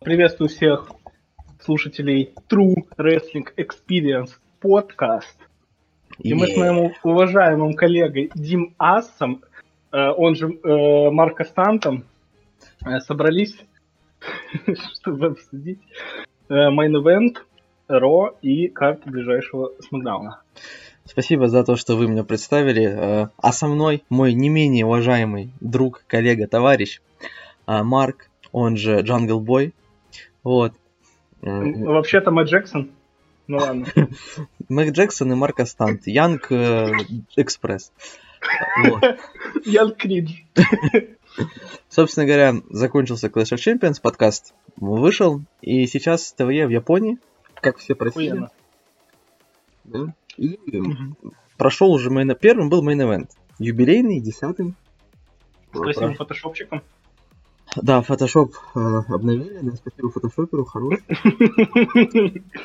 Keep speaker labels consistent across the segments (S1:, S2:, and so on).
S1: Приветствую всех слушателей True Wrestling Experience подкаст. И мы с моим уважаемым коллегой Дим Ассом, э, он же э, Марко Стантом, э, собрались, чтобы обсудить Main Event, Ро и карту ближайшего Смакдауна.
S2: Спасибо за то, что вы меня представили. А со мной мой не менее уважаемый друг, коллега, товарищ Марк, он же Jungle Boy. Вот.
S1: Вообще-то Мэтт Джексон. Ну ладно.
S2: Мэг Джексон и Марк Астант. Янг Экспресс.
S1: Янг Кридж.
S2: Собственно говоря, закончился Clash of Champions, подкаст вышел, и сейчас ТВЕ в Японии, как все просили. Да? И прошел уже мейн... Первым был мейн-эвент. Юбилейный, десятый.
S1: С красивым фотошопчиком.
S2: Да, фотошоп э, обновили, да, спасибо фотошоперу, хорош.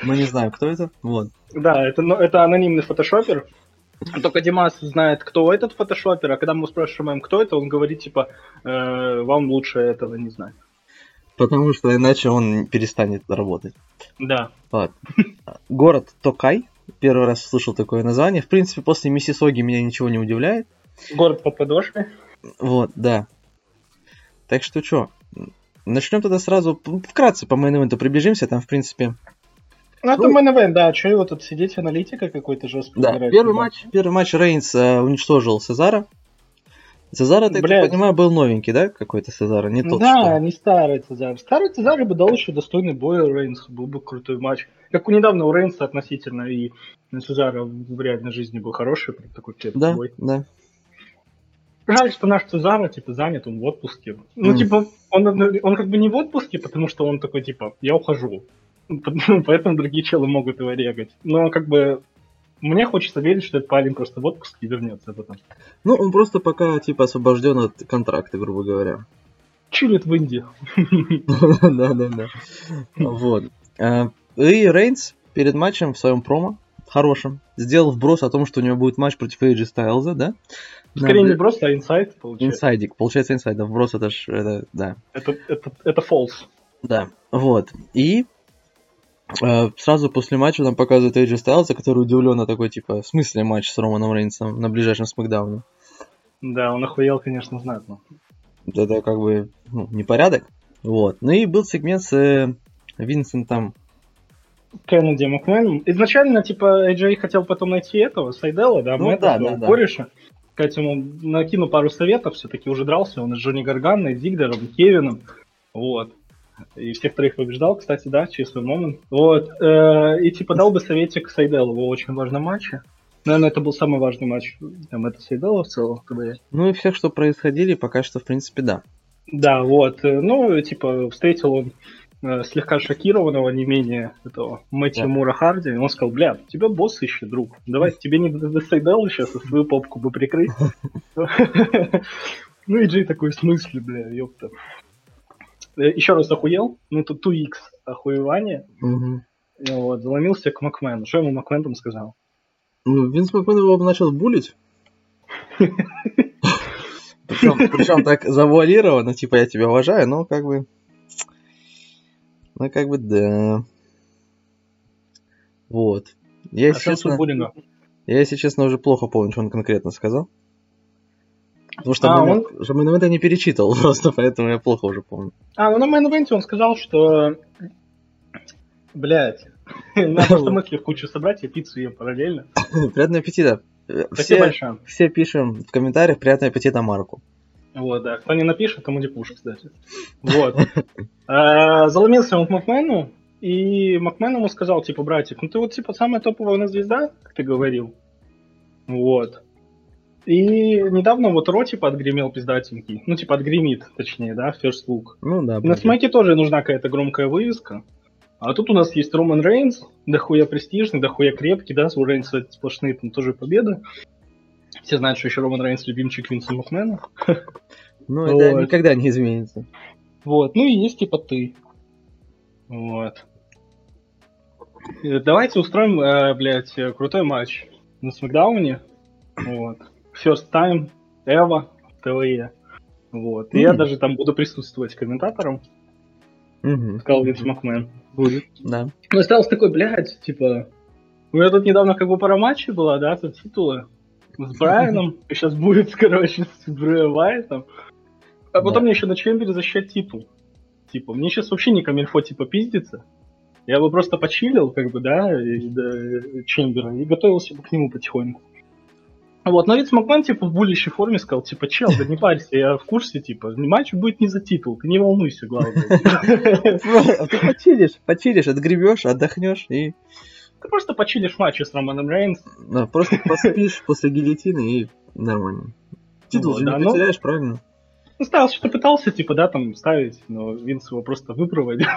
S2: Мы не знаем, кто это, вот.
S1: Да, это, ну, это анонимный фотошопер. Только Димас знает, кто этот фотошопер, а когда мы спрашиваем, кто это, он говорит, типа, э, вам лучше этого не знать.
S2: Потому что иначе он перестанет работать.
S1: Да.
S2: Вот. Город Токай. Первый раз слышал такое название. В принципе, после Миссисоги меня ничего не удивляет.
S1: Город по подошве.
S2: Вот, да. Так что что, начнем тогда сразу вкратце по мейн-эвенту пробежимся, там в принципе...
S1: Ну, это ну, main да, что его тут сидеть, аналитика какой-то жесткий.
S2: Да, играть, первый матч, первый матч Рейнс э, уничтожил Сезара. Сезара, так я понимаю, был новенький, да, какой-то Сезара, не тот,
S1: Да, что... не старый Цезар. Старый Цезар бы дал еще достойный бой Рейнс, был бы крутой матч. Как у недавно у Рейнса относительно и Цезара в реальной жизни был хороший такой
S2: да, бой. Да, да.
S1: Жаль, что наш Цезара, типа, занят, он в отпуске. Ну, mm. типа, он, он как бы не в отпуске, потому что он такой, типа, я ухожу. Поэтому другие челы могут его регать. Но, как бы, мне хочется верить, что этот парень просто в отпуске и вернется потом.
S2: Ну, он просто пока, типа, освобожден от контракта, грубо говоря.
S1: Чилит в Индии.
S2: Да-да-да. Вот. А, и Рейнс перед матчем в своем промо хорошим сделал вброс о том, что у него будет матч против AJ Styles, да?
S1: Скорее не просто, а инсайд,
S2: получается. Инсайдик, получается инсайд, да, вброс это ж, это, да.
S1: Это, это, это false.
S2: Да, вот. И э, сразу после матча нам показывают AJ Styles, который удивленно такой, типа, в смысле матч с Романом Рейнсом на ближайшем смакдауне?
S1: Да, он охуел, конечно, знатно.
S2: Это как бы ну, непорядок. Вот. Ну и был сегмент с э, Винсентом
S1: Кеннеди Макмен. Изначально, типа, AJ хотел потом найти этого, Сайдела, да, ну, Мэтта, да, да, кореша. Да сказать, ему накину пару советов, все-таки уже дрался он с Джонни Гарганой, Зигдером, Кевином, вот. И всех троих побеждал, кстати, да, чистый момент. Вот. Э, и типа дал бы советик Сайделу в очень важном матче. Наверное, это был самый важный матч. Там это Сайдела в целом, КБ.
S2: Ну и всех, что происходили, пока что, в принципе, да.
S1: Да, вот. Ну, типа, встретил он Э, слегка шокированного не менее этого Мэтью да. Мура Харди, он сказал, бля, тебя босс ищет, друг. Давай, тебе не досайдал сейчас, а свою попку бы прикрыть. Ну и Джей такой, в смысле, бля, ёпта. Э, Еще раз охуел, ну тут 2x охуевание. Вот, заломился к Макмену. Что ему Макмен там сказал?
S2: Ну, Винс Макмен его начал булить. Причем, причем так завуалированно, типа, я тебя уважаю, но как бы ну, как бы да. Вот. Я, если а честно, я, если честно, уже плохо помню, что он конкретно сказал. Потому что а, он... main не перечитывал просто, поэтому я плохо уже помню.
S1: А, ну на main он сказал, что... Блять. Надо просто мысли в кучу собрать, я пиццу ем параллельно.
S2: Приятного аппетита. Спасибо все, большое. Все пишем в комментариях приятного аппетита Марку.
S1: Вот, да. Кто не напишет, тому депуш, кстати. Вот. А, заломился он к Макмену, и Макмен ему сказал, типа, братик, ну ты вот, типа, самая топовая у нас звезда, как ты говорил. Вот. И недавно вот Ро, типа, отгремел пиздатенький. Ну, типа, отгремит, точнее, да, First Look.
S2: Ну, да.
S1: На Смеке тоже нужна какая-то громкая вывеска. А тут у нас есть Роман Рейнс, дохуя престижный, дохуя крепкий, да, у Рейнса сплошные там тоже победы. Все знают, что еще Роман Рейнс любимчик Винса Макмена.
S2: Ну, это вот. никогда не изменится.
S1: Вот, ну и есть типа ты. Вот. Э, давайте устроим, э, блядь, крутой матч на Смакдауне. Вот. First time, Эва, ТВЕ. Вот. И я даже там буду присутствовать комментатором. Угу. Сказал Винс Макмен.
S2: Будет, да.
S1: Ну, остался такой, блядь, типа... У меня тут недавно как бы пара матчей была, да, тут титулы. С Брайаном. Сейчас будет, короче, с Брэ Вайтом. А потом мне еще на Чембере защищать титул. Типа, мне сейчас вообще не камильфо, типа, пиздится. Я бы просто почилил, как бы, да, и, до Чембера, и готовился бы к нему потихоньку. Вот, но Винс Макмен, типа, в булищей форме сказал, типа, чел, да не парься, я в курсе, типа, матч будет не за титул, ты не волнуйся, главное.
S2: А ты почилишь, почилишь, отгребешь, отдохнешь и...
S1: Ты просто почилишь матче с Романом Рейнс.
S2: Да, просто поспишь после гильотины и нормально. Титул же не ну. потеряешь, правильно?
S1: Ну, ставил, что пытался, типа, да, там, ставить, но Винс его просто выпроводил.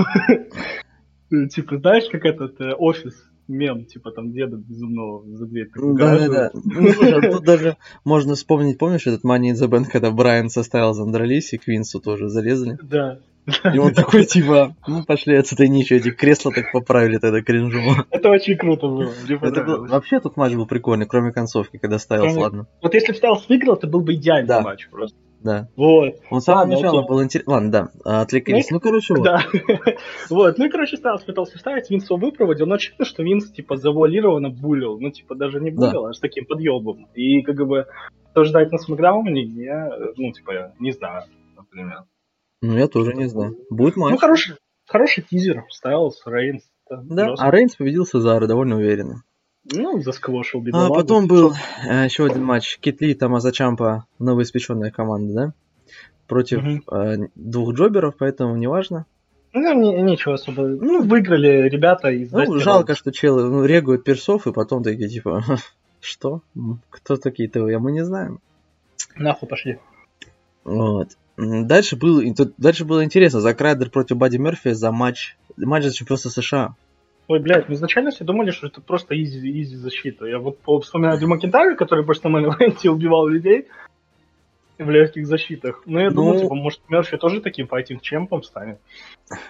S1: Типа, знаешь, как этот э, офис мем, типа там деда безумного за дверь.
S2: Да, да, да. Ну, слушай, тут даже можно вспомнить, помнишь, этот Money in the Bank, когда Брайан составил Зандралис и Квинсу тоже залезли?
S1: Да.
S2: И он такой, типа, ну пошли отсюда ничего, эти кресла так поправили тогда кринжово.
S1: Это очень круто было.
S2: Это был, вообще тут матч был прикольный, кроме концовки, когда ставил, ладно.
S1: Вот если бы ставил выиграл, это был бы идеальный да. матч просто.
S2: Да.
S1: Вот.
S2: Он с самого начала был интересный. Ладно, да, отвлеклись. Ну, ну короче, вот.
S1: Да. вот. Ну и, короче, Стайлс пытался вставить, Винс его выпроводил, но очевидно, что Винс, типа, завуалированно булил. Ну, типа, даже не булил, да. а с таким подъебом. И, как бы, что ждать на Смакдауне, я, ну, типа, не знаю, например.
S2: Ну, я тоже не знаю. Будет матч.
S1: Ну, хороший, хороший тизер. Стайлс, Рейнс.
S2: Да, а Рейнс победил Сезара довольно уверенно.
S1: Ну, засквошил
S2: бедолагу. А потом был э, еще один матч. Китли, Тамаза Чампа, новоиспеченная команда, да? Против угу. э, двух джоберов, поэтому неважно.
S1: Ну, не, ничего особо. Ну, выиграли ребята из
S2: Ну, жалко, что челы ну, регают персов, и потом такие, типа, что? Кто такие-то? А мы не знаем.
S1: Нахуй пошли.
S2: Вот. Дальше, был, дальше было интересно. Зак Райдер против Бадди Мерфи за матч, матч за чемпионство США.
S1: Ой, блядь, мы изначально все думали, что это просто easy, easy защита. Я вот вспоминаю Дрю Макентайра, который просто на мейн-эвенте убивал людей в легких защитах. Но я ну, думаю, типа, может, Мерфи тоже таким файтинг-чемпом станет.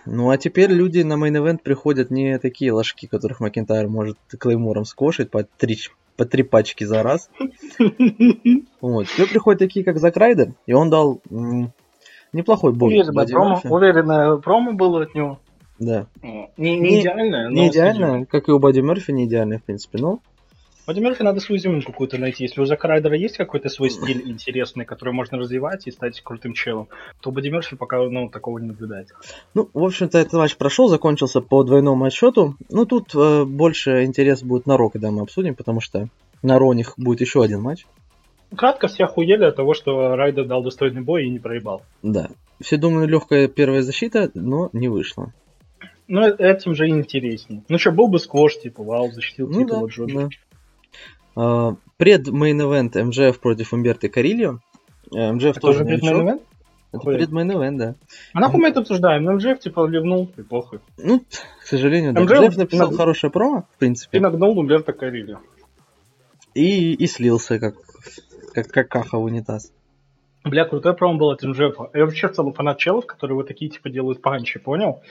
S2: Ну, а теперь люди на main event приходят не такие лошки, которых Макентайр может клеймором скошить по три, по три пачки за раз. Вот. Теперь приходят такие, как Зак Райдер, и он дал неплохой бой.
S1: Уверенное промо, было от него.
S2: Да.
S1: Не, не, не идеальная,
S2: Не идеальная, как и у Бади Мерфи, не идеальная, в принципе, но...
S1: Бади Мерфи надо свою землю какую-то найти. Если у Зака Райдера есть какой-то свой стиль интересный, который можно развивать и стать крутым челом, то у Бади Мерфи пока ну, такого не наблюдается.
S2: Ну, в общем-то, этот матч прошел, закончился по двойному отсчету. Ну, тут э, больше интерес будет на Ро, когда мы обсудим, потому что на Raw у них будет еще один матч.
S1: Кратко все охуели от того, что Райдер дал достойный бой и не проебал.
S2: Да. Все думали, легкая первая защита, но не вышло.
S1: Ну, этим же интереснее. Ну что, был бы сквош, типа, вау, защитил ну, титул да, от Джорджа. Да.
S2: Uh, пред main event MJF против Умберты Карильо.
S1: Э, MJF тоже пред main event?
S2: Это пред main да.
S1: А нахуй мы это обсуждаем? MJF типа ливнул, и похуй.
S2: Ну, к сожалению, да. МЖФ, МЖФ написал наг... хорошее промо, в принципе.
S1: И нагнул Умберто Карильо.
S2: И, и слился, как, как, как каха в унитаз.
S1: Бля, крутое промо было от МЖФ. Я вообще в целом фанат челов, которые вот такие типа делают панчи, понял?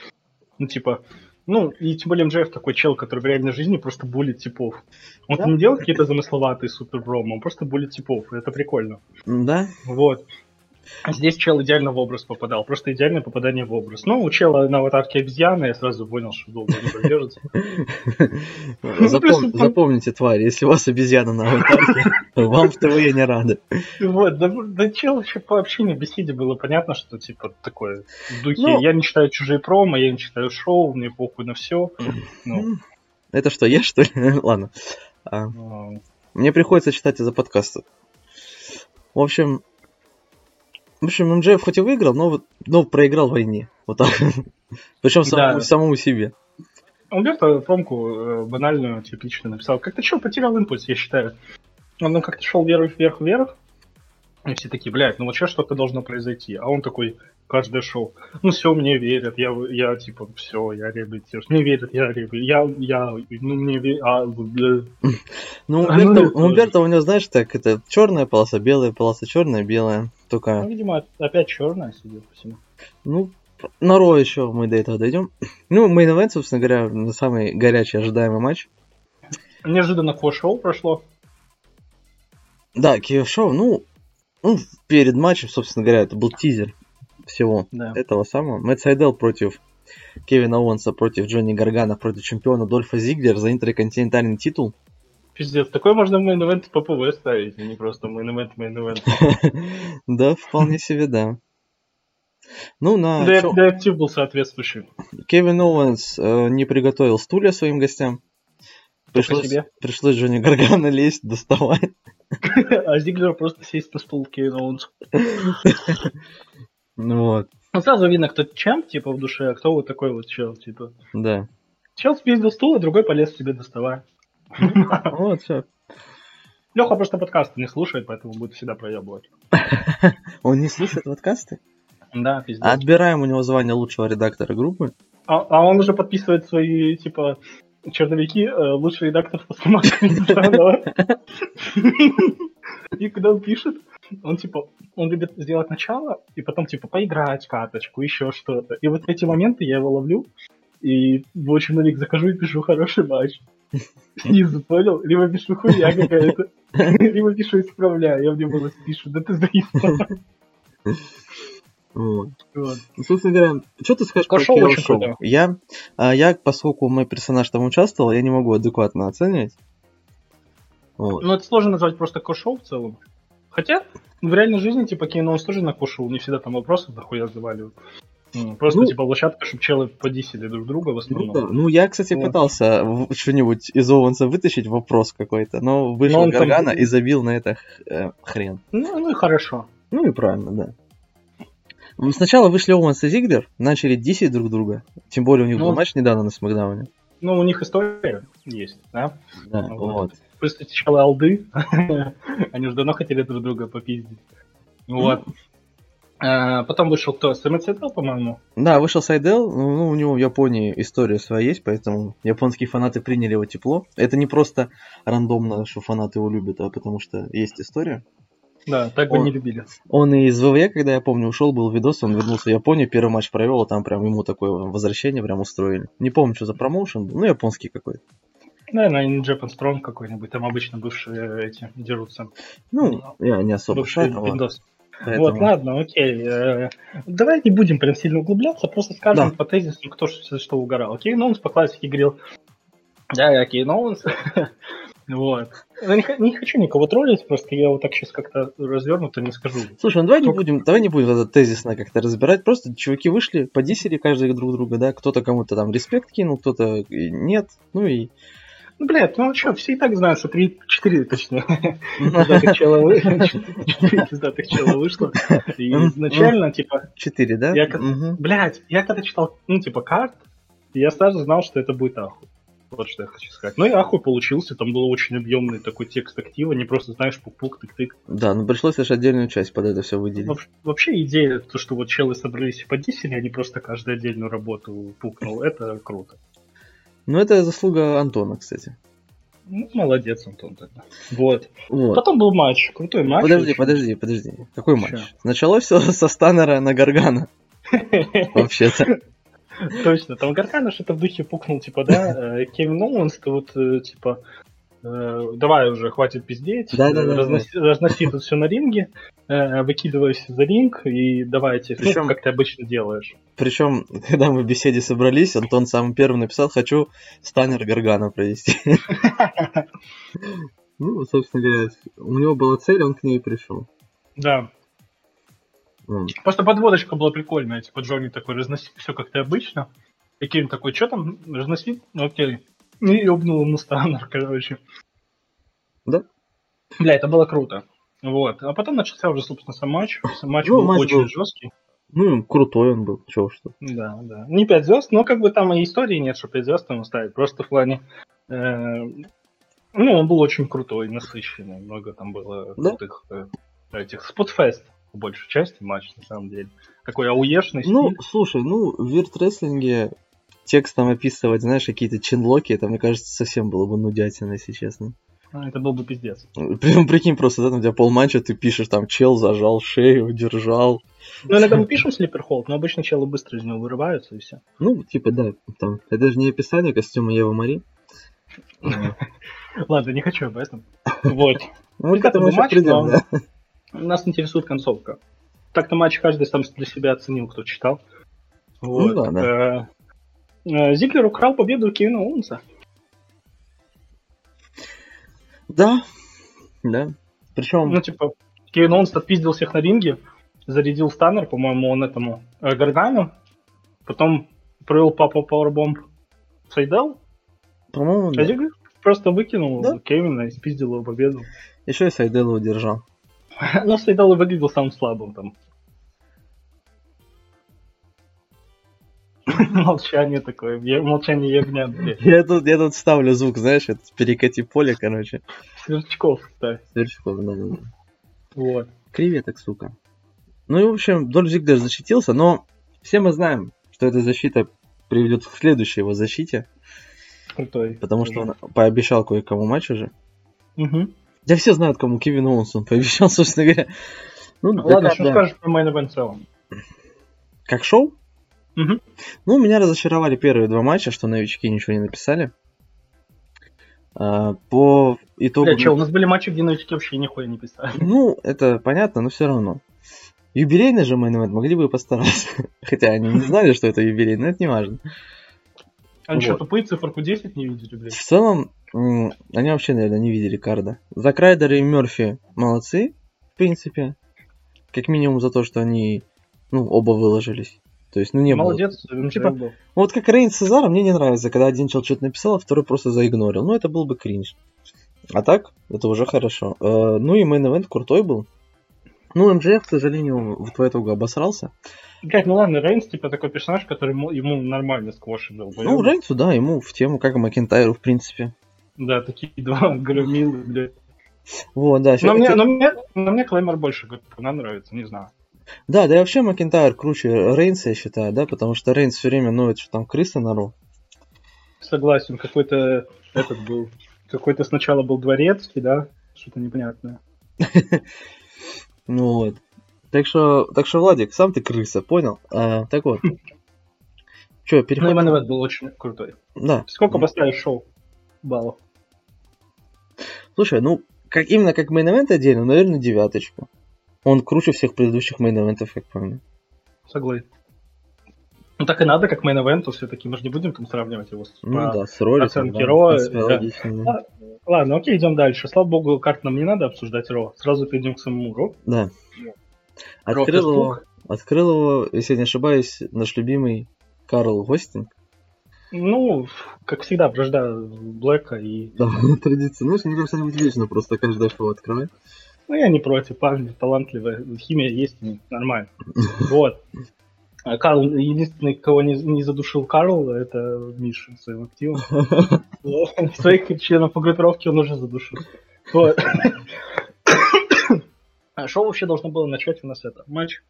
S1: Ну, типа, ну, и тем более МЖФ такой чел, который в реальной жизни просто булит типов. Он да? не делает какие-то замысловатые супер промо, он просто булит типов, и это прикольно.
S2: Да.
S1: Вот. Здесь чел идеально в образ попадал, просто идеальное попадание в образ. Ну, у чела на аватарке обезьяны, я сразу понял, что долго не продержится.
S2: Ну, запомните, твари, если у вас обезьяна на аватарке, вам в ТВ не рады.
S1: Вот, да чел еще по общению беседе было понятно, что типа такое в духе, ну, я не читаю чужие промо, я не читаю шоу, мне похуй на все. Ну.
S2: Это что, я что ли? Ладно. А. Мне приходится читать из-за подкаста. В общем, в общем, МДФ хоть и выиграл, но, но проиграл в войне. Вот так. Причем самому, да. самому себе.
S1: Умберто промку э, банальную, типично написал. Как-то что, потерял импульс, я считаю. Он ну, как-то шел вверх, вверх, вверх. И все такие, блядь, ну вот сейчас что-то должно произойти. А он такой, каждое шоу. Ну все, мне верят, я, я типа, все, я реабилитируюсь. Мне верят, я реабилитируюсь. Я, я, ну мне верят, а, бля.
S2: Ну, а, Умберто, ну, Умберто у него, знаешь, так, это черная полоса, белая полоса, черная, белая. Только...
S1: Ну, видимо, опять черная, судя по всему.
S2: Ну, на Raw еще мы до этого дойдем. Ну, main event, собственно говоря, самый горячий ожидаемый матч.
S1: Неожиданно kick-off шоу прошло.
S2: Да, kick-off шоу, ну, ну, перед матчем, собственно говоря, это был тизер всего да. этого самого. Мэтт Сайдел против Кевина Оуэнса против Джонни Гаргана против чемпиона Дольфа Зиглер за интерконтинентальный титул.
S1: Пиздец, такой можно в main event PPV ставить, а не просто main event, main event.
S2: Да, вполне себе, да. Ну, на...
S1: Да, да, актив был соответствующий.
S2: Кевин Оуэнс э, не приготовил стулья своим гостям. Пришлось, пришлось Джонни Гаргана лезть, доставать.
S1: А Зиглер просто сесть на стул Кевина Оуэнса.
S2: Ну вот.
S1: Ну, сразу видно, кто чем, типа, в душе, а кто вот такой вот чел, типа.
S2: Да.
S1: Чел спиздил стул, а другой полез себе доставать.
S2: Вот, все.
S1: Леха просто подкасты не слушает, поэтому будет всегда проебывать.
S2: Он не слушает подкасты?
S1: Да, пиздец.
S2: Отбираем у него звание лучшего редактора группы.
S1: А, а он уже подписывает свои, типа, черновики э, лучший редактор по И когда он пишет, он типа, он любит сделать начало, и потом типа поиграть каточку, еще что-то. И вот эти моменты я его ловлю, и в очень налик захожу и пишу хороший матч. Снизу, понял? Либо пишу хуйня какая-то, либо пишу исправляю, я в него пишу, да ты заебал.
S2: Вот. вот. Ну, собственно говоря, что ты скажешь Кошел про Шоу? Я, а, я, поскольку мой персонаж там участвовал, я не могу адекватно оценивать.
S1: Вот. Ну, это сложно назвать просто кошел в целом. Хотя, в реальной жизни, типа, Кейнонс тоже накушал, не всегда там вопросы дохуя заваливают. Просто, ну, типа, площадка, чтобы челы подисили друг друга в основном.
S2: Ну, да. ну я, кстати, вот. пытался что-нибудь из Ованса вытащить, вопрос какой-то, но вышел но Гаргана там... и забил на это э, хрен.
S1: Ну, ну и хорошо.
S2: Ну и правильно, да. Сначала вышли Оуэнс и Зиглер, начали дисить друг друга. Тем более у них ну, был матч недавно на Смакдауне.
S1: Ну, у них история есть, да?
S2: Да, вот. вот.
S1: Просто сначала алды, они уже давно хотели друг друга попиздить. Вот. А, потом вышел кто? Сайдел, по-моему?
S2: Да, вышел Сайдел. Ну, у него в Японии история своя есть, поэтому японские фанаты приняли его тепло. Это не просто рандомно, что фанаты его любят, а потому что есть история.
S1: Да, так бы он, не любили.
S2: Он из ВВЕ, когда я помню, ушел, был видос, он вернулся в Японию, первый матч провел, а там прям ему такое возвращение прям устроили. Не помню, что за промоушен ну, японский какой-то.
S1: Наверное, in Japan Strong какой-нибудь, там обычно бывшие эти дерутся.
S2: Ну, я не особо
S1: Бывший видос. Поэтому... Вот, ладно, окей. Э, давай не будем прям сильно углубляться, просто скажем да. по тезису, кто что, что угорал. Окей, Ноунс по классике говорил, да, я Кей Ноунс. Вот. Я не, не хочу никого троллить, просто я вот так сейчас как-то развернуто не скажу.
S2: Слушай, ну давай Только... не будем, давай не будем это тезисно как-то разбирать. Просто чуваки вышли, подисили каждый друг друга, да, кто-то кому-то там респект кинул, кто-то нет, ну и
S1: ну, блядь, ну что, все и так знают, что 3, 4, точнее, пиздатых чела вышло. И изначально, типа...
S2: 4, да?
S1: Блядь, я когда читал, ну, типа, карт, я сразу знал, что это будет ахуй. Вот что я хочу сказать. Ну и ахуй получился, там был очень объемный такой текст актива, не просто знаешь пук-пук, тык-тык.
S2: Да, ну пришлось лишь отдельную часть под это все выделить. Во-
S1: вообще идея, то, что вот челы собрались и подисили, они просто каждую отдельную работу пукнул, это круто.
S2: Ну это заслуга Антона, кстати.
S1: Ну, молодец, Антон тогда. Вот. вот. Потом был матч, крутой матч.
S2: Подожди, очень. подожди, подожди. Какой матч? Че? Началось все со Станнера на Гаргана. Вообще-то.
S1: Точно, там Гаргана что-то в духе пукнул, типа, да, э, Кевин Оуэнс, то вот, э, типа, давай уже, хватит пиздеть, да, да, да, разноси, да. разноси тут все на ринге, выкидывайся за ринг и давайте, причем, ну, как ты обычно делаешь.
S2: Причем, когда мы в беседе собрались, Антон самым первым написал, хочу Станнер Гаргана провести. Ну, собственно говоря, у него была цель, он к ней пришел.
S1: Да. Просто подводочка была прикольная, типа Джонни такой разносит все как-то обычно. И Кевин такой, что там разносит? Ну окей. И ёбнул ему станнер, короче.
S2: Да?
S1: Бля, это было круто. Вот. А потом начался уже, собственно, сам матч. Сам матч ну, был матч очень был... жесткий.
S2: Ну, крутой он был, чего что.
S1: Да, да. Не 5 звезд, но как бы там и истории нет, что 5 звезд ему ставить. Просто в плане... Э, ну, он был очень крутой, насыщенный. Много там было да? крутых э, этих спотфест по большей части матч, на самом деле. Такой ауешный
S2: Ну, слушай, ну, в вирт-рестлинге текстом описывать, знаешь, какие-то чинлоки, это, мне кажется, совсем было бы нудятина, если честно.
S1: А, это был бы пиздец.
S2: Прям прикинь, просто, да, там у тебя полматча ты пишешь, там, чел зажал шею, держал.
S1: Ну, иногда мы пишем слиперхолд, но обычно челы быстро из него вырываются и все.
S2: Ну, типа, да, там, это же не описание костюма Ева Мари.
S1: Ладно, не хочу об этом. Вот. Ну, к этому матчу, да. Нас интересует концовка. Так-то матч каждый сам для себя оценил, кто читал. Вот. Ну, да, да. Э, Зиглер украл победу Кевина Оуэнса.
S2: Да, да. Причем...
S1: Ну, типа, Кевин Оуэнс отпиздил всех на ринге, зарядил станнер, по-моему, он этому э, Гаргану, потом провел папа пауэрбомб Сайдал.
S2: По-моему,
S1: да. А просто выкинул да? Кевина и спиздил его победу.
S2: Еще и Сайдел удержал.
S1: Ну, Сайдал и выглядел самым слабым там. Молчание такое, молчание ягнят.
S2: Я тут, я тут ставлю звук, знаешь, это перекати поле, короче.
S1: Сверчков ставь.
S2: Сверчков, да, да.
S1: Вот.
S2: Креветок, сука. Ну и, в общем, Дольф Зиглер защитился, но все мы знаем, что эта защита приведет к следующей его защите.
S1: Крутой.
S2: Потому что он пообещал кое-кому матч уже.
S1: Угу.
S2: Да все знают, кому Кевин Оуэнс он пообещал, собственно говоря.
S1: Ну, Ладно, что да. скажешь про Main Event целом?
S2: Как шоу?
S1: Угу.
S2: Ну, меня разочаровали первые два матча, что новички ничего не написали. А, по итогу... Бля,
S1: что, у нас были матчи, где новички вообще нихуя не писали.
S2: Ну, это понятно, но все равно. Юбилейный же мейн могли бы постараться. Хотя они не знали, что это юбилей, но это не важно.
S1: Они вот. что, тупые циферку 10 не видели, блядь?
S2: В целом, они вообще, наверное, не видели карда. Зак Райдер и Мерфи молодцы, в принципе. Как минимум за то, что они, ну, оба выложились. То есть, ну не
S1: Молодец,
S2: было. Типа, был. вот как Рейнс с Цезаром мне не нравится, когда один человек что-то написал, а второй просто заигнорил. Ну, это был бы кринж. А так, это уже хорошо. Э, ну и main event крутой был. Ну, MJF, к сожалению, в твою итогу обосрался.
S1: Как, ну ладно, Рейнс, типа, такой персонаж, который ему нормально сквоши был.
S2: Ну, Рейнсу, да, ему в тему, как и Макентайру, в принципе.
S1: Да, такие два громилы, блядь.
S2: Вот, да.
S1: Но, мне, но, мне, но мне Клеймор больше нам нравится, не знаю.
S2: Да, да и вообще Макентайр круче Рейнса, я считаю, да, потому что Рейнс все время ноет, что там крыса на ру.
S1: Согласен, какой-то этот был, какой-то сначала был дворецкий, да, что-то непонятное.
S2: Ну вот. Так что, так что, Владик, сам ты крыса, понял? А, так вот. Че,
S1: переходим? Ну, Иван был очень крутой.
S2: Да.
S1: Сколько поставишь шоу баллов?
S2: Слушай, ну, как, именно как main отдельно, наверное, девяточку. Он круче всех предыдущих мейн-эвентов, как помню.
S1: Согласен. Ну так и надо, как мейн-эвенту все-таки. Мы же не будем там сравнивать его с
S2: ну, да, с роли,
S1: оценки да, Ро. Да. А, ладно, окей, идем дальше. Слава богу, карт нам не надо обсуждать Raw. Сразу перейдем к самому Raw.
S2: Да. Открыл его, открыл его, если не ошибаюсь, наш любимый Карл Гостинг.
S1: Ну, как всегда, вражда Блэка и...
S2: Да, традиция. Знаешь, мне кажется, они вечно просто каждое шоу открывает.
S1: Ну, я не против, парни талантливые, химия есть, нормально. Вот. А Карл, единственный, кого не, не задушил Карл, это Миша своим активом. Своих членов по группировке он уже задушил. Вот. А шоу вообще должно было начать у нас это матч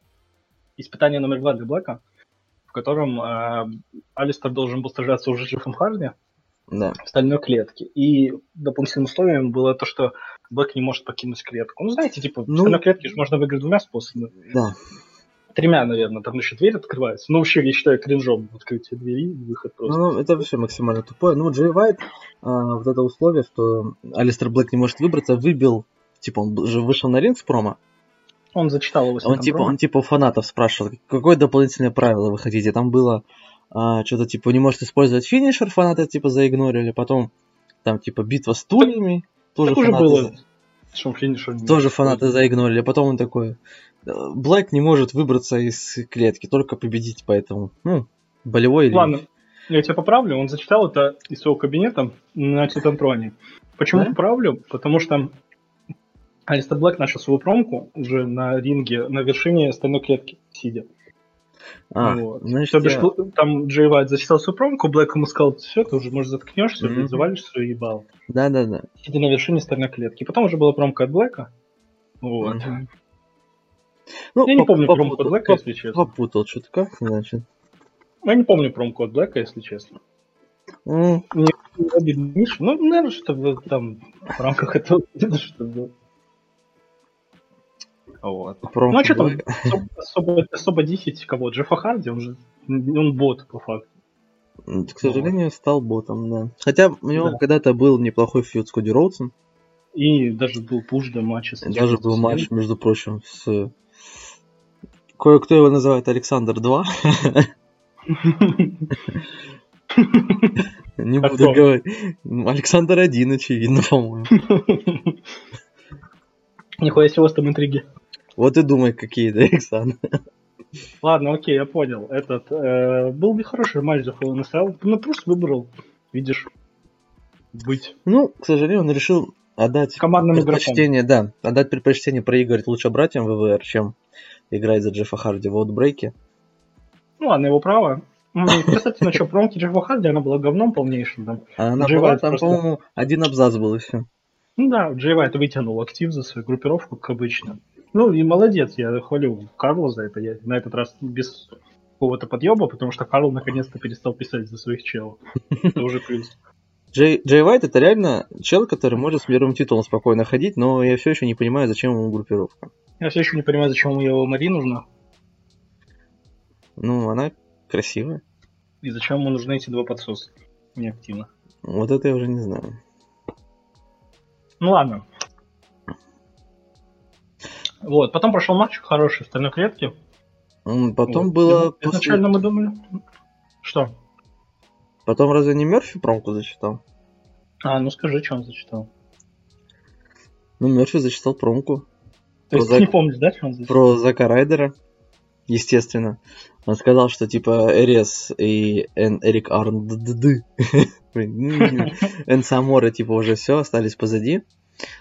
S1: испытание номер два для Блэка, в котором э, Алистер должен был сражаться уже с Джеффом Харди
S2: да.
S1: в стальной клетке. И дополнительным условием было то, что Блэк не может покинуть клетку. Ну, знаете, типа, ну, в стальной клетке же можно выиграть двумя способами.
S2: Да.
S1: Тремя, наверное, там еще дверь открывается. Ну, вообще, я считаю, кринжом открытие двери и выход просто.
S2: Ну, это вообще максимально тупое. Ну, Джей Вайт, а, вот это условие, что Алистер Блэк не может выбраться, выбил, типа, он же вышел на ринг с промо,
S1: он зачитал его.
S2: Он типа, он типа фанатов спрашивал, какое дополнительное правило вы хотите. Там было а, что-то типа не может использовать финишер, фанаты типа заигнорили. Потом там типа битва стульями.
S1: Тоже так фанаты, уже было. финишер
S2: тоже фанаты заигнорили. Потом он такой, Блэк не может выбраться из клетки, только победить, поэтому, ну, болевой или...
S1: Ладно, я тебя поправлю, он зачитал это из своего кабинета на Титантроне. Почему да? поправлю? Потому что Алистер Блэк начал свою промку уже на ринге, на вершине стальной клетки сидя.
S2: А, вот. значит, То бишь,
S1: я... там Джей Вайт зачитал свою промку, Блэк ему сказал, все, ты уже, может, заткнешься, mm-hmm. завалишься и ебал.
S2: Да-да-да.
S1: Сидя на вершине стальной клетки. Потом уже была промка от Блэка. Вот.
S2: Mm-hmm.
S1: Ну, я не помню промку от Блэка, если честно.
S2: Попутал что-то, как, значит?
S1: Я не помню промку от Блэка, если честно.
S2: Mm.
S1: Не обидно, Ну, наверное, что там в рамках этого что было. Вот. ну а что там особо, особо, 10 кого? Джеффа Харди, он же он бот по факту.
S2: К сожалению, стал ботом, да. Хотя у него да. когда-то был неплохой фьюд с Коди Роудсом.
S1: И даже был пуш до матча. С
S2: даже был матч, между прочим, с... Кое-кто его называет Александр 2. Не а буду говорить. Александр один, очевидно, по-моему.
S1: Нихуя себе у вас там интриги.
S2: Вот и думай, какие, да, Александр.
S1: Ладно, окей, я понял. Этот э, был хороший матч за FNSL. Ну, просто выбрал, видишь, быть.
S2: Ну, к сожалению, он решил отдать
S1: командным
S2: предпочтение, игроком. да, отдать предпочтение проиграть лучше братьям ВВР, чем играть за Джеффа Харди в аутбрейке.
S1: Ну ладно, его право. Кстати, насчет промки Джеффа Харди, она была говном полнейшим. Там.
S2: А она была, там, просто... по-моему, один абзац был и все.
S1: Ну да, Джей Вайт вытянул актив за свою группировку, как обычно. Ну и молодец, я хвалю Карла за это. Я на этот раз без какого-то подъеба, потому что Карл наконец-то перестал писать за своих челов. Это уже плюс.
S2: Джей, Джей Вайт это реально чел, который может с мировым титулом спокойно ходить, но я все еще не понимаю, зачем ему группировка.
S1: Я все еще не понимаю, зачем ему его Мари нужна.
S2: Ну, она красивая.
S1: И зачем ему нужны эти два подсоса? Неактивно.
S2: Вот это я уже не знаю.
S1: Ну ладно. Вот, потом прошел матч хороший в стальной клетке.
S2: Потом вот. было...
S1: После... Изначально мы думали... Что?
S2: Потом разве не Мерфи промку зачитал?
S1: А, ну скажи, что он зачитал.
S2: Ну, Мерфи зачитал промку.
S1: То есть Зак... ты не помнишь, да, что он зачитал?
S2: Про Зака Райдера, естественно. Он сказал, что типа Эрес и Эн Эрик Арн Эн Самора типа уже все, остались позади.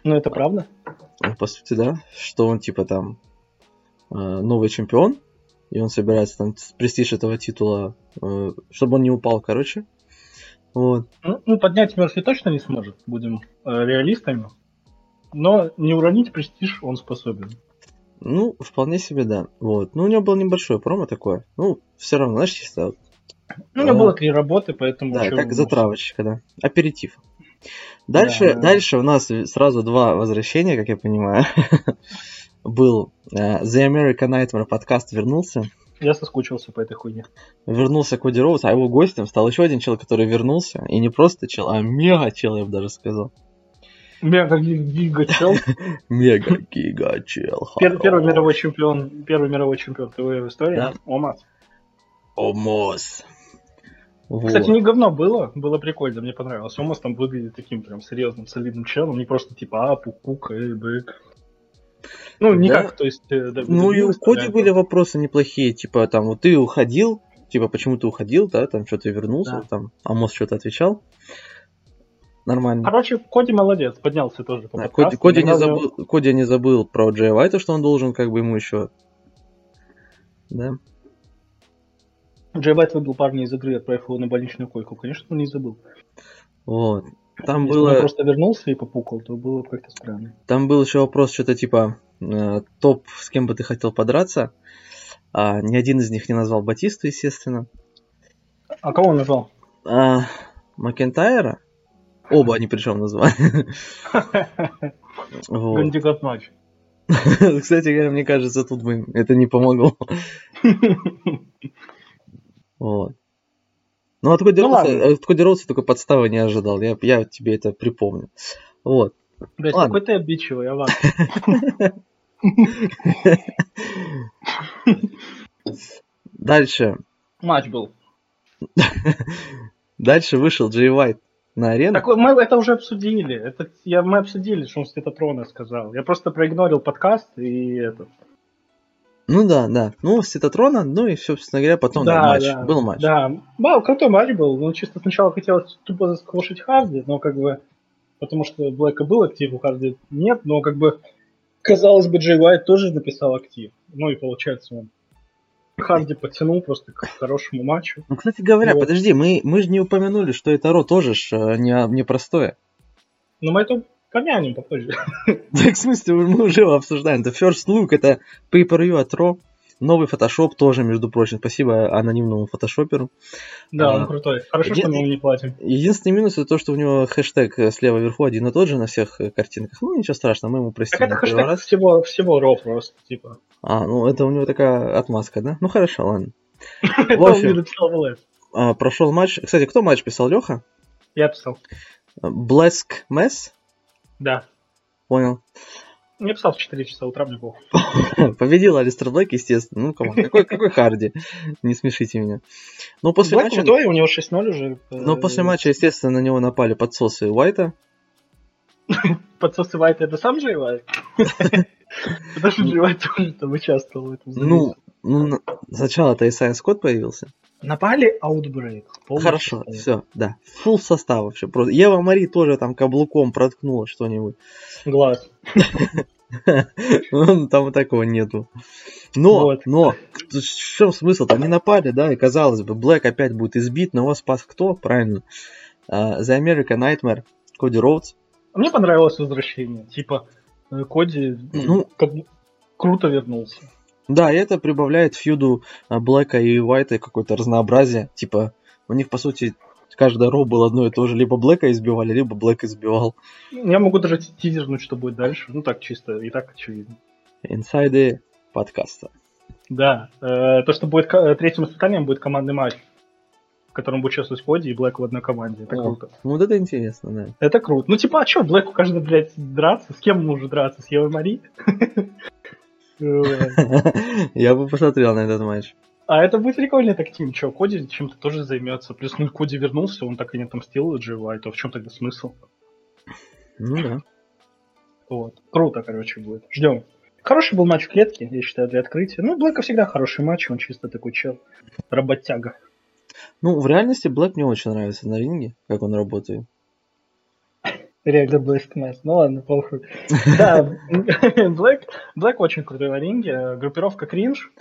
S1: Ну это правда?
S2: Ну, по сути, да. Что он типа там э, новый чемпион, и он собирается там престиж этого титула, э, чтобы он не упал, короче. Вот.
S1: Ну, ну поднять Мерфи точно не сможет, будем э, реалистами. Но не уронить престиж он способен.
S2: Ну, вполне себе, да. Вот. Ну, у него было небольшое промо такое. Ну, все равно, знаешь, чисто...
S1: Ну, у него а... было три работы, поэтому...
S2: Да, как затравочка, да. Аперитив. Дальше, да. дальше у нас сразу два возвращения, как я понимаю. Был uh, The American Nightmare подкаст вернулся.
S1: Я соскучился по этой хуйне.
S2: Вернулся Коди Роуз, а его гостем стал еще один чел, который вернулся. И не просто чел, а мега чел, я бы даже сказал.
S1: Мега гига чел.
S2: Мега гига чел.
S1: Первый мировой чемпион, первый мировой чемпион ТВ в истории. Омас.
S2: Омос.
S1: Кстати, не говно было, было прикольно, мне понравилось. Омас там выглядит таким прям серьезным, солидным челом, не просто типа, а, пукука, и бык. Ну, никак, да? то есть...
S2: Э, да, ну, и у Коди были вопросы неплохие, типа, там, вот ты уходил, типа, почему ты уходил, да, там, что-то вернулся, да. там, Амос что-то отвечал. Нормально.
S1: Короче, Коди молодец, поднялся тоже по
S2: да, Коди, Коди, не забыл, Коди не забыл про Джей Вайта, что он должен как бы ему еще... Да.
S1: Джей Вайт выбил парня из игры, отправив его на больничную койку. Конечно, он не забыл.
S2: Вот. Там
S1: Если
S2: было...
S1: он просто вернулся и попукал, то было как-то странно.
S2: Там был еще вопрос, что-то типа э, топ, с кем бы ты хотел подраться. А, ни один из них не назвал Батисту, естественно.
S1: А кого он назвал?
S2: А, Макентайра. Оба они причем назвали.
S1: Гандикат матч.
S2: Кстати говоря, мне кажется, тут бы это не помогло. Вот. Ну, от Коди, ну, Роуса, от Коди Роуса такой подставы не ожидал. Я, я тебе это припомню. Вот.
S1: Блять, какой ты обидчивый, Аван.
S2: Дальше.
S1: Матч был.
S2: Дальше вышел Джей Уайт на арену.
S1: Так мы это уже обсудили. Это, я, мы обсудили, что он с Трона сказал. Я просто проигнорил подкаст и этот.
S2: Ну да, да. Ну, с Ситатрона, ну и, собственно говоря, потом да, матч. Да, был матч.
S1: Да, был, крутой матч был. Ну, чисто сначала хотелось тупо засквошить Харди, но как бы, потому что Блэка был актив, у Харди нет, но как бы, казалось бы, Джей Уайт тоже написал актив. Ну и получается он Харди подтянул просто к хорошему матчу.
S2: Ну, кстати говоря, вот. подожди, мы, мы же не упомянули, что это Ро тоже ж э, не, не простое.
S1: Ну, мы это Помянем попозже.
S2: Так, в смысле, мы уже обсуждаем. Это First Look, это pay-per-view от Raw. Новый фотошоп тоже, между прочим. Спасибо анонимному фотошоперу.
S1: Да, а, он крутой. Хорошо, Еди... что мы ему не платим.
S2: Единственный минус это то, что у него хэштег слева вверху один и тот же на всех картинках. Ну, ничего страшного, мы ему простим.
S1: Так это хэштег раз. всего, всего Raw просто, типа.
S2: А, ну это у него такая отмазка, да? Ну хорошо, ладно.
S1: В общем,
S2: а, прошел матч. Кстати, кто матч писал? Леха?
S1: Я писал.
S2: Блеск Месс?
S1: Да.
S2: Понял.
S1: Я писал в 4 часа утра, мне плохо.
S2: Победил Алистер Блэк, естественно. Ну, кому? Какой, какой Харди? Не смешите меня. Ну, после
S1: Блэк матча... Крутой, у него 6-0 уже.
S2: Ну, после матча, естественно, на него напали подсосы Уайта.
S1: Подсосы Уайта это сам же Уайт? Потому что Уайт тоже там участвовал в этом.
S2: Ну, ну сначала-то Исайя Скотт появился.
S1: Напали аутбрейк.
S2: Хорошо, все, да. Фул состав вообще. Просто. Ева Мари тоже там каблуком проткнула что-нибудь.
S1: Глаз.
S2: Ну, там такого нету. Но, вот. но, в чем смысл? Они напали, да, и казалось бы, Блэк опять будет избит, но его спас кто? Правильно. Uh, The American Nightmare, Коди Роудс.
S1: Мне понравилось возвращение. Типа, э, Коди ну, как круто вернулся.
S2: Да, и это прибавляет фьюду а, Блэка и Уайта какое-то разнообразие. Типа, у них, по сути, каждый роу был одно и то же. Либо Блэка избивали, либо Блэк избивал.
S1: Я могу даже тизернуть, что будет дальше. Ну так, чисто, и так очевидно.
S2: Инсайды подкаста.
S1: Да, э, то, что будет третьим испытанием, будет командный матч, в котором будет участвовать Коди и Блэк в одной команде. Это О, круто.
S2: Ну вот это интересно, да.
S1: Это круто. Ну типа, а что, Блэку каждый, блядь, драться? С кем нужно драться? С Евой Мари?
S2: Я бы посмотрел на этот матч.
S1: А это будет прикольный так тим, что Коди чем-то тоже займется. Плюс ну, Коди вернулся, он так и не отомстил Джей Уайту. В чем тогда смысл?
S2: Ну да.
S1: Вот. Круто, короче, будет. Ждем. Хороший был матч в клетке, я считаю, для открытия. Ну, Блэка всегда хороший матч, он чисто такой чел. Работяга.
S2: Ну, в реальности Блэк мне очень нравится на ринге, как он работает.
S1: Реально Блэк Мэс. Ну ладно, похуй. Да, Блэк, Блэк очень крутой на ринге. Группировка кринж.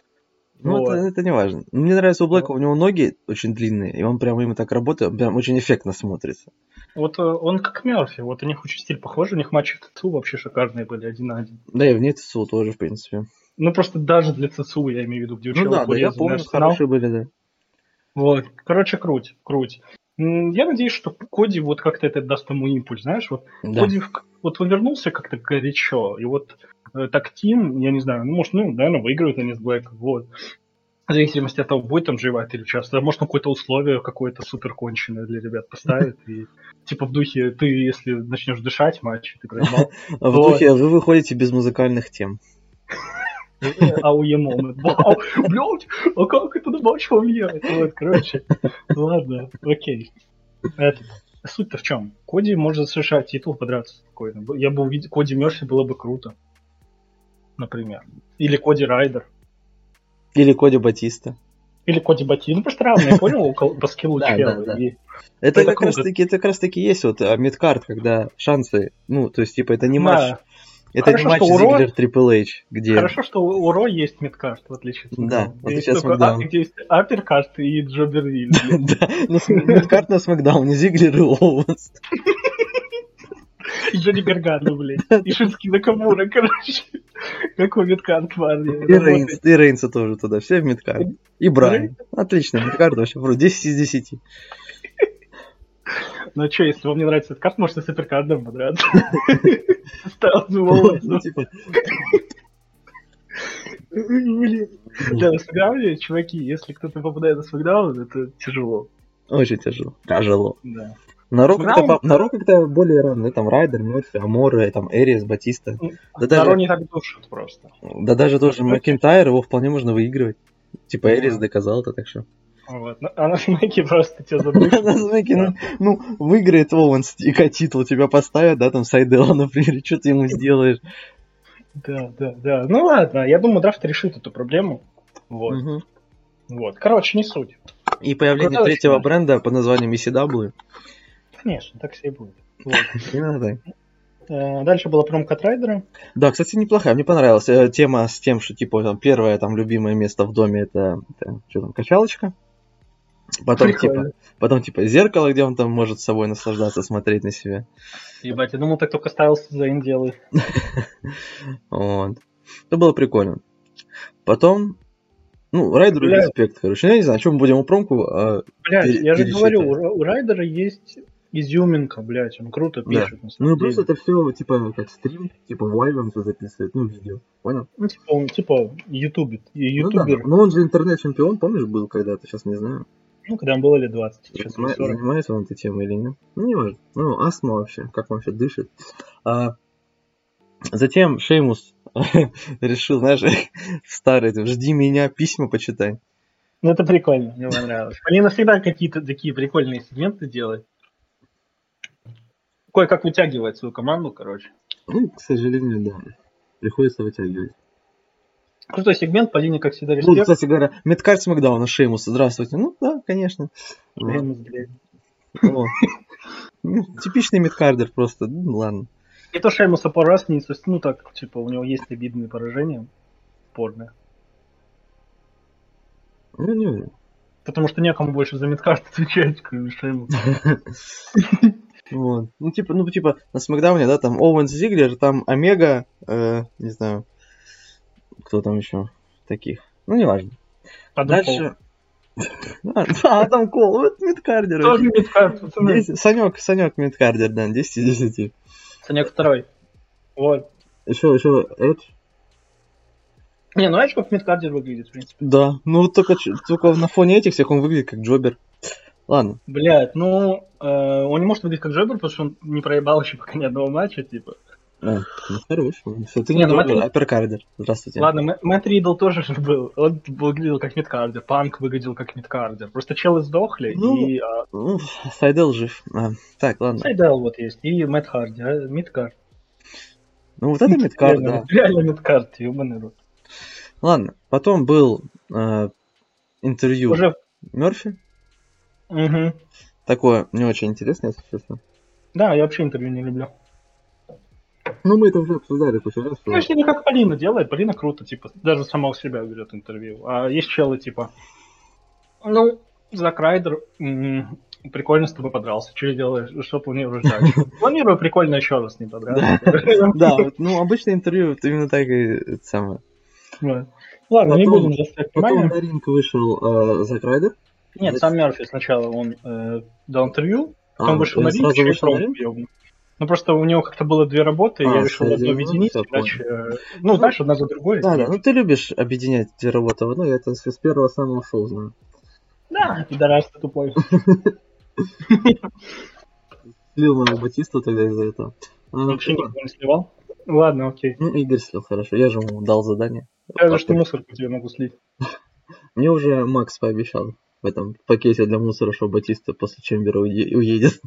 S2: Ну, вот. это, это не важно. Мне нравится у Блэка, у него ноги очень длинные, и он прям ими так работает, прям очень эффектно смотрится.
S1: Вот э, он как Мерфи, вот у них очень стиль похожий, у них матчи в ЦЦУ вообще шикарные были, один на один.
S2: Да, и вне ЦЦУ тоже, в принципе.
S1: Ну, просто даже для ЦЦУ, я имею в виду, где
S2: Ну да, да, я помню, хорошие были, да.
S1: Вот, короче, круть, круть. Я надеюсь, что Коди вот как-то это даст ему импульс, знаешь, вот да. Коди вот он вернулся как-то горячо, и вот э, так Тим, я не знаю, ну, может, ну, наверное, выиграют они с Блэком, вот. В зависимости от того, будет там живать или часто. Может, он какое-то условие какое-то супер конченое для ребят поставит. И типа в духе, ты, если начнешь дышать матч, ты проебал.
S2: В духе, вы выходите без музыкальных тем.
S1: АУЕ момент. Вау, блядь, а как это на матч повлияет? Вот, короче, ладно, окей. Это, суть-то в чем? Коди может совершать титул подраться спокойно. Я бы увидел, Коди Мерси было бы круто. Например. Или Коди Райдер.
S2: Или Коди Батиста.
S1: Или Коди Батиста. Ну, просто равно, я понял, по скиллу чела.
S2: Это как раз таки, это как раз таки есть вот мидкарт, когда шансы, ну, то есть, типа, это не матч это Хорошо, не матч Зиглер Triple H, где...
S1: Хорошо, что у Raw есть midcard, в отличие от
S2: Да,
S1: в отличие от Смакдаун. Где есть upper card и Джобервиль.
S2: Да, но midcard на Смакдауне, Зиглер и Оуэнс.
S1: И Джонни Гаргано, блядь. И Шински Накамура, короче. Какой midcard, парни.
S2: И Рейнс, и Рейнса тоже туда, все в midcard. И Брайан. Отлично, midcard вообще, 10 из 10.
S1: Ну что, если вам не нравится этот карт, можете суперкардом подраться.
S2: Ну, типа.
S1: Блин. Да, на Смакдауне, чуваки, если кто-то попадает на Смакдаун, это тяжело.
S2: Очень тяжело. Тяжело. Да. На Ро как-то, на Ро как-то более равны. Там Райдер, Мерфи, Аморы, там Эрис, Батиста.
S1: Да даже, Ро не так душит просто.
S2: Да даже тоже Макентайр, его вполне можно выигрывать. Типа Эрис доказал это, так что.
S1: Вот. Ну, а на смеке просто тебя задушит.
S2: На смеке, ну, ну, выиграет Оуэнс и титул, тебя поставят, да, там Сайдела, например, что ты ему сделаешь?
S1: Да, да, да. Ну ладно, я думаю, драфт решит эту проблему. Вот. Угу. Вот. Короче, не суть.
S2: И появление Короче, третьего бренда под названием ECW.
S1: Конечно, так все и будет. Вот. Именно так. Э, дальше была промка Райдера.
S2: Да, кстати, неплохая. Мне понравилась э, тема с тем, что типа там первое там любимое место в доме это, это что там качалочка. Потом типа, потом типа зеркало, где он там может с собой наслаждаться, смотреть на себя.
S1: Ебать, я думал, так только ставился за инделы.
S2: Вот. Это было прикольно. Потом, ну, Райдеру респект, короче. Я не знаю, о чем мы будем у промку. А
S1: Блядь, я же говорю, у Райдера есть изюминка, блядь, он круто пишет. Да.
S2: Ну, плюс это все, типа, как стрим, типа, в лайвом все записывает, ну, видео, понял?
S1: Ну, типа, он, типа, ютубит,
S2: ютубер. Ну, да, но он же интернет-чемпион, помнишь, был когда-то, сейчас не знаю.
S1: Ну, когда ему было лет 20, сейчас
S2: Занима... Занимается он этой темой или нет? Ну, не важно. Ну, астма вообще, как он вообще дышит. А... Затем Шеймус решил, знаешь, решил, знаешь, старый, жди меня, письма почитай.
S1: Ну это прикольно, мне понравилось. Полина всегда какие-то такие прикольные сегменты делает. Кое-как вытягивает свою команду, короче.
S2: Ну, к сожалению, да. Приходится вытягивать.
S1: Крутой сегмент, Полине, как всегда,
S2: ну, респект. Ну, кстати говоря, Midcard Смакдауна, Шеймус, здравствуйте. Ну, да, конечно. Шеймус, блядь. Ну, типичный midcarder просто, ну ладно.
S1: И то Шеймуса пару раз не ну так, типа, у него есть обидные поражения, спорные.
S2: Ну, не уверен.
S1: Потому что некому больше за midcard отвечать, кроме Шеймуса.
S2: Вот. Ну, типа, ну, типа, на Смакдауне, да, там Оуэнс Зиглер, там Омега, э, не знаю, кто там еще таких. Ну, неважно. Адам Дальше... А, там Кол, вот midcarder. Тоже midcarder, Санек, Санек midcarder, да, 10 из 10.
S1: Санек второй. Вот.
S2: Еще, еще Эдж.
S1: Не, ну Эдж как midcarder выглядит, в принципе.
S2: Да, ну только, только на фоне этих всех он выглядит как Джобер. Ладно.
S1: Блять, ну, э, он не может выглядеть как Джобер, потому что он не проебал еще пока ни одного матча, типа.
S2: А, ну хорош. Все, ты не, ну, Мэтт... апперкардер. Здравствуйте.
S1: Ладно, Мэтт Ридл тоже же был. Он выглядел как мидкардер. Панк выглядел как мидкардер. Просто челы сдохли
S2: ну,
S1: и...
S2: А... Ну, Сайдел жив. А, так, ладно.
S1: Сайдел вот есть. И Мэтт Харди, а? Мидкард.
S2: Ну вот это мидкард, да.
S1: Реально мидкард, ебаный рот.
S2: Ладно, потом был э, интервью Уже... Мерфи.
S1: Угу.
S2: Такое не очень интересное, если честно.
S1: Да, я вообще интервью не люблю.
S2: Ну, мы это уже обсуждали кучу раз.
S1: Ну, если не как Полина делает, Полина круто, типа, даже сама у себя берет интервью. А есть челы, типа, ну, Зак Райдер, м-м, прикольно с тобой подрался. Что делаешь? Что планируешь дальше? Планирую прикольно еще раз не подраться.
S2: Да, ну, обычно интервью именно так и самое.
S1: Ладно, не будем заставить
S2: Потом на ринг вышел э, Зак Райдер.
S1: Нет, сам Мерфи сначала он э, дал интервью, потом а, вышел на ринг, и вышел ну просто у него как-то было две работы, а, я решил одну объединить, иначе. Э, ну, знаешь, одна за другой.
S2: Да, да, ну ты любишь объединять две работы в одну, я это с первого самого шоу знаю.
S1: Да, пидорас ты тупой.
S2: Слил моего Батисту тогда из-за этого.
S1: А, Вообще никого не сливал? Ладно, окей.
S2: Ну, Игорь слил, хорошо. Я же ему дал задание.
S1: Я за что мусорку тебе могу слить.
S2: Мне уже Макс пообещал в этом пакете для мусора, что Батиста после Чембера уедет.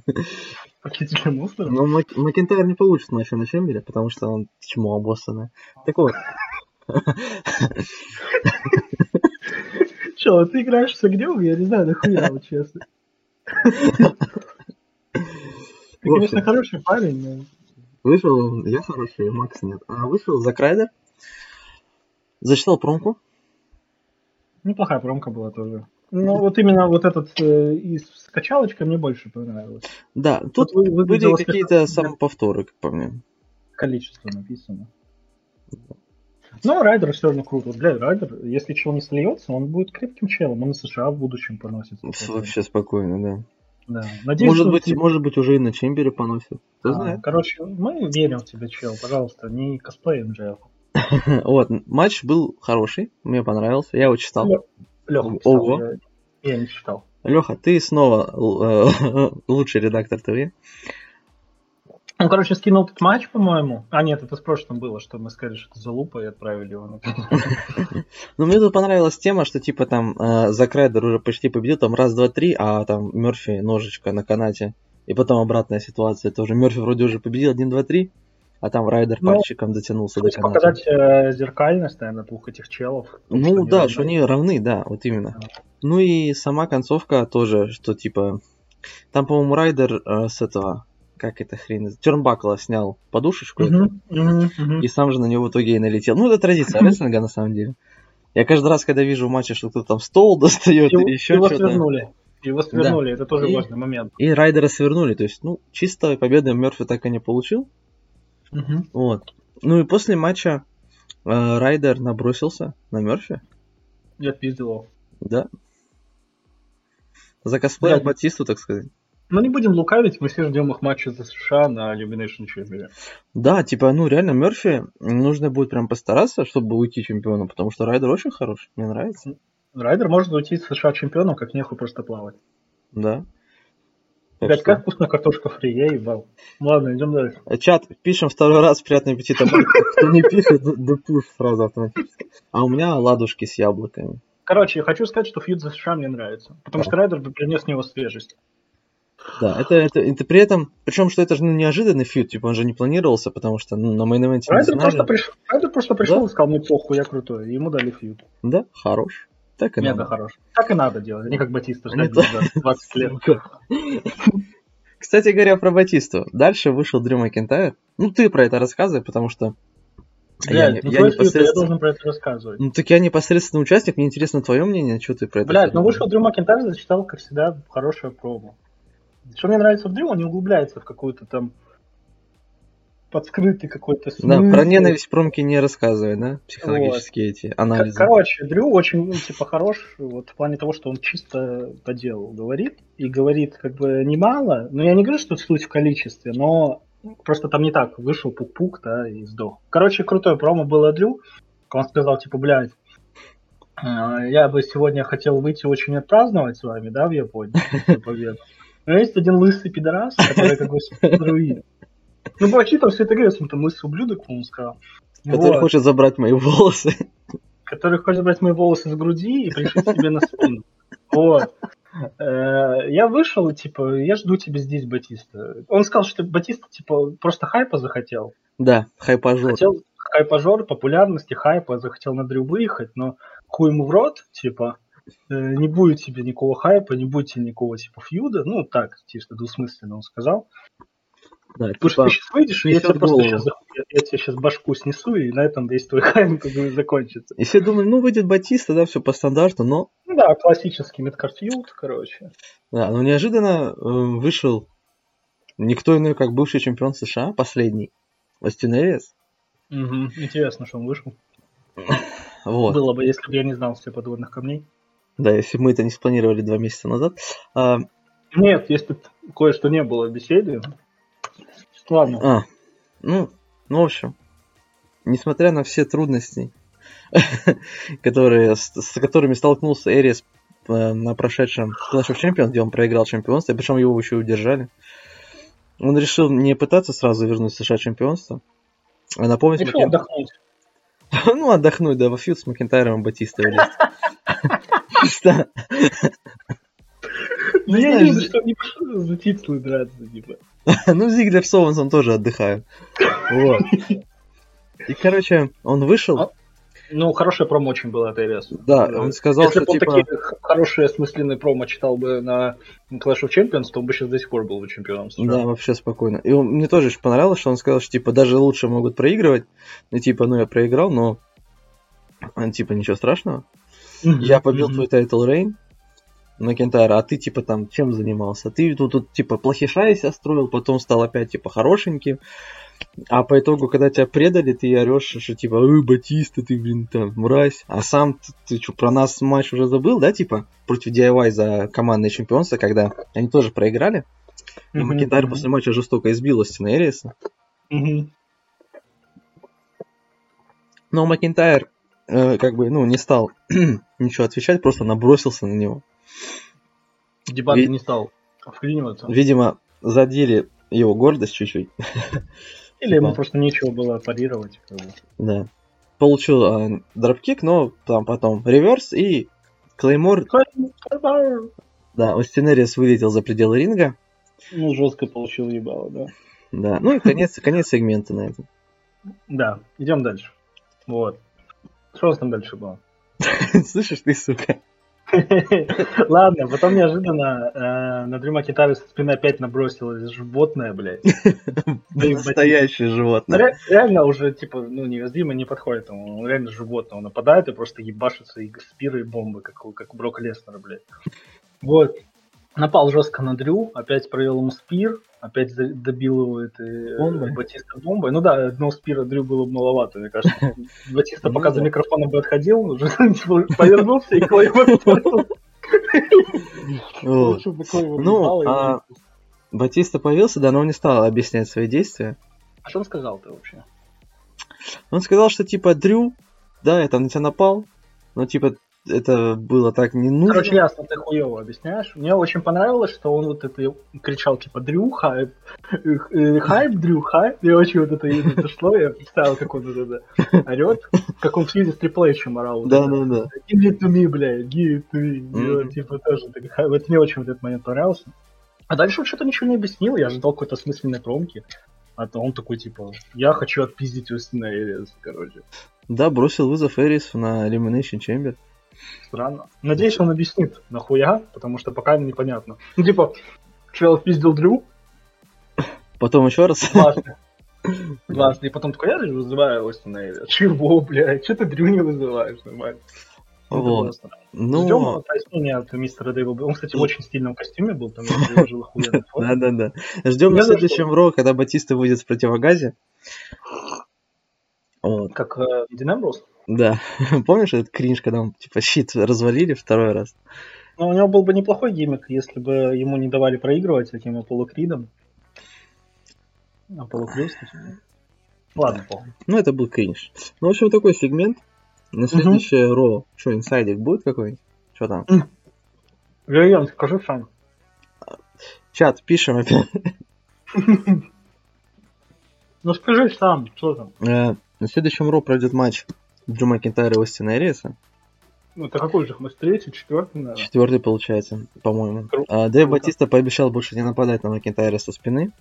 S1: Пакете для мусора?
S2: Ну, Мак- Макентайр не получит матча на Чембере, потому что он чмо обоссанное. Так вот.
S1: Че, ты играешь с огнем? Я не знаю, нахуя, вот честно. Ты, конечно, хороший парень, но...
S2: Вышел, я хороший, Макс нет. А вышел за Крайдер, зачитал промку.
S1: Неплохая промка была тоже. Ну, вот именно вот этот э, из с качалочкой мне больше понравилось.
S2: Да, тут вот вы, были какие-то самоповторы, как по мне.
S1: Количество написано. Но Райдер все равно круто. Бля, Райдер, если чего не сольется, он будет крепким челом. Он и США в будущем поносится.
S2: Вообще спокойно, да.
S1: Да.
S2: Надеюсь, может, быть, ты... может быть, уже и на Чембере поносит. Кто а, знает.
S1: Короче, мы верим в тебя, чел. Пожалуйста, не косплей МДФ.
S2: вот, матч был хороший, мне понравился, я его читал.
S1: Леха Ого. Я, я не читал.
S2: Леха, ты снова э, лучший редактор ТВ.
S1: Он, короче, скинул этот матч, по-моему. А, нет, это с прошлым было, что мы сказали, что это залупа, и отправили его на
S2: Ну, мне тут понравилась тема, что, типа, там, э, Зак Райдер уже почти победил, там, раз, два, три, а там Мерфи ножичка на канате. И потом обратная ситуация тоже. Мерфи вроде уже победил, один, два, три а там Райдер ну, пальчиком дотянулся до
S1: каната. показать э, зеркальность, наверное, двух этих челов.
S2: Ну что да, что они равны, да, вот именно. Да. Ну и сама концовка тоже, что типа... Там, по-моему, Райдер э, с этого, как это хрень, Тернбакла снял подушечку uh-huh, uh-huh, uh-huh. и сам же на него в итоге и налетел. Ну, это традиция рестлинга, на самом деле. Я каждый раз, когда вижу в матче, что кто-то там стол достает или еще
S1: что-то... свернули. Его свернули, да. это тоже и, важный момент.
S2: И Райдера свернули, то есть, ну, чисто победы Мерфи так и не получил.
S1: Угу.
S2: Вот. Ну и после матча э, Райдер набросился на Мерфи.
S1: Я пиздил его.
S2: Да. За косплеем да. Батисту, так сказать.
S1: Ну не будем лукавить, мы все ждем их матча за США на Elimination Chamber.
S2: Да, типа, ну реально Мерфи нужно будет прям постараться, чтобы уйти чемпионом, потому что Райдер очень хорош, мне нравится.
S1: Райдер может уйти с США чемпионом, как нехуй просто плавать.
S2: Да.
S1: Блять, как вкусно картошка фри, я ебал. Ладно, идем дальше.
S2: Чат, пишем второй раз, приятный аппетит. Кто не пишет, да пуш сразу автоматически. А у меня ладушки с яблоками.
S1: Короче, я хочу сказать, что feud за США мне нравится. Потому что Райдер принес в него свежесть.
S2: Да, это, это, это при этом, причем, что это же ну, неожиданный feud, типа он же не планировался, потому что ну, на main
S1: Райдер просто, приш... Райдер просто пришел да? и сказал, мне похуй, я крутой, и ему дали feud.
S2: Да, хорош. Так и
S1: Мега
S2: надо.
S1: хорош. Так и надо делать, не как Батиста ждать 20 лет.
S2: Кстати говоря, про Батисту. Дальше вышел Дрю Макентайр. Ну, ты про это рассказывай, потому что
S1: Блядь, я, ну я, непосредственно... я должен про это рассказывать.
S2: Ну так я непосредственно участник, мне интересно твое мнение, что ты про это
S1: Блядь, ну вышел Дрю Макентайр, зачитал, как всегда, хорошее промо. Что мне нравится в Дрю, он не углубляется в какую-то там подскрытый какой-то
S2: смысл. Да, про ненависть промки не рассказывай, да? Психологические вот. эти анализы.
S1: Короче, Дрю очень, ну, типа, хорош вот в плане того, что он чисто по делу говорит. И говорит как бы немало. Но я не говорю, что суть в количестве, но просто там не так. Вышел пук-пук, да, и сдох. Короче, крутое промо было Дрю. Он сказал, типа, блядь, э, я бы сегодня хотел выйти очень отпраздновать с вами, да, в Японии, победу. Но есть один лысый пидорас, который как бы друид. Ну, Бачи там все это говорит, он там лысый ублюдок, по-моему, сказал.
S2: Который вот. хочет забрать мои волосы.
S1: Который хочет забрать мои волосы с груди и пришить себе на спину. Вот. Э, я вышел, типа, я жду тебя здесь, Батиста. Он сказал, что Батиста, типа, просто хайпа захотел.
S2: Да, хайпажор.
S1: Хотел хайпажор, популярности, хайпа, захотел на Дрю выехать, но хуй ему в рот, типа, э, не будет тебе никакого хайпа, не будет тебе никакого, типа, фьюда. Ну, так, чисто двусмысленно он сказал. Да, что типа, ты сейчас выйдешь, и я тебе просто сейчас, я, я тебе сейчас башку снесу, и на этом весь твой хайм как бы закончится.
S2: И все думают, ну выйдет Батиста, да, все по стандарту, но...
S1: Ну да, классический Мидкартфилд, короче.
S2: Да, но неожиданно э, вышел никто иной, как бывший чемпион США, последний, Остин Эвис.
S1: Угу, интересно, что он вышел. Вот. Было бы, если бы я не знал все подводных камней.
S2: Да, если бы мы это не спланировали два месяца назад. А...
S1: Нет, если кое-что не было в беседе, Ладно.
S2: А, ну, ну, в общем, несмотря на все трудности, которые, с, с которыми столкнулся Эрис э, на прошедшем Clash of Champions, где он проиграл чемпионство, и причем его еще удержали, он решил не пытаться сразу вернуть США чемпионство, а напомнить...
S1: Решил Макен... отдохнуть.
S2: ну, отдохнуть, да, во фьюд с Макентайром и Батистой
S1: Ну, я вижу, что не пошел за титулы драться, типа.
S2: ну, Зиглер с Оуэнсом тоже отдыхают. Вот. И, короче, он вышел. А,
S1: ну, хорошая промо очень была от Эриас.
S2: Да, он сказал,
S1: Если
S2: что
S1: бы он такие хорошие, осмысленные промо читал бы на Clash of Champions, то он бы сейчас до сих пор был бы чемпионом
S2: США. Да, вообще спокойно. И он, мне тоже понравилось, что он сказал, что, типа, даже лучше могут проигрывать. И, типа, ну, я проиграл, но, типа, ничего страшного. Я побил твой title reign, Макентайра, а ты типа там чем занимался? Ты тут, тут типа плохиша себя строил, потом стал опять типа хорошеньким. А по итогу, когда тебя предали, ты орешь, что типа, ой, Батиста, ты, блин, там, мразь. А сам ты, ты что, про нас матч уже забыл, да, типа, против DIY за командное чемпионство, когда они тоже проиграли. И mm-hmm. Макентайр после матча жестоко избил Остина Эриса. Mm-hmm. Но Макентайр, э, как бы, ну, не стал ничего отвечать, просто набросился на него.
S1: Дебаты Ви... не стал вклиниваться.
S2: Видимо, задели его гордость чуть-чуть.
S1: Или ему просто нечего было парировать.
S2: Да. Получил э, дропкик, но там потом реверс и Клеймор... Да, Остинерис вылетел за пределы ринга.
S1: Ну, жестко получил ебало, да.
S2: Да, ну и конец, конец сегмента на этом.
S1: Да, идем дальше. Вот. Что у нас там дальше было?
S2: Слышишь ты, сука?
S1: Ладно, потом неожиданно э, на Дрю Макентайра со спины опять набросилось животное, блядь.
S2: Настоящее животное.
S1: Реально уже, типа, ну, невязимо не подходит ему. Он реально животное. Он нападает и просто ебашится и спиры, и бомбы, как, у Брока Леснера, блядь. Вот. Напал жестко на Дрю, опять провел ему спир, опять добил его этой бомбой. Батиста бомбой. Ну да, одного спира Дрю было бы маловато, мне кажется. Батиста пока за микрофоном бы отходил, уже повернулся и Клей
S2: Ну, а Батиста появился, да, но он не стал объяснять свои действия.
S1: А что он сказал-то вообще?
S2: Он сказал, что типа Дрю, да, я там на тебя напал, но типа это было так не нужно.
S1: Короче, ясно, ты хуево объясняешь. Мне очень понравилось, что он вот это кричал, типа, Дрю, хайп, э, хайп, Дрю, хайп. Мне очень вот это, это шло, я представил, как он вот это орет, как он в связи с H орал.
S2: Да, да, да.
S1: Give it to me, блядь, give it to me. Типа, тоже, вот мне очень вот этот момент понравился. А дальше он что-то ничего не объяснил, я ожидал какой-то смысленной промки. А то он такой, типа, я хочу отпиздить Остина Эриас, короче.
S2: Да, бросил вызов Эрису на Elimination Chamber.
S1: Странно. Надеюсь, он объяснит, нахуя, потому что пока непонятно. Ну, типа, чел пиздил Дрю.
S2: Потом еще раз.
S1: Дважды. Дважды. И потом такой, я же вызываю Остина Эриас. Чего, блядь? Что ты Дрю не вызываешь? Нормально.
S2: Вот. Ну...
S1: Ждем пояснения от мистера Дэйва. Он, кстати, в очень стильном костюме был, там
S2: Да-да-да. Ждем на следующем Ро, когда Батиста выйдет в противогазе.
S1: Как э, Дин Эмбрус?
S2: Да. Помнишь этот кринж, когда он типа щит развалили второй раз?
S1: Ну, у него был бы неплохой гиммик, если бы ему не давали проигрывать таким Аполло Кридом. Аполло Ладно, помню.
S2: Ну, это был кринж. Ну, в общем, такой сегмент. На следующее. Ро, что, инсайдик будет какой-нибудь? Что там?
S1: Галян, скажи сам.
S2: Чат, пишем опять.
S1: Ну скажи сам, что там?
S2: Э, на следующем Ро пройдет матч Джо Макинтайра и Остина Эриса.
S1: Ну, это какой же? Мы третий, четвертый, наверное?
S2: Четвертый, получается, по-моему. А Дэйв Батиста пообещал больше не нападать на Макинтайра со спины.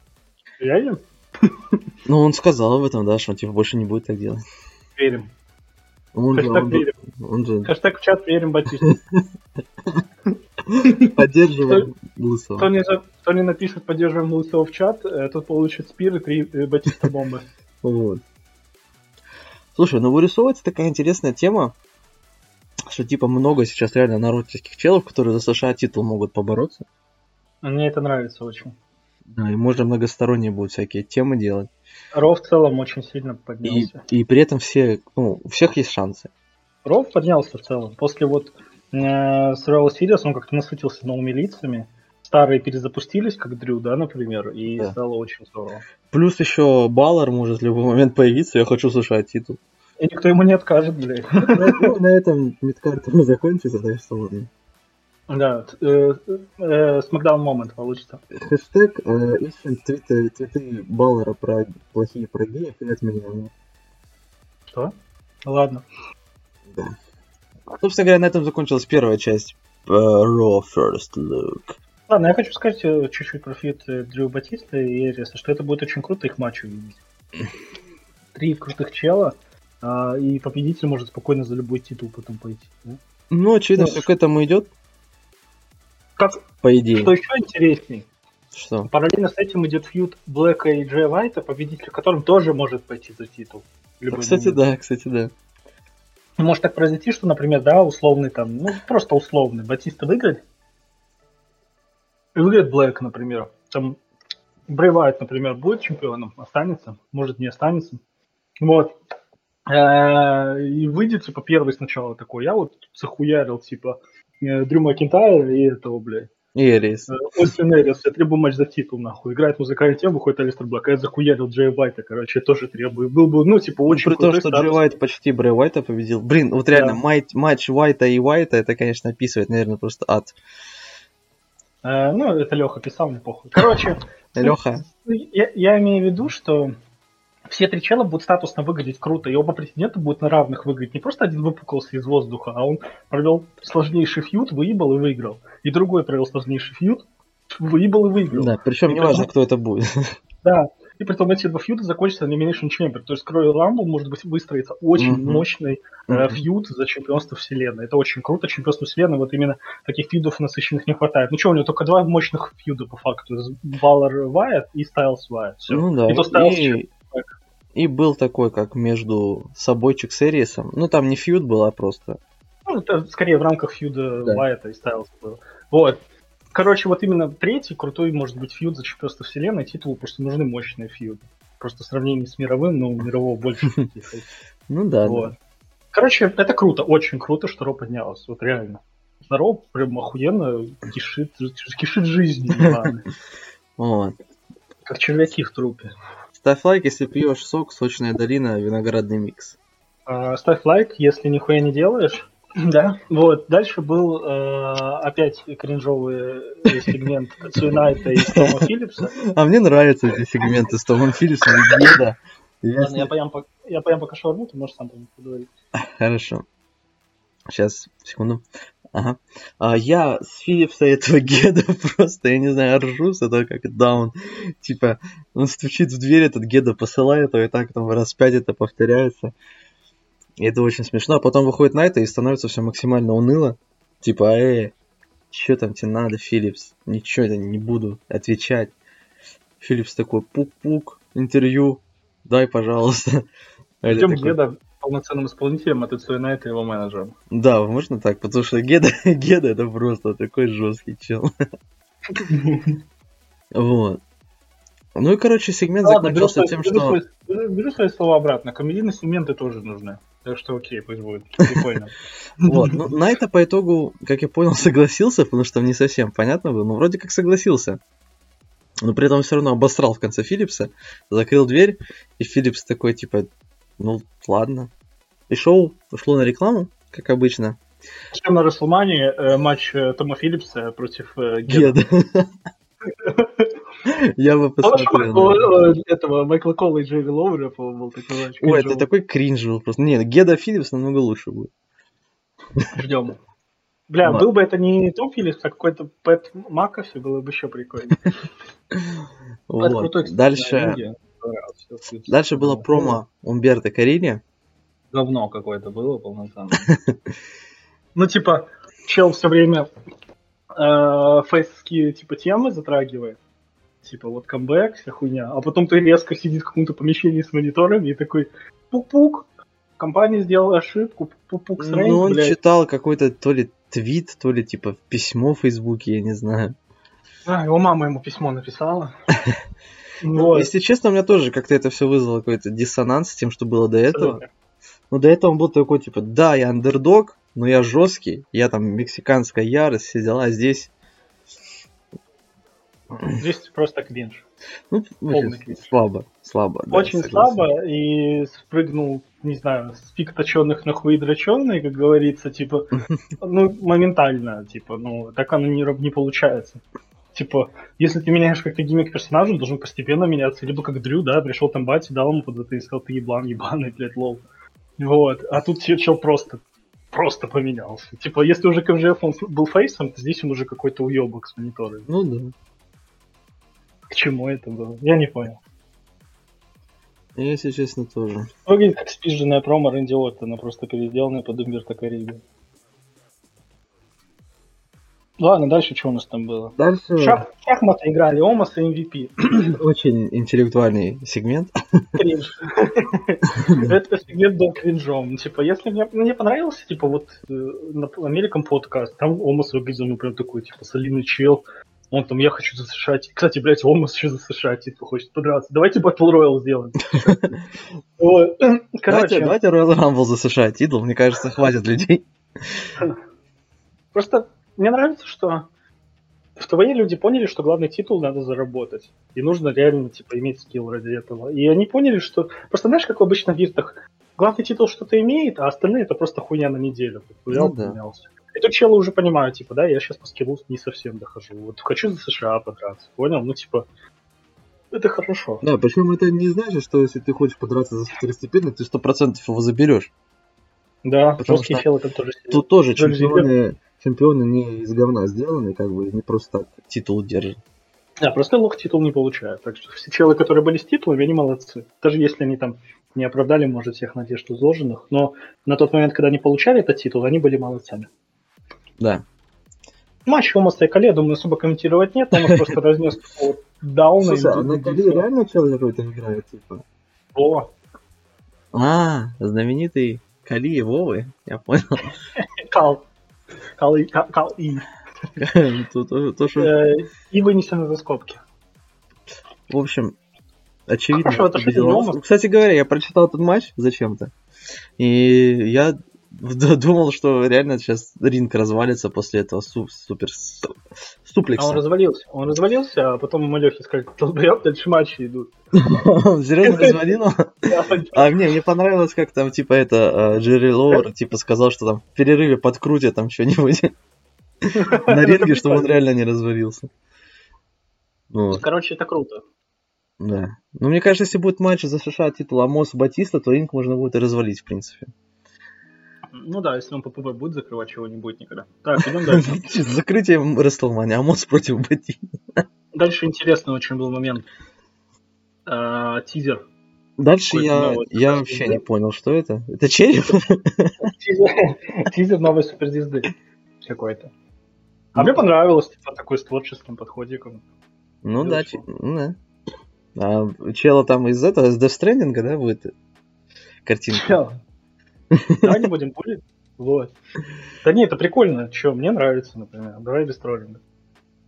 S1: Им?
S2: Ну, он сказал об этом, да, что он типа больше не будет так делать.
S1: Верим.
S2: Он
S1: Хэштег
S2: же, он,
S1: верим.
S2: Он же...
S1: Хэштег в чат верим Батисту.
S2: Поддерживаем Лысого.
S1: Кто не, кто не напишет поддерживаем Лысого в чат, э, тот получит спир и три э, Батиста бомбы.
S2: Вот. Слушай, ну вырисовывается такая интересная тема, что типа много сейчас реально народских челов, которые за США титул могут побороться.
S1: Мне это нравится очень.
S2: Да, и можно многосторонние будут всякие темы делать.
S1: Ров в целом очень сильно поднялся.
S2: И, и при этом все, ну, у всех есть шансы.
S1: Ров поднялся в целом. После вот э, Survival Series он как-то насытился новыми лицами. Старые перезапустились, как Дрю, да, например, и да. стало очень здорово.
S2: Плюс еще Баллар может в любой момент появиться, я хочу слушать титул.
S1: И никто ему не откажет, блядь.
S2: На этом мидкарт закончится, так что ладно.
S1: Да, Смакдаун момент получится.
S2: Хэштег ищем твиты, твиты Баллера про плохие про геев и отменяем.
S1: Что? Ладно.
S2: Да. Собственно говоря, на этом закончилась первая часть Raw First Look.
S1: Ладно, я хочу сказать чуть-чуть про feud Дрю Батиста и Эриса, что это будет очень круто их матч увидеть. Три крутых чела, и победитель может спокойно за любой титул потом пойти. Да?
S2: Ну, очевидно, ну, все к этому идет.
S1: Как,
S2: по идее.
S1: Что еще интересней?
S2: Что?
S1: Параллельно с этим идет фьюд Блэка и Джей Вайта, победитель которым тоже может пойти за титул.
S2: Кстати, момент. да, кстати, да.
S1: Может так произойти, что, например, да, условный там, ну, просто условный, Батиста выиграет, выиграет Блэк, например. Там Брей Вайт, например, будет чемпионом, останется, может не останется. Вот. Э, и выйдет, типа, первый сначала такой, я вот захуярил, типа, Э, Дрю Макинтайр и этого, блядь.
S2: И Эрис.
S1: Э, Остин Эрис. Я требую матч за титул, нахуй. Играет музыкальный тем, выходит Алистер Блэк. А я захуярил Джей Вайта, короче, я тоже требую. Был бы, ну, типа, очень
S2: ну, При том, что Джей Вайт почти Брэй Вайта победил. Блин, вот реально, да. матч, Вайта и Вайта, это, конечно, описывает, наверное, просто ад.
S1: Ну, это Леха писал, мне похуй. Короче,
S2: Леха.
S1: Я, я имею в виду, что все три чела будут статусно выглядеть круто, и оба претендента будут на равных выглядеть. Не просто один выпуклился из воздуха, а он провел сложнейший фьют, выебал и выиграл. И другой провел сложнейший фьют, выебал и выиграл.
S2: Да, причем не важно, кто это будет.
S1: Да, и при том эти два фьюда закончатся Elimination Chamber. То есть Royal Rumble может быть выстроиться очень mm-hmm. мощный mm-hmm. фьюд за чемпионство вселенной. Это очень круто. Чемпионство вселенной, вот именно таких фьюдов насыщенных не хватает. Ну что, у него только два мощных фьюда по факту. Valor Wyatt и Wyatt. Все.
S2: Ну да. И, то Styles и... И был такой, как между собойчик с Эрисом. Ну, там не фьюд был, а просто...
S1: Ну, это скорее в рамках фьюда да. Вайта и Стайлс был. Вот. Короче, вот именно третий крутой может быть фьюд за чемпионство вселенной. Титулу просто нужны мощные фьюды. Просто в сравнении с мировым, ну, мирового больше.
S2: Ну да.
S1: Короче, это круто, очень круто, что Ро поднялась. Вот реально. Ро прям охуенно кишит, кишит жизнью.
S2: Вот.
S1: Как червяки в трупе.
S2: Ставь лайк, если пьешь сок, сочная долина, виноградный микс.
S1: А, ставь лайк, если нихуя не делаешь. Да, вот. Дальше был э, опять кринжовый сегмент Цунайта и Тома Филлипса.
S2: А мне нравятся эти сегменты с Томом Филлипсом и Геда.
S1: Ладно, я поем, я поем пока шаурму, ты можешь сам поговорить.
S2: Хорошо. Сейчас, секунду. Ага. А я с Филлипса этого Геда просто, я не знаю, ржу с этого как даун. Типа, он стучит в дверь, этот Геда посылает его, и так там раз пять это повторяется. И это очень смешно. А потом выходит на это и становится все максимально уныло. Типа, э, что там тебе надо, Филлипс? Ничего я не буду отвечать. Филлипс такой, пук-пук, интервью, дай, пожалуйста.
S1: Ждем такой... Геда полноценным исполнителем, а ты Цуэнайт и его менеджером.
S2: Да, можно так, потому что Геда, Геда это просто такой жесткий чел. Вот. Ну и, короче, сегмент закончился тем, что...
S1: Беру свои слова обратно. Комедийные сегменты тоже нужны. Так что окей, пусть будет. Прикольно.
S2: Вот. Ну, на это по итогу, как я понял, согласился, потому что не совсем понятно было. Но вроде как согласился. Но при этом все равно обосрал в конце Филлипса, закрыл дверь, и Филлипс такой, типа, ну ладно. И шоу ушло на рекламу, как обычно.
S1: Чем на Расселмане э, матч э, Тома Филлипса против э, Геда.
S2: Я бы посмотрел.
S1: этого Майкла Колла и Джейви Лоуэра, по-моему, был такой.
S2: Ой, это такой кринж был просто. Нет, Геда Филлипс намного лучше будет.
S1: Ждем. Бля, был бы это не Том Филлипс, а какой-то Пэт Макафи, было бы еще прикольно.
S2: Вот. Дальше... Дальше было промо Умберто Карини.
S1: Говно какое-то было полноценно. Ну, типа, чел все время э, фейсовские типа темы затрагивает. Типа вот камбэк, вся хуйня. А потом ты резко сидит в каком-то помещении с мониторами и такой пук-пук, компания сделала ошибку, пук-пук
S2: Ну, он блядь. читал какой-то то ли твит, то ли типа письмо в Фейсбуке, я не знаю.
S1: А, его мама ему письмо написала.
S2: Ну, если честно, у меня тоже как-то это все вызвало какой-то диссонанс с тем, что было до этого. Ну, до этого он был такой, типа, да, я андердог, но я жесткий, я там мексиканская ярость, все дела, здесь...
S1: Здесь просто кринж.
S2: Ну, Полный кринж. слабо, слабо.
S1: Да, Очень слабо, и спрыгнул, не знаю, с пик точенных на хуи дроченый, как говорится, типа, ну, моментально, типа, ну, так оно не, не получается. Типа, если ты меняешь как-то гиммик персонажа, он должен постепенно меняться. Либо как Дрю, да, пришел там Бати, дал ему под это и сказал, ты еблан, ебаный, блядь, лол. Вот. А тут чел просто просто поменялся. Типа, если уже КМЖФ он был фейсом, то здесь он уже какой-то уебок с монитором.
S2: Ну да.
S1: К чему это было? Я не понял.
S2: Я, если честно, тоже.
S1: Выглядит как спизженная промо Рэнди Оттона, просто переделанная под Умберто Кариби. Ладно, дальше что у нас там было?
S2: Дальше...
S1: Шах, шахматы играли, Омас и MVP.
S2: Очень интеллектуальный сегмент.
S1: Кринж. Это сегмент был кринжом. Типа, если мне, мне понравился, типа, вот э, на Американ подкаст, там Омас выглядел, ну, прям такой, типа, солидный чел. Он там, я хочу засышать. Кстати, блядь, Омас еще засышать, типа, хочет подраться. Давайте Battle Royale сделаем.
S2: Короче. Давайте Royal Rumble засышать. Идол, мне кажется, хватит людей.
S1: Просто мне нравится, что в ТВЕ люди поняли, что главный титул надо заработать. И нужно реально, типа, иметь скилл ради этого. И они поняли, что... Просто знаешь, как обычно в виртах, главный титул что-то имеет, а остальные это просто хуйня на неделю. Взял, ну, да. поменялся. Тут челы уже понимают, типа, да, я сейчас по скиллу не совсем дохожу. Вот хочу за США подраться, понял? Ну, типа, это хорошо.
S2: Да, причем это не значит, что если ты хочешь подраться за второстепенно, ты сто процентов его заберешь.
S1: Да, Потому жесткие челы там тоже
S2: Тут тоже чемпионы, чемпионы не из говна сделаны, как бы не просто так титул держат.
S1: Да, просто лох титул не получают. Так что все челы, которые были с титулами, они молодцы. Даже если они там не оправдали, может, всех надежд изложенных, но на тот момент, когда они получали этот титул, они были молодцами.
S2: Да.
S1: Матч Омаса и Кале, думаю, особо комментировать нет, он просто разнес дауна.
S2: Слушай, а на Кале реально человек какой-то играет, типа?
S1: О.
S2: А, знаменитый Кали и Вовы, я понял.
S1: Кал. Кал и. Кал и. Э, и вынесены за скобки.
S2: В общем, очевидно. Это Кстати говоря, я прочитал этот матч зачем-то. И я думал, что реально сейчас ринг развалится после этого су- супер суплекса.
S1: А он развалился. Он развалился, а потом ему Лехе сказали, долбоёб, дальше матчи идут.
S2: Серьезно развалил? А мне, мне понравилось, как там, типа, это, Джерри Лоуэр, типа, сказал, что там в перерыве подкрутят там что-нибудь на ринге, чтобы он реально не развалился.
S1: Короче, это круто.
S2: Да. Ну, мне кажется, если будет матч за США титул Амос Батиста, то ринг можно будет и развалить, в принципе.
S1: Ну да, если он по ПП будет закрывать, чего не будет никогда. Так, идем дальше.
S2: Закрытие Рестлмани, Амос против Батиста.
S1: Дальше интересный очень был момент. А, тизер.
S2: Дальше я, я вообще не понял, что это. Это череп?
S1: Тизер новой суперзвезды какой-то. А мне понравилось, типа, такой с творческим подходиком.
S2: Ну да, да. А чела там из этого, из Death Stranding, да, будет картинка?
S1: Давай не будем булить. Вот. Да не, это прикольно. Че, мне нравится, например. Давай без троллинга.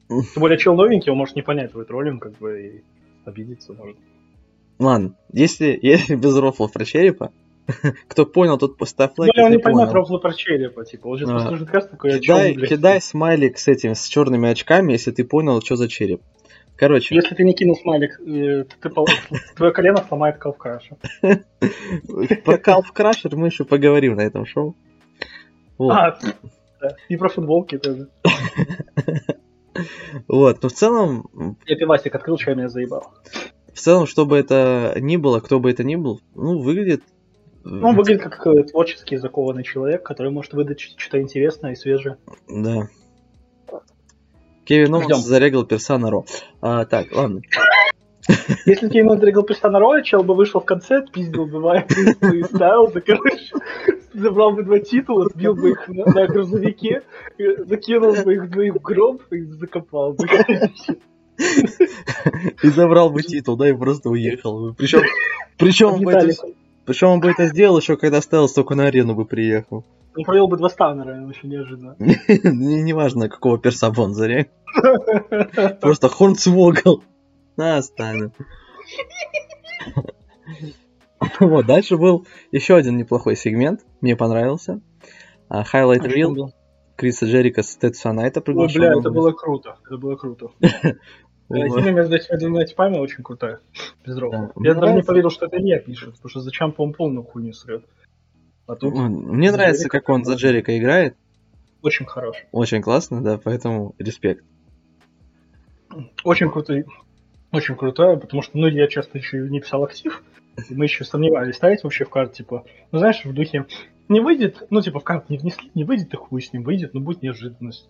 S1: Тем более, чел новенький, он может не понять твой троллинг, как бы, и обидеться может.
S2: Ладно, если, если без рофлов про черепа, кто понял, тот поставь лайк.
S1: Ну, он не поймет рофлы про черепа, типа, он сейчас а, послушает каст такой,
S2: кидай, кидай смайлик с этим, с черными очками, если ты понял, что за череп. Короче.
S1: Если ты не кинул смайлик, э, ты, твое колено сломает калфкрашер.
S2: Про калфкрашер мы еще поговорим на этом шоу.
S1: Вот. А, да. И про футболки тоже.
S2: Вот, но в целом...
S1: Я пивасик открыл, что меня заебал.
S2: В целом, что бы это ни было, кто бы это ни был, ну, выглядит...
S1: Ну, он выглядит как э, творческий закованный человек, который может выдать что-то интересное и свежее.
S2: Да. Кевин Оуэнс зарегал персона Raw. А, так, ладно.
S1: Если Кевин Оуэнс зарегал персона Raw, чел бы вышел в конце, пиздил бы и Стайлза, короче, забрал бы два титула, сбил бы их на, на грузовике, закинул бы их двоих в гроб и закопал бы.
S2: И забрал бы титул, да, и просто уехал. Причем, причем, он бы это, причем он бы это сделал еще, когда Стайлз только на арену бы приехал.
S1: Он провел бы два станнера, очень неожиданно.
S2: Неважно, какого перса бы он заряг. Просто Хорнсвогл. На, станет. Вот, дальше был еще один неплохой сегмент. Мне понравился. Highlight а, Reel. Криса Джерика с Тедса Найта
S1: приглашен. Ой, бля, это было круто. Это было круто. Химия между этими двумя типами очень крутая. Без Я даже не поверил, что это не пишет, потому что зачем по полную хуйню срет.
S2: А тут Мне нравится, Джерика как он за Джерика играет.
S1: Очень хорош.
S2: Очень классно, да, поэтому респект.
S1: Очень крутой. Очень крутой, потому что, ну, я часто еще не писал актив, и мы еще сомневались, ставить вообще в карт, типа, ну, знаешь, в духе, не выйдет, ну, типа, в карт не внесли, не выйдет, и хуй с ним выйдет, но будет неожиданность.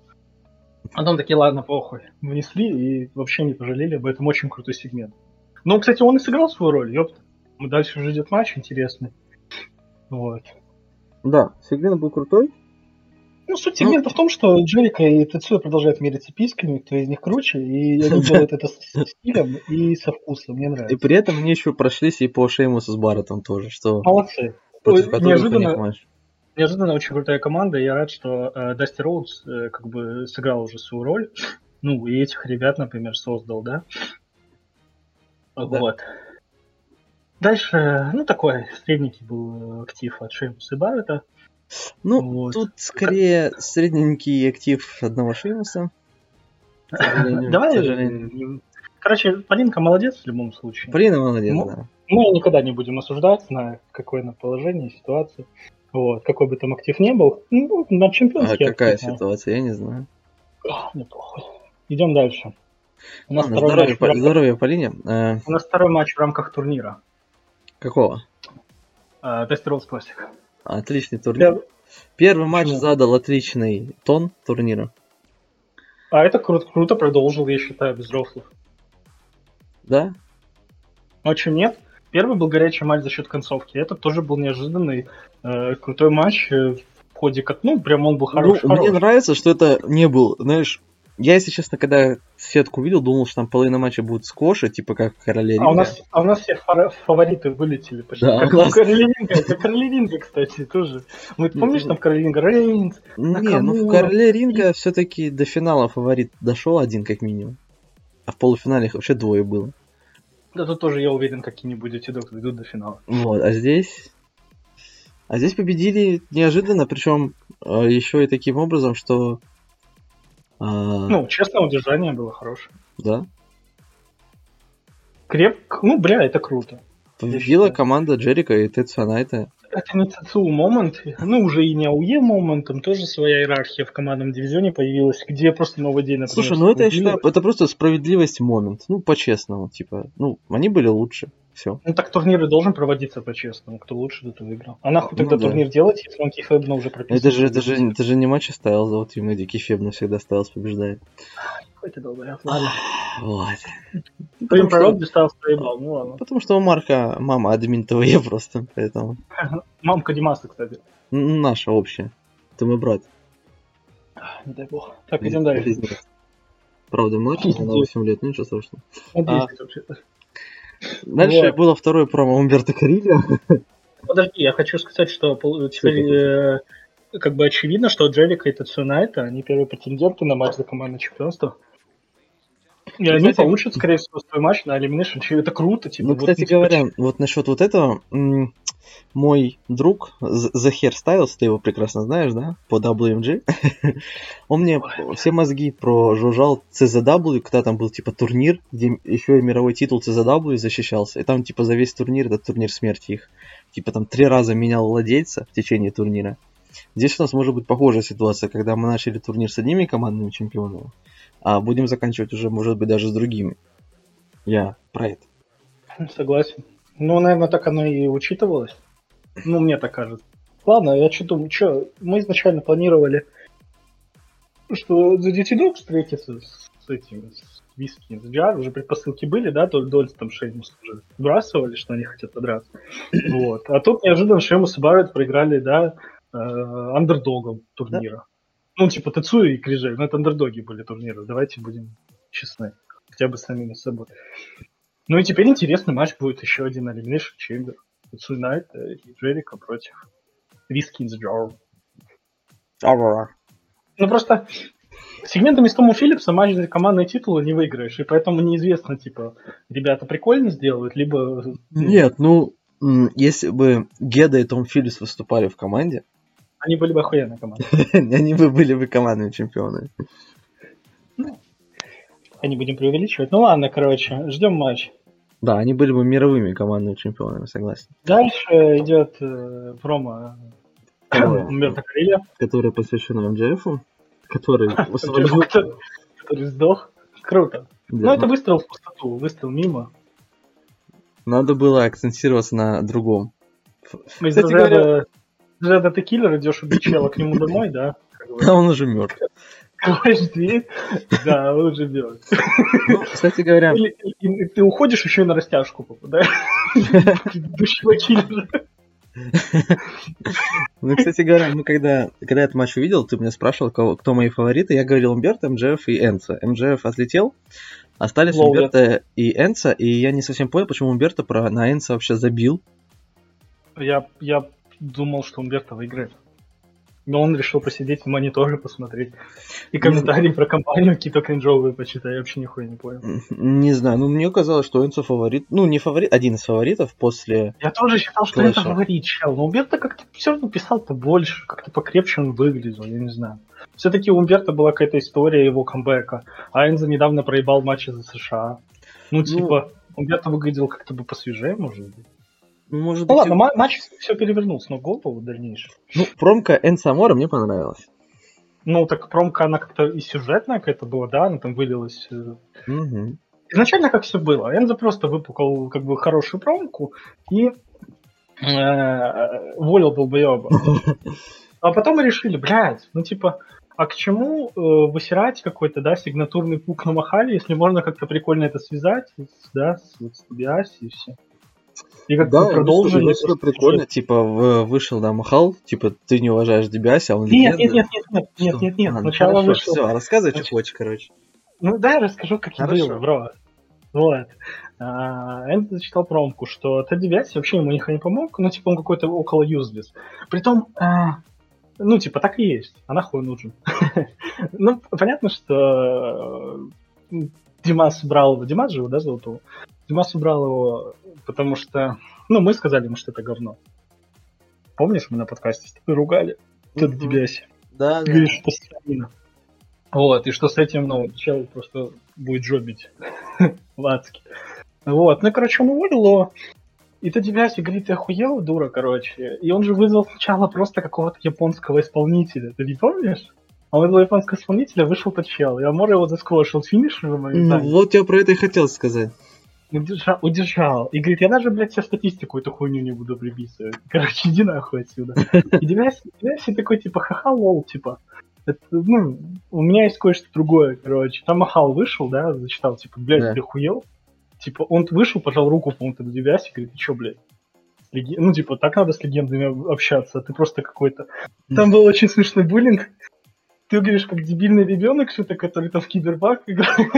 S1: А потом такие, ладно, похуй, внесли и вообще не пожалели об этом, очень крутой сегмент. Ну, кстати, он и сыграл свою роль, ёпта. Дальше уже идет матч интересный. Вот.
S2: Да, сегмент был крутой.
S1: Ну, суть сегмента ну, в том, что Джерика и Тецуя продолжают мериться писками, кто из них круче, и они делают это с стилем и со вкусом, мне нравится.
S2: И при этом они еще прошлись и по Шеймусу с Барретом тоже, что...
S1: Молодцы. Неожиданно, неожиданно очень крутая команда, я рад, что э, Дасти Роудс э, как бы сыграл уже свою роль. Ну, и этих ребят, например, создал, да? да. Вот. Дальше, ну, такой средненький был актив от Шеймуса и Баррета.
S2: Ну, вот. тут скорее средненький актив одного Шеймуса.
S1: Давай, короче, Полинка молодец в любом случае.
S2: Полина молодец, да.
S1: Мы никогда не будем осуждать на какое на положение, ситуацию. Вот, какой бы там актив не был. Ну, на чемпионский
S2: А какая актив, ситуация, я не знаю.
S1: А, мне похуй. Идем дальше.
S2: У нас Ладно, здоровье, матч здоровье Полине.
S1: Э... У нас второй матч в рамках турнира.
S2: Какого?
S1: Тест Роллс Классик.
S2: Отличный турнир. Пер... Первый матч Почему? задал отличный тон турнира.
S1: А это круто, круто продолжил, я считаю, без рофлов.
S2: Да?
S1: Ну, а нет? Первый был горячий матч за счет концовки. Этот тоже был неожиданный, э, крутой матч э, в ходе как, ну, прям он был хороший. Ну,
S2: хорош. Мне нравится, что это не был, знаешь, я, если честно, когда сетку видел, думал, что там половина матча будет скоши, типа как Короля Ринга.
S1: А у нас, а у нас все фавориты вылетели почти. Да, как нас... Короля Ринга, как Короля Ринга, кстати, тоже. Мы, помнишь, там Короля Ринга Рейнс,
S2: Не, ну в Короле Ринга все-таки до финала фаворит дошел один как минимум. А в полуфинале вообще двое было.
S1: Да тут тоже, я уверен, какие-нибудь эти докторы идут до финала.
S2: Вот, а здесь... А здесь победили неожиданно, причем э, еще и таким образом, что...
S1: Э... Ну, честное удержание было хорошее.
S2: Да.
S1: Крепко. Ну, бля, это круто.
S2: Победила команда Джерика и Тетсуа Найта.
S1: Это не ЦЦУ момент, ну уже и не АУЕ момент, там тоже своя иерархия в командном дивизионе появилась, где просто новый день,
S2: например, Слушай, ну это я считаю, это просто справедливость момент, ну по-честному, типа, ну они были лучше, все.
S1: Ну так турниры должен проводиться по-честному, кто лучше, тот выиграл. А нахуй ну, тогда да. турнир делать, если он Кефебна уже прописал?
S2: Это же, это же, это же не матч ставил, вот именно где Кефебна всегда ставил, побеждает.
S1: Какой ты долбоёб, ладно.
S2: Вот.
S1: Твоим пророк Дистал проебал, ну ладно.
S2: Потому что у Марка мама админ ТВЕ просто, поэтому.
S1: Мамка Димаса, кстати.
S2: Наша общая. Ты мой брат.
S1: Не дай бог. Так, идем дальше.
S2: Правда, младше, на 8 лет, ну ничего страшного. А, дальше было второе промо Умберто Карилья.
S1: Подожди, я хочу сказать, что теперь э, как бы очевидно, что Джерика и Тацунайта, они первые претенденты на матч за командное чемпионство. И они получат, скорее всего, свой матч на Elimination. Это круто. Типа,
S2: ну, вот, кстати говоря, типа... вот насчет вот этого, мой друг The Hairstyles, ты его прекрасно знаешь, да, по WMG, он мне все мозги прожужжал CZW, когда там был типа турнир, где еще и мировой титул CZW защищался, и там типа за весь турнир, этот турнир смерти их, типа там три раза менял владельца в течение турнира. Здесь у нас может быть похожая ситуация, когда мы начали турнир с одними командными чемпионами, а будем заканчивать уже, может быть, даже с другими. Я про это.
S1: Согласен. Ну, наверное, так оно и учитывалось. Ну, мне так кажется. Ладно, я что думаю, что, мы изначально планировали, что за Duty Dog встретится с этим, с Виски, с VR, уже предпосылки были, да, то Дольс там Шеймус уже сбрасывали, что они хотят подраться. Вот. А тут неожиданно Шеймус и Барретт проиграли, да, э, андердогом турнира. Да? Ну, типа Тацуи и Крижей, ну это андердоги были турниры, давайте будем честны. Хотя бы самими собой. Ну и теперь интересный матч будет еще один Elimination Chamber. Тацуи Найт и Джерика против Виски и Джо. Ну просто сегментами с Томом Филлипса матч за командные титулы не выиграешь, и поэтому неизвестно, типа, ребята прикольно сделают, либо...
S2: Нет, ну, если бы Геда и Том Филлипс выступали в команде,
S1: они были бы охуенной командой.
S2: Они бы были бы командными чемпионами.
S1: Ну, не будем преувеличивать. Ну ладно, короче, ждем матч.
S2: Да, они были бы мировыми командными чемпионами, согласен.
S1: Дальше идет э, промо
S2: Умберто Крылья. Которая посвящена МДФу, который
S1: Который сдох. Круто. Ну, это выстрел в пустоту, выстрел мимо.
S2: Надо было акцентироваться на другом.
S1: Кстати говоря, когда ты киллер, идешь убить чела к нему домой, да?
S2: А он уже мертв.
S1: Открываешь дверь, да, он уже мертв.
S2: Ну, кстати говоря... Или,
S1: и, ты уходишь еще и на растяжку попадаешь. Предыдущего киллера.
S2: Ну, кстати говоря, мы когда, когда этот матч увидел, ты меня спрашивал, кого, кто мои фавориты, я говорил Умберт, МДФ и Энца. МДФ отлетел, остались Умберто и Энца, и я не совсем понял, почему Умберто про, на Энца вообще забил.
S1: Я, я думал, что Умберто выиграет. Но он решил посидеть в мониторе посмотреть. И комментарии про компанию какие-то кринжовые почитать. Я вообще нихуя не понял.
S2: Не знаю, ну мне казалось, что Энцо фаворит. Ну, не фаворит, один из фаворитов после...
S1: Я тоже считал, что это фаворит, чел. Но Умберто как-то все равно писал побольше, как-то покрепче он выглядел, я не знаю. Все-таки у Умберто была какая-то история его камбэка. А Энзо недавно проебал матчи за США. Ну, ну типа. Умберто выглядел как-то бы посвежее, может быть. Может ну быть, ладно, и... матч все перевернул с ног голову в дальнейшем.
S2: Ну, промка Энсамора мне понравилась.
S1: Ну, так промка, она как-то и сюжетная какая-то была, да, она там вылилась. Угу. Изначально как все было. Энза просто выпукал как бы хорошую промку и э, волил долбоеба. А потом мы решили, блядь, ну типа, а к чему э, высирать какой-то, да, сигнатурный пук на Махале, если можно как-то прикольно это связать, да, с, вот, с и все.
S2: И как да, продолжили. Ну, прикольно, что... типа вышел на Махал, типа ты не уважаешь Дебиася, а он
S1: нет, легенда. Нет, нет, нет, нет, что? нет, нет, нет. А, ну сначала хорошо, вышел.
S2: Все, рассказывай, что хочешь, короче.
S1: Ну да, я расскажу, как хорошо. я был, бро. Вот. А, Энд зачитал промку, что Тедди Биаси вообще ему нихуя не помог, но типа он какой-то около юзлес. Притом, а, ну типа так и есть, а нахуй нужен. ну, понятно, что э, Димас брал, Димас жил, да, Золотого? Димас убрал его, потому что, ну, мы сказали ему, что это говно. Помнишь, мы на подкасте с тобой ругали? Ты тебя
S2: Да,
S1: да. Говоришь, что стамина. Вот, и что с этим, ну, чел просто будет жобить адске. Вот, ну, короче, он уволил его, и то Дебяси говорит, ты охуел, дура, короче. И он же вызвал сначала просто какого-то японского исполнителя, ты не помнишь? А он японского исполнителя, вышел тот чел, и Амора его засквошил финишем.
S2: Ну, вот я про это и хотел сказать.
S1: Удержал, удержал. И говорит, я даже, блядь, себе статистику эту хуйню не буду приписывать. Короче, иди нахуй отсюда. И Дебяси такой, типа, ха-ха, лол, типа. Это, ну, у меня есть кое-что другое, короче. Там Махал вышел, да, зачитал, типа, блядь, да. ты хуел? Типа, он вышел, пожал руку, по-моему, Дебяси, говорит, ты чё, блядь? Леги... Ну, типа, так надо с легендами общаться, ты просто какой-то... Там был очень смешной буллинг, ты говоришь, как дебильный ребенок, что-то, который там в кибербак играет.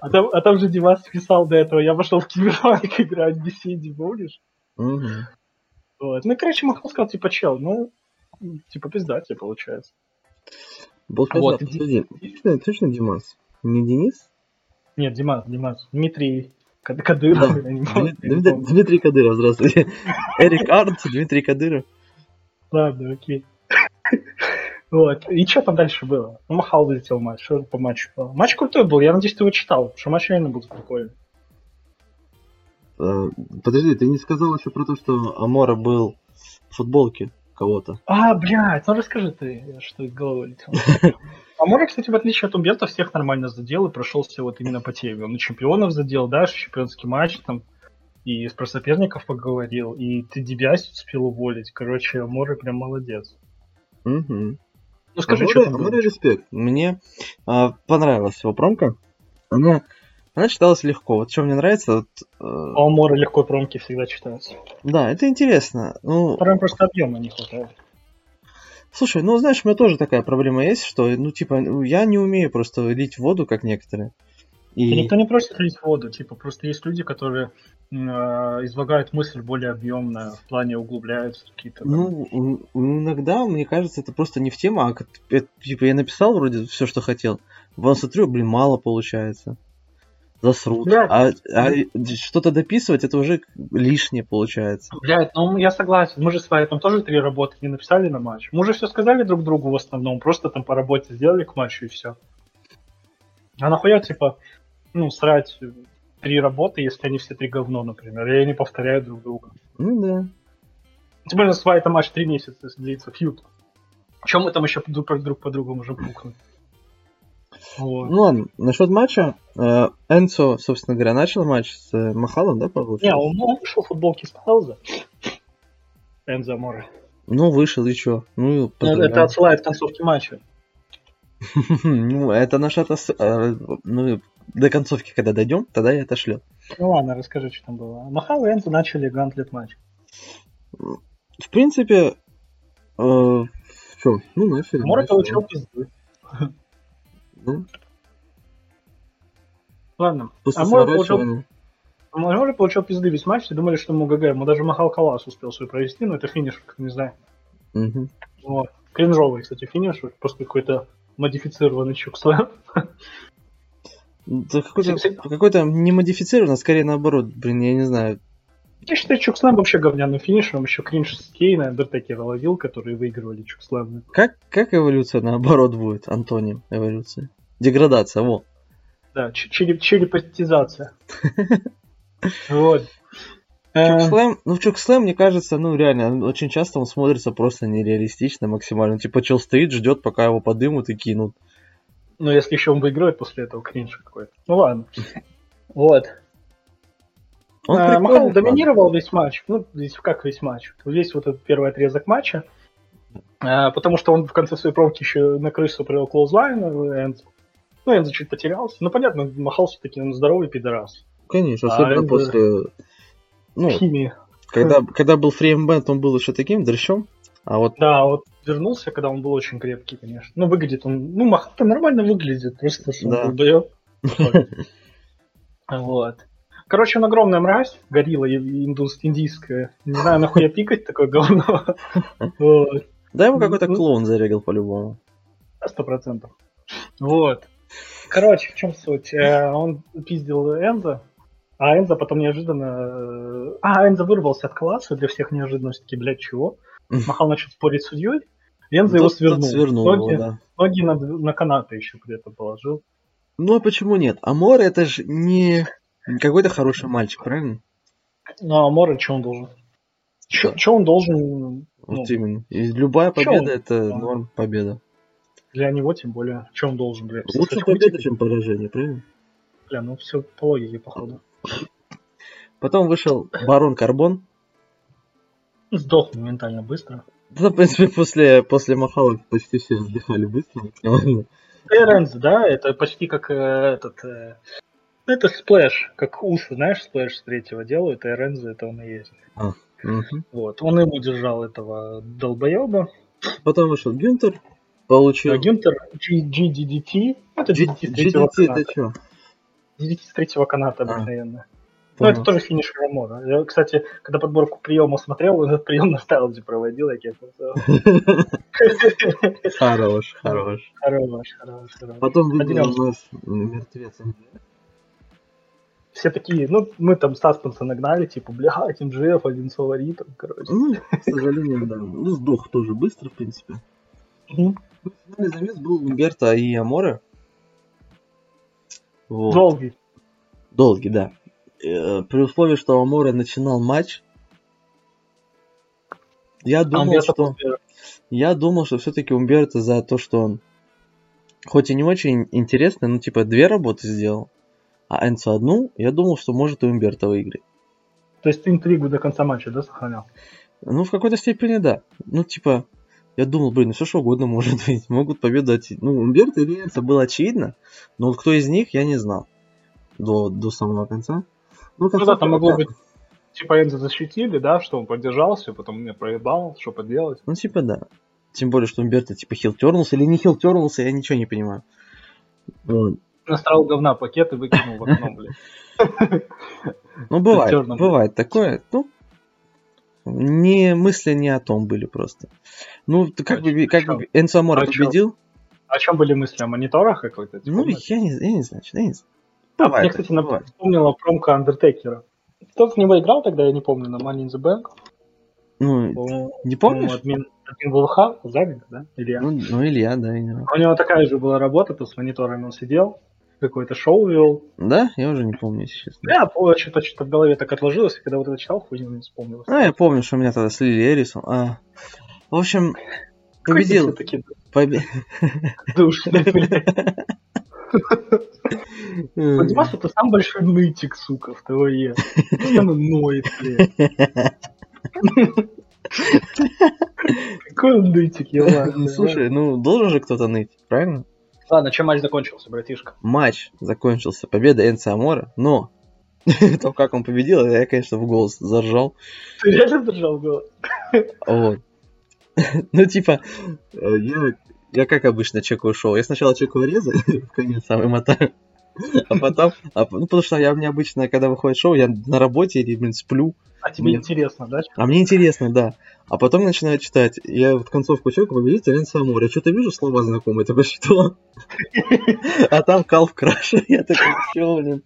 S1: А там, а там же Димас писал до этого, я пошел в кибербак играть беседе, помнишь? Вот. Ну, короче, Махал сказал, типа, чел, ну, типа, пизда тебе получается.
S2: Был вот. Подожди, точно, точно Димас? Не Денис?
S1: Нет, Димас, Димас. Дмитрий Кадыров.
S2: Дмитрий Кадыров, здравствуйте. Эрик Арнт, Дмитрий Кадыров.
S1: Ладно, окей. Вот. И что там дальше было? Ну, Махал вылетел матч. Что по матчу было? Матч крутой был, я надеюсь, ты его читал, потому что матч реально был прикольный.
S2: А, подожди, ты не сказал еще про то, что Амора был в футболке кого-то.
S1: А, блядь, ну расскажи ты, что из головы летел. Амора, кстати, в отличие от Умберта, всех нормально задел и прошелся вот именно по теме. Он и чемпионов задел, да, чемпионский матч там, и про соперников поговорил, и ты Дебясь успел уволить. Короче, Амора прям молодец.
S2: Угу. Ну скажи, а что там было? респект. Мне а, понравилась его промка. Она, она читалась легко. Вот что мне нравится... Вот,
S1: э... А у Мора легко промки всегда читаются.
S2: Да, это интересно. Ну...
S1: Прям просто объема не хватает.
S2: Слушай, ну знаешь, у меня тоже такая проблема есть, что, ну, типа, я не умею просто лить воду, как некоторые.
S1: И... Никто не просит лить воду, типа, просто есть люди, которые э, излагают мысль более объемно, в плане углубляются какие-то.
S2: Ну, иногда, мне кажется, это просто не в тему, а как, это, типа, я написал вроде все, что хотел, потом смотрю, блин, мало получается. Засрут. Блядь. А, а что-то дописывать, это уже лишнее получается.
S1: Блядь, ну я согласен. Мы же с вами там тоже три работы не написали на матч. Мы уже все сказали друг другу в основном, просто там по работе сделали к матчу и все. А нахуя, типа, ну, срать три работы, если они все три говно, например, и они повторяют друг друга.
S2: Ну да.
S1: Тем более, с это матч три месяца длится, фьют. Чем мы там еще друг, друг по другу можем пукнуть?
S2: Вот. Ну ладно, насчет матча. Э, Энцо, собственно говоря, начал матч с э, Махалом, да,
S1: получается? Не, он, он вышел в футболке с Пауза. Энзо Море.
S2: Ну, вышел и что? Ну,
S1: ну это отсылает к концовке матча.
S2: ну, это наша... Э, ну, до концовки, когда дойдем, тогда я отошлю.
S1: Ну ладно, расскажи, что там было. Махал и Энзо начали гантлет матч.
S2: В принципе, э, что, ну начали.
S1: Мора получил пизды. Ну. Ладно. После а Мора получил... Мора получил пизды весь матч, все думали, что ему ГГ. Ему даже Махал Калас успел свой провести, но это финиш, как не знаю.
S2: Угу.
S1: Вот. Кринжовый, кстати, финиш, просто какой-то модифицированный чукслэм.
S2: Да какой-то, какой-то не модифицированный, а скорее наоборот, блин, я не знаю.
S1: Я считаю, Чукслэм вообще говняный финиш, он еще кринж с Кейна, Андертекера ловил, которые выигрывали Чукслэм.
S2: Как, как эволюция наоборот будет, Антоним эволюции? Деградация, во.
S1: Да, черепатизация. Вот.
S2: Чукслэм, ну Чукслэм, мне кажется, ну реально, очень часто он смотрится просто нереалистично максимально. Типа чел стоит, ждет, пока его подымут и кинут.
S1: Ну, если еще он выиграет после этого, кринж какой-то. Ну ладно. Вот. Он а, Махал доминировал весь матч. Ну, здесь как весь матч. Весь вот этот первый отрезок матча. А, потому что он в конце своей промки еще на крысу привел клоузлайн. Энзо. Ну, Энзо чуть потерялся. Ну, понятно, Махал все-таки он здоровый пидорас.
S2: Конечно, особенно а после... Ну, химии. Когда, когда был фреймбенд, он был еще таким дрыщом. А вот...
S1: Да, вот вернулся, когда он был очень крепкий, конечно. Ну, выглядит он... Ну, Махата нормально выглядит, просто что да. он дает. Вот. Короче, он огромная мразь, горилла индус, индийская. Не знаю, нахуя пикать такое говно.
S2: Да ему какой-то клоун зарегал по-любому.
S1: Сто процентов. Вот. Короче, в чем суть? Э, он пиздил Энза, А Энза потом неожиданно... А, Энза вырвался от класса, для всех неожиданность, такие, блядь, чего? Махал начал спорить с судьей, Энза его свернул.
S2: свернул ноги, его, да.
S1: ноги на, на канаты еще при этом положил.
S2: Ну а почему нет? Амор это же не какой-то хороший мальчик, правильно?
S1: Ну, а Амор, что он должен? Что он должен?
S2: Вот ну, именно. И любая победа это норм победа.
S1: Для него тем более. Что он должен,
S2: блядь? Лучше победа, чем поражение, правильно?
S1: Бля, ну все по логике, походу.
S2: Потом вышел Барон Карбон.
S1: Сдох моментально быстро.
S2: Да, в принципе, после, после Махала почти все сдыхали быстро.
S1: Эренс, да, это почти как э, этот... Э, ну, это сплэш, как усы, знаешь, сплэш с третьего делают, и Эренз это он и есть. А, угу. Вот, он ему держал этого долбоеба.
S2: Потом вышел Гюнтер, получил...
S1: А Гюнтер GDDT, это GDT GDT это что? GDT с третьего каната обыкновенно. А. Ну, это тоже финиш Рамона. Я, кстати, когда подборку приема смотрел, этот прием на стайлде проводил, я
S2: Хорош, хорош.
S1: Хорош, хорош, хорош.
S2: Потом выиграл наш мертвец
S1: все такие, ну, мы там саспенса нагнали, типа, бля, МЖФ один с фаворитом, короче.
S2: Ну, к сожалению, да. Ну, сдох тоже быстро, в принципе. Финальный замес был Умберто и Аморе.
S1: Долгий.
S2: Долгий, да. Э, при условии, что Амора начинал матч, я думал, а что... Я думал, что все-таки Умберто за то, что он хоть и не очень интересный, но типа две работы сделал, а Энцо одну, я думал, что может и Умберто выиграть.
S1: То есть ты интригу до конца матча, да, сохранял?
S2: Ну, в какой-то степени, да. Ну, типа, я думал, блин, ну все что угодно может быть. Могут победу от... Ну, Умберто или Энцо было очевидно, но вот кто из них, я не знал до, до самого конца.
S1: Ну, ну да, там могло быть, типа, Энзо защитили, да, что он поддержался, потом мне проебал, что поделать.
S2: Ну, типа, да. Тем более, что Умберто, типа, хил тернулся или не хил тернулся, я ничего не понимаю.
S1: Вот. Настроил говна пакет и выкинул в окно, блин.
S2: Ну, бывает, бывает такое. Ну, не мысли не о том были просто. Ну, как бы, как бы Энцо Амора победил.
S1: О чем были мысли? О мониторах какой-то?
S2: Ну, я не, я не знаю, я не знаю.
S1: Давай, Мне, кстати, давай. напомнила промка Андертекера. Кто в него играл тогда, я не помню, на Money in the Bank.
S2: Ну, не помнишь?
S1: Админ, админ ВВХ, Загник, да? Илья.
S2: Ну, ну, Илья, да.
S1: Илья. У него такая же была работа, то с мониторами он сидел, какое-то шоу вел.
S2: Да? Я уже не помню, если честно.
S1: Я что-то что в голове так отложилось, и когда вот это читал, хуй не вспомнил.
S2: А, я помню, что у меня тогда слили Эрисон. А. В общем, победил. Победил. Душный, блядь.
S1: Димас это самый большой нытик, сука, в ТВЕ. Постоянно ноет, блядь. Какой он нытик, я
S2: Ну Слушай, ну должен же кто-то ныть, правильно?
S1: Ладно, чем матч закончился, братишка?
S2: Матч закончился победа Энца Амора, но то, как он победил, я, конечно, в голос заржал.
S1: Ты реально заржал в голос?
S2: Вот. Ну, типа, э, я я как обычно чекаю шоу. Я сначала чекаю резы, в конец самый мотаю. А потом, а, ну потому что я мне обычно, когда выходит шоу, я на работе или, блин, сплю.
S1: А тебе мне... интересно, да?
S2: А мне интересно, да. А потом начинаю читать. Я вот концовку чеку, вы видите, Лен Самур. Я что-то вижу слова знакомые, такой, что? А там Калф Краш. Я такой, что, блин?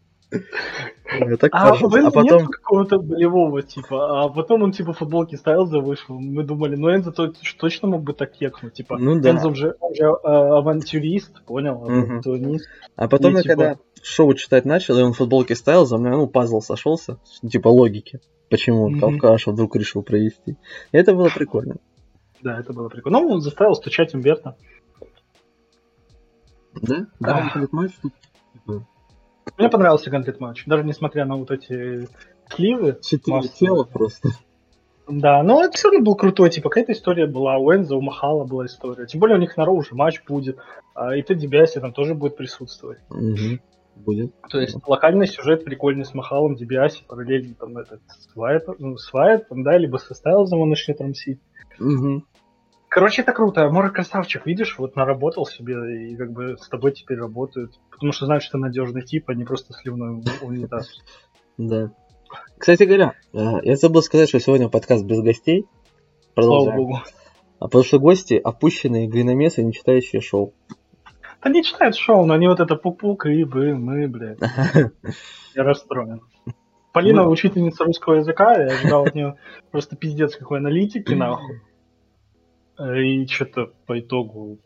S1: Так а, а потом какого-то болевого типа, а потом он типа футболки ставил за вышел. Мы думали, ну Энзо то, точно мог бы так кекнуть, типа. Ну да. Энзо уже, уже а, авантюрист, понял, авантюрист.
S2: А потом я типа... когда шоу читать начал, и он футболки ставил, за мной, ну пазл сошелся, типа логики, почему mm-hmm. Кавкаш вдруг решил провести. И это было прикольно.
S1: Да, это было прикольно. Ну, он заставил стучать Умберто.
S2: Да? Да, матч тут
S1: типа, мне понравился Гантлет матч, даже несмотря на вот эти сливы.
S2: Четыре тела просто.
S1: Да, но это все равно был крутой, типа, какая-то история была, у Энза, у Махала была история. Тем более у них на Роу уже матч будет, а, и Тедди Биаси там тоже будет присутствовать.
S2: Угу. Будет.
S1: То есть локальный сюжет прикольный с Махалом, Дебиаси, параллельно там этот с Вайтом, ну, с Вайтом, да, либо со Стайлзом он начнет рамсить.
S2: Угу.
S1: Короче, это круто. Мора красавчик, видишь, вот наработал себе и как бы с тобой теперь работают. Потому что знают, что ты надежный тип, а не просто сливной унитаз.
S2: Да. Кстати говоря, э, я забыл сказать, что сегодня подкаст без гостей. Продолжаем. Слава богу. А потому что гости опущенные глиномесы, не читающие шоу.
S1: Да не читают шоу, но они вот это пук-пук, и бы, мы, блядь. Я расстроен. Полина Мы... учительница русского языка, я ожидал от нее просто пиздец какой аналитики, нахуй. И что-то по итогу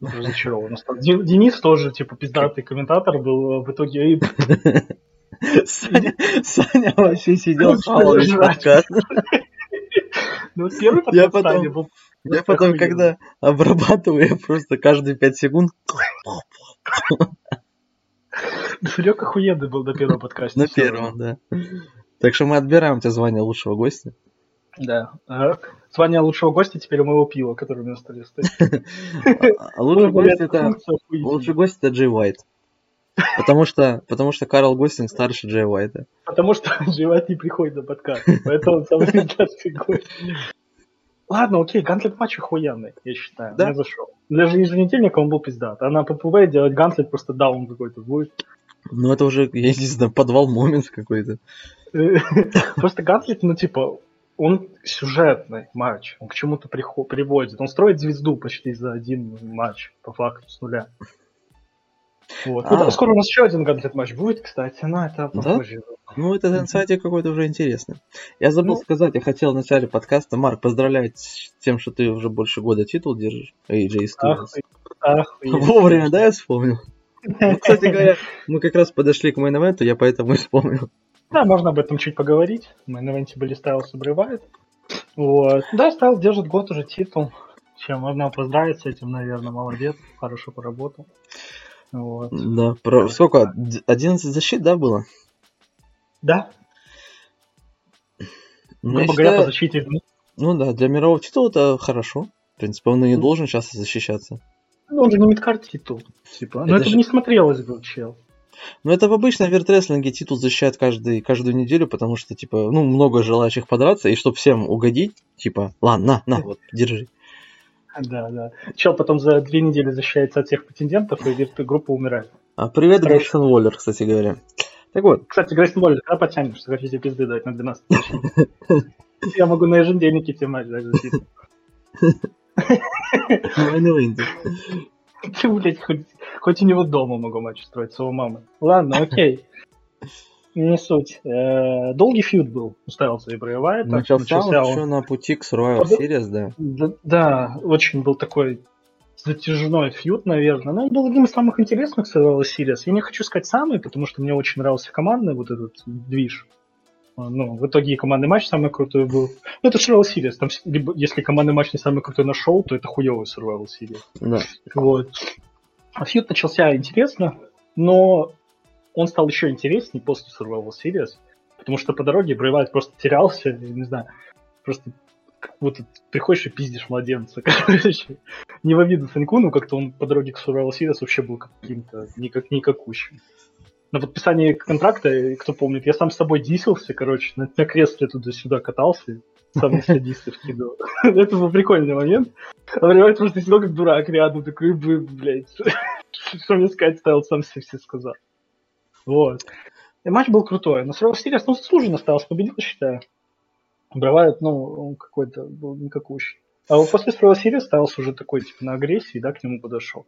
S1: разочарован. Денис тоже, типа, пиздатый комментатор был в итоге.
S2: Саня, Саня вообще сидел, подкаст. Ну, первый подкаст я потом, был я потом, когда обрабатываю, я просто каждые 5 секунд...
S1: Серега охуенный был до первого подкаста.
S2: На первом, да. Так что мы отбираем тебе звание лучшего гостя.
S1: Да. Звание лучшего гостя теперь у моего пива, который у меня на столе стоит.
S2: А лучший гость это... Лучший гость это Джей Уайт. Потому что, потому что Карл Гостинг старше Джей Уайта.
S1: Потому что Джей Уайт не приходит на подкаст. Поэтому он самый старший гость. Ладно, окей, гантлет матч охуенный, я считаю. Да? Мне зашел. Даже еженедельника он был пиздат. А на ППВ делать гантлет просто даун какой-то будет.
S2: Ну это уже, я не знаю, подвал момент какой-то.
S1: Просто гантлет, ну типа, он сюжетный матч, он к чему-то приводит. Он строит звезду почти за один матч, по факту, с нуля. Вот. А. скоро у нас еще один gauntlet матч будет, кстати, но это попозже. Да?
S2: Ну, это инсайдик какой-то уже интересный. Я забыл ну, сказать, я хотел в начале подкаста, Марк, поздравлять с тем, что ты уже больше года титул держишь. AJ Styles. Ах, Вовремя, да, я вспомнил? Ну, кстати говоря, мы как раз подошли к main я поэтому и вспомнил.
S1: Да, можно об этом чуть поговорить. В main event е были Стайлс обрывает. Вот. Да, Стайлс держит год уже титул. Чем можно поздравить с этим, наверное, молодец, хорошо поработал.
S2: Вот. Да, про... сколько? 11 защит, да, было?
S1: Да. Ну, Грубо говоря, по защите.
S2: Ну да, для мирового титула это хорошо. В принципе, он и не должен часто защищаться.
S1: Ну, он же не мидкарт титул. Типа. Но это, это же не смотрелось бы, чел.
S2: Ну, это в обычном вертрестлинге титул защищает каждый, каждую неделю, потому что, типа, ну, много желающих подраться, и чтобы всем угодить, типа, ладно, на, на, вот, держи.
S1: Да, да. Чел потом за две недели защищается от всех претендентов, и группа умирает.
S2: А привет, Грейсон Уоллер, кстати говоря. Так вот.
S1: Кстати, Грейсон Уоллер, когда потянешь, хотите пизды дать на 12 Я могу на еженедельнике тебе матч Ты, блядь, хоть, хоть у него дома могу матч строить с его мамой. Ладно, окей. Не суть. Э, долгий фьюд был у Стайлса и Брайвайта.
S2: Начался, начался он еще на пути к Survivor Series, да?
S1: да? Да, очень был такой затяжной фьюд, наверное. Но он был одним из самых интересных Survivor Series. Я не хочу сказать самый, потому что мне очень нравился командный вот этот движ. А, ну, в итоге и командный матч самый крутой был. Ну, это Survival Series. Там, либо, если командный матч не самый крутой на шоу, то это хуевый Survival Series.
S2: Да.
S1: Вот. А фьюд начался интересно, но он стал еще интереснее после Survival Series, потому что по дороге Брейвайт просто терялся, не знаю, просто как будто приходишь и пиздишь младенца. Короче, не в обиду Санькуну, как-то он по дороге к Survival Series вообще был каким-то никак, никакущим. На подписании контракта, кто помнит, я сам с собой дисился, короче, на, на кресле туда-сюда катался, сам на дистов кидал. Это был прикольный момент. А Брейвайт просто сидел как дурак рядом, такой, блядь, что мне сказать, ставил сам себе все сказал. Вот. И матч был крутой. Но Survivor Series, ну, заслуженно остался, победил, считаю. Бравает, ну, какой-то был никакущий. А вот после Survivor Series остался уже такой, типа, на агрессии, да, к нему подошел.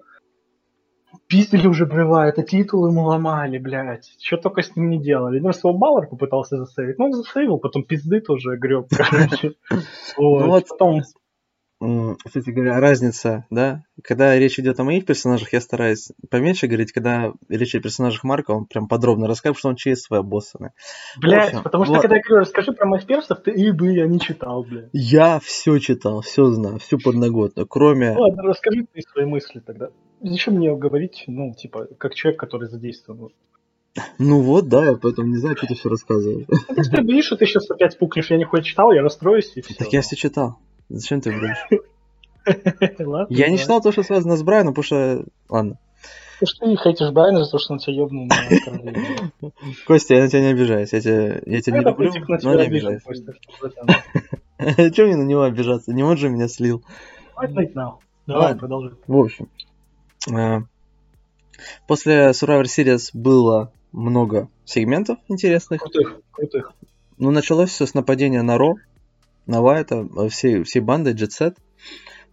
S1: Пиздили уже Брыва, это титул ему ломали, блядь. Что только с ним не делали. Ну, своего Баллар попытался засейвить, ну, он засейвил, потом пизды тоже греб, короче.
S2: Ну вот, потом кстати говоря, разница, да, когда речь идет о моих персонажах, я стараюсь поменьше говорить, когда речь о персонажах Марка, он прям подробно рассказывает, что он через свои боссаны.
S1: Блять, потому что вот. когда я говорю, расскажи про моих персов, ты и бы я не читал, блядь.
S2: Я все читал, все знаю, всю подноготную, кроме...
S1: Ладно, расскажи ты свои мысли тогда. Зачем мне говорить, ну, типа, как человек, который задействован?
S2: Ну вот, да, я поэтому не знаю, что ты все рассказываешь.
S1: Ну, ты боишься, что ты сейчас опять пукнешь, я хоть читал, я расстроюсь и все.
S2: Так я все читал. Зачем ты врешь? Я не читал то, что связано с Брайаном, потому что... Ладно.
S1: Ты что не хейтишь Брайана за то, что он тебя ёбнул на
S2: Костя, я на тебя не обижаюсь. Я тебя, я тебя не люблю, но не обижаюсь. Чего мне на него обижаться? Не он же меня слил.
S1: Давай, продолжай.
S2: В общем, э, после Survivor Series было много сегментов интересных.
S1: Крутых, крутых.
S2: Ну, началось все с нападения на Ро, на Вайта, всей, всей бандой Jet Set.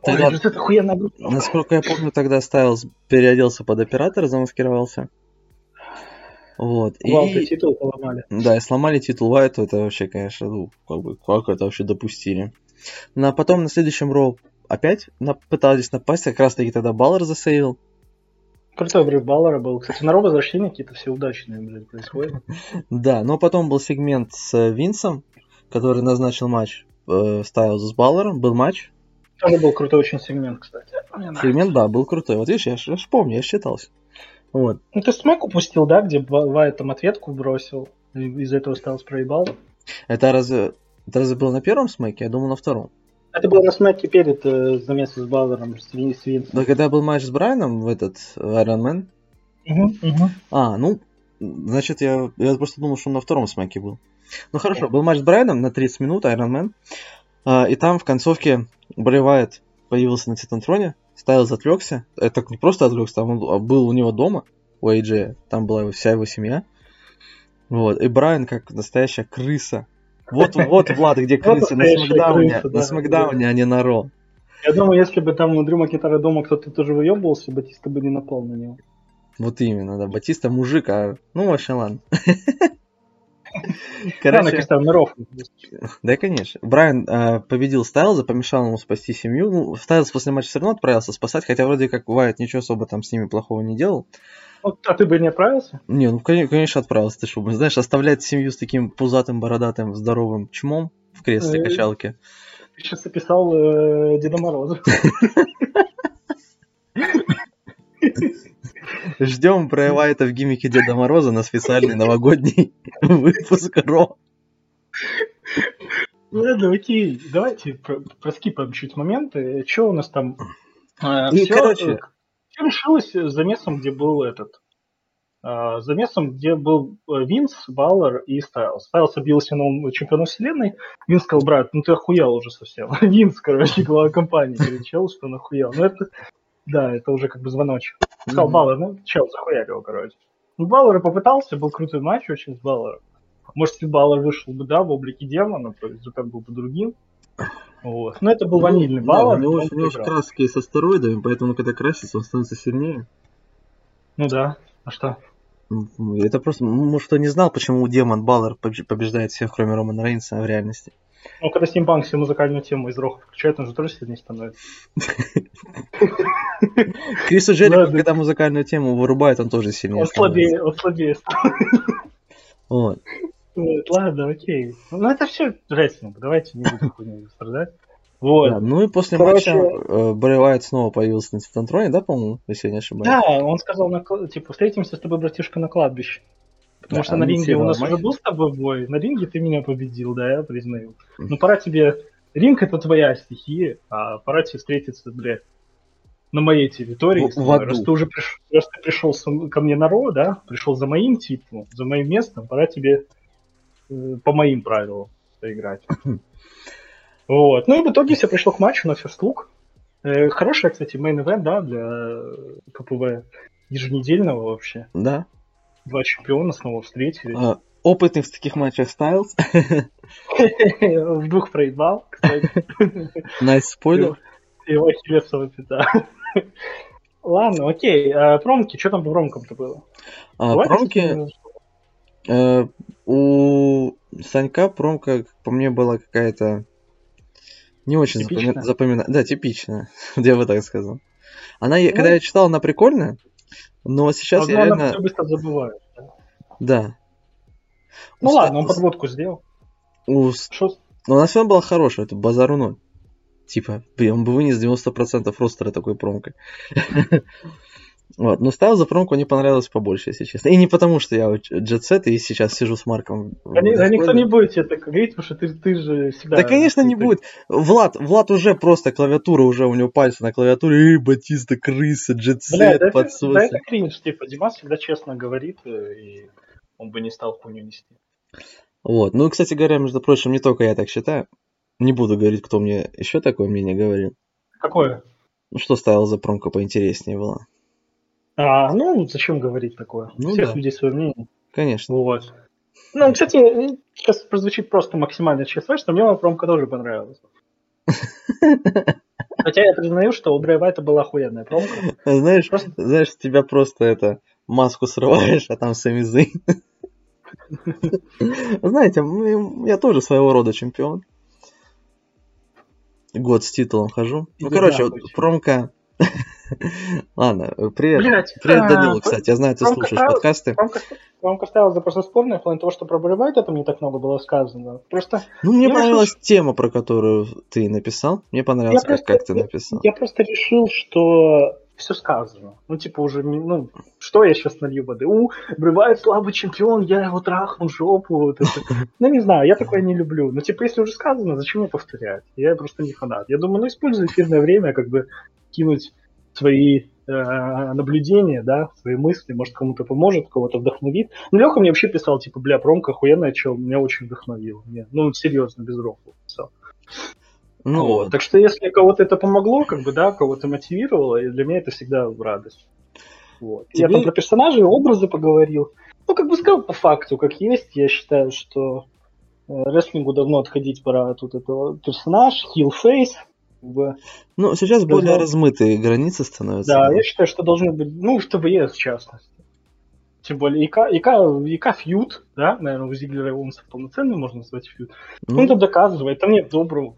S1: Тогда, Ой, охуенная группа.
S2: Насколько я помню, тогда Стайлз переоделся под оператора, замаскировался. Вот.
S1: и титул поломали.
S2: Да, и сломали титул Уайту, это вообще, конечно, ну, как бы, как это вообще допустили. Но потом на следующем роу опять пытались напасть, как раз таки тогда Баллар засейвил.
S1: Крутой брейв Баллара был. Кстати, на возвращения какие-то все удачные, блядь, происходят.
S2: Да, но потом был сегмент с Винсом, который назначил матч э, Стайлз с Балларом. Был матч.
S1: Тоже был крутой очень сегмент, кстати.
S2: Сегмент, да, был крутой. Вот видишь, я, я ж помню, я считался. Вот.
S1: Ну ты смэк упустил, да, где Вайт там ответку бросил, из-за этого Стайлз проебал?
S2: Это разве, это разве было на первом смеке? Я думал на втором.
S1: Это было на смеке перед э, замесом с Баллером, с, с Винсом.
S2: Да, когда был матч с Брайаном в этот Iron Man?
S1: Угу, угу.
S2: А, ну, значит, я, я просто думал, что он на втором смеке был. Ну хорошо, был матч с Брайаном на 30 минут, Iron Man. А, и там в концовке Бray Wyatt появился на Титантроне, Стайлз отвлекся. Это не просто отвлекся, там он а был у него дома, у AJ, там была вся его семья. Вот, и Брайан, как настоящая крыса, вот, вот, Влад, где крысы, на Смакдауне, на Смакдауне, а не на Ро.
S1: Я думаю, если бы там у Дрю Макитара дома кто-то тоже выебывался, Батиста бы не напал на него.
S2: Вот именно, да. Батиста мужик, а... Ну, вообще, ладно.
S1: Короче.
S2: Да, конечно. Брайан э, победил Стайлза, помешал ему спасти семью. Ну, Стайлз после матча все равно отправился спасать, хотя вроде как бывает ничего особо там с ними плохого не делал.
S1: Ну, а ты бы не отправился?
S2: Не, ну конечно отправился. Ты что, знаешь, оставлять семью с таким пузатым, бородатым, здоровым чмом в кресле э, качалки.
S1: Ты сейчас описал э, Деда Мороза.
S2: Ждем про это в гиммике Деда Мороза на специальный новогодний выпуск Ро.
S1: Ладно, окей, давайте проскипаем чуть моменты. Что у нас там?
S2: И, короче,
S1: все решилось замесом, где был этот. Uh, замесом, где был э, Винс, Баллар и Стайлс. Стайлс объявился новым чемпионом вселенной. Винс сказал, брат, ну ты охуел уже совсем. Винс, короче, глава компании кричал, что он охуел. Ну это, да, это уже как бы звоночек. Сказал mm-hmm. Баллар, ну чел, захуярил, короче. Ну, Баллар и попытался, был крутой матч очень с Балларом. Может, если Баллар вышел бы, да, в облике демона, то результат был бы другим. Вот. Но это был ну, ванильный балл.
S2: Да, у него, у него краски со стероидами, поэтому когда красится, он становится сильнее.
S1: Ну да. А что?
S2: Это просто, может, кто не знал, почему Демон Баллар побеждает всех, кроме Романа Рейнса в реальности.
S1: Ну, когда Стимпанк всю музыкальную тему из рока включает, он же тоже сильнее становится.
S2: Крису Джерико, когда музыкальную тему вырубает, он тоже сильнее
S1: Он слабее, он слабее
S2: Вот.
S1: Ладно, окей. Ну, это все рестлинг, давайте не будем хуйней страдать. Вот.
S2: Да, ну и после Короче... матча э, Уайт снова появился на Титантроне, да, по-моему, если я не ошибаюсь?
S1: Да, он сказал, на, типа, встретимся с тобой, братишка, на кладбище. Потому да, что на ринге у нас уже был с тобой бой, на ринге ты меня победил, да, я признаю. Ну пора тебе, ринг это твоя стихия, а пора тебе встретиться, блядь, на моей территории. В, в раз, ты уже приш, раз ты пришел ко мне на Raw, да, пришел за моим титулом, за моим местом, пора тебе э, по моим правилам поиграть. Вот. Ну и в итоге все пришло к матчу на First Look. Э, хорошая, кстати, мейн-эвент, да, для КПВ еженедельного вообще.
S2: Да.
S1: Два чемпиона снова встретились.
S2: А, опытный в таких матчах Стайлз.
S1: В двух проебал, кстати.
S2: Nice спойлер.
S1: Его ахиллесова пята. Ладно, окей. А, промки, что там по промкам-то было?
S2: А, промки... Э, у Санька промка, по мне, была какая-то не очень запомина... запомина... Да, типично, я бы так сказал. Она, ну, когда я читал, она прикольная, но сейчас я реально... Она
S1: быстро забывает.
S2: Да.
S1: Ну у ладно, он подводку сделал.
S2: У... Шо? Но она все равно была хорошая, это базару ноль. Типа, он бы вынес 90% ростера такой промкой. Вот. Но ставил за промку не понравилось побольше, если честно. И не потому, что я джетсет и сейчас сижу с Марком.
S1: Да, да никто не будет тебе так говорить, потому что ты, ты же всегда...
S2: Да, конечно, не будет. Влад, Влад уже просто клавиатура, уже у него пальцы на клавиатуре. Эй, Батиста, крыса, джетсет, подсосы. Да,
S1: это кринж, типа, Димас всегда честно говорит, э, и он бы не стал хуйню нести.
S2: Вот. Ну, кстати говоря, между прочим, не только я так считаю. Не буду говорить, кто мне еще такое мнение говорил.
S1: Какое?
S2: Ну, что ставил за промку поинтереснее было.
S1: А, ну, зачем говорить такое? Ну, У всех да. людей свое мнение.
S2: Конечно.
S1: Вот. Ну, кстати, сейчас прозвучит просто максимально честно, что мне промка тоже понравилась. Хотя я признаю, что у Брэй Вайта была охуенная промка.
S2: Знаешь, просто... знаешь, тебя просто это маску срываешь, а там Самизы. Знаете, я тоже своего рода чемпион. Год с титулом хожу. Ну, короче, вот промка Ладно, привет. Блять, привет, Данила, кстати. Я знаю, ты слушаешь подкасты.
S1: Ромка ставил за просто спорное, в плане того, что про Брайвайт это не так много было сказано. Просто...
S2: Ну, мне понравилась решил... тема, про которую ты написал. Мне понравилось, как, как ты написал.
S1: Я просто решил, что все сказано. Ну, типа, уже, ну, что я сейчас налью воды? У, Брывает слабый чемпион, я его трахну жопу. Вот это. Ну, не знаю, я такое не люблю. Но, типа, если уже сказано, зачем мне повторять? Я просто не фанат. Я думаю, ну, используй эфирное время, как бы кинуть свои э, наблюдения, да, свои мысли, может, кому-то поможет, кого-то вдохновит. Ну, Леха мне вообще писал, типа, бля, промка охуенная, чел, меня очень вдохновил. Мне, ну, серьезно, без рофла писал. Ну, вот. Так что если кого-то это помогло, как бы, да, кого-то мотивировало, и для меня это всегда радость. Вот. Тебе... Я там про персонажей, образы поговорил. Ну, как бы сказал по факту, как есть. Я считаю, что э, рестлингу давно отходить пора. Тут это персонаж, хил фейс,
S2: в... Ну, сейчас более должно... размытые границы становятся.
S1: Да, да, я считаю, что должны быть, ну, в ТБС в частности. Тем более, ИК, ИК, ИК фьюд, да, наверное, у Зиглера и полноценный можно назвать фьюд. Ну, Он это доказывает, там нет доброго,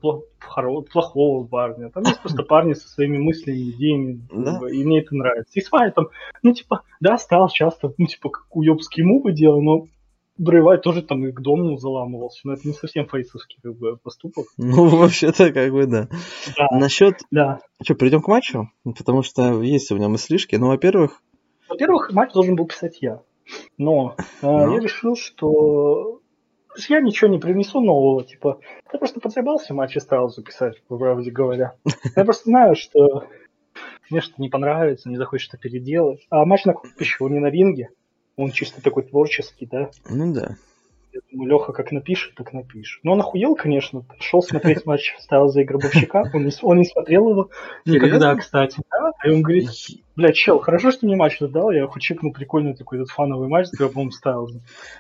S1: плохого парня, там есть просто парни со своими мыслями, идеями, да? и мне это нравится. И с там, ну, типа, да, стал часто, ну, типа, как уебские мувы делал, но Брейвай тоже там и к дому заламывался, но это не совсем фейсовский как бы, поступок.
S2: Ну, вообще-то, как бы, да. да. Насчет... Да. Что, перейдем к матчу? Потому что есть у меня мыслишки. Ну, во-первых...
S1: Во-первых, матч должен был писать я. Но, но. Э, я решил, что я ничего не принесу нового, типа, я просто потребался матч и стал записать, по правде говоря. Я просто знаю, что мне что-то не понравится, не захочешь что переделать. А матч на купище, он не на ринге. Он чисто такой творческий, да?
S2: Ну да.
S1: Я думаю, Леха как напишет, так напишет. Но он охуел, конечно. Пришел смотреть матч, ставил за Гробовщика. Он не, он не смотрел его никогда, кстати. Да? И он говорит, Бля, чел, хорошо, что мне матч дал, я хоть чекнул прикольный такой этот фановый матч, с по-моему, ставил.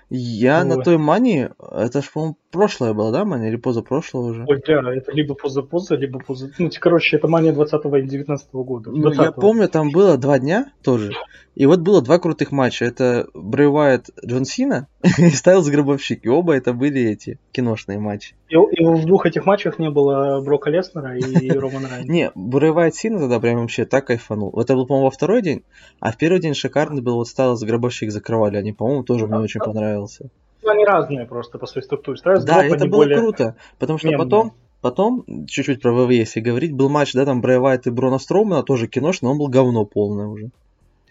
S2: Я вот. на той мани, это ж, по-моему, прошлое было, да, мания, или позапрошлое уже?
S1: Ой, бля, это либо поза-поза, либо поза... Ну, короче, это мания 20 или 19 года.
S2: 20 ну, я помню, там было два дня тоже, и вот было два крутых матча. Это Брэй Уайт Джон Сина и Стайлз Гробовщик, и оба это были эти киношные матчи.
S1: И, и в двух этих матчах не было Брока Леснера и Романа Райна.
S2: Не, Брэй Уайт Сина тогда прям вообще так кайфанул. Это был, по-моему, во второй день, а в первый день шикарный был, вот стало с гробовщик закрывали, они, по-моему, тоже мне очень понравился.
S1: Ну, они разные просто по своей структуре.
S2: Да, это было круто, потому что потом, потом, чуть-чуть про ВВ, если говорить, был матч, да, там Брэй Вайт и Брона Строумана, тоже киношный, но он был говно полное уже.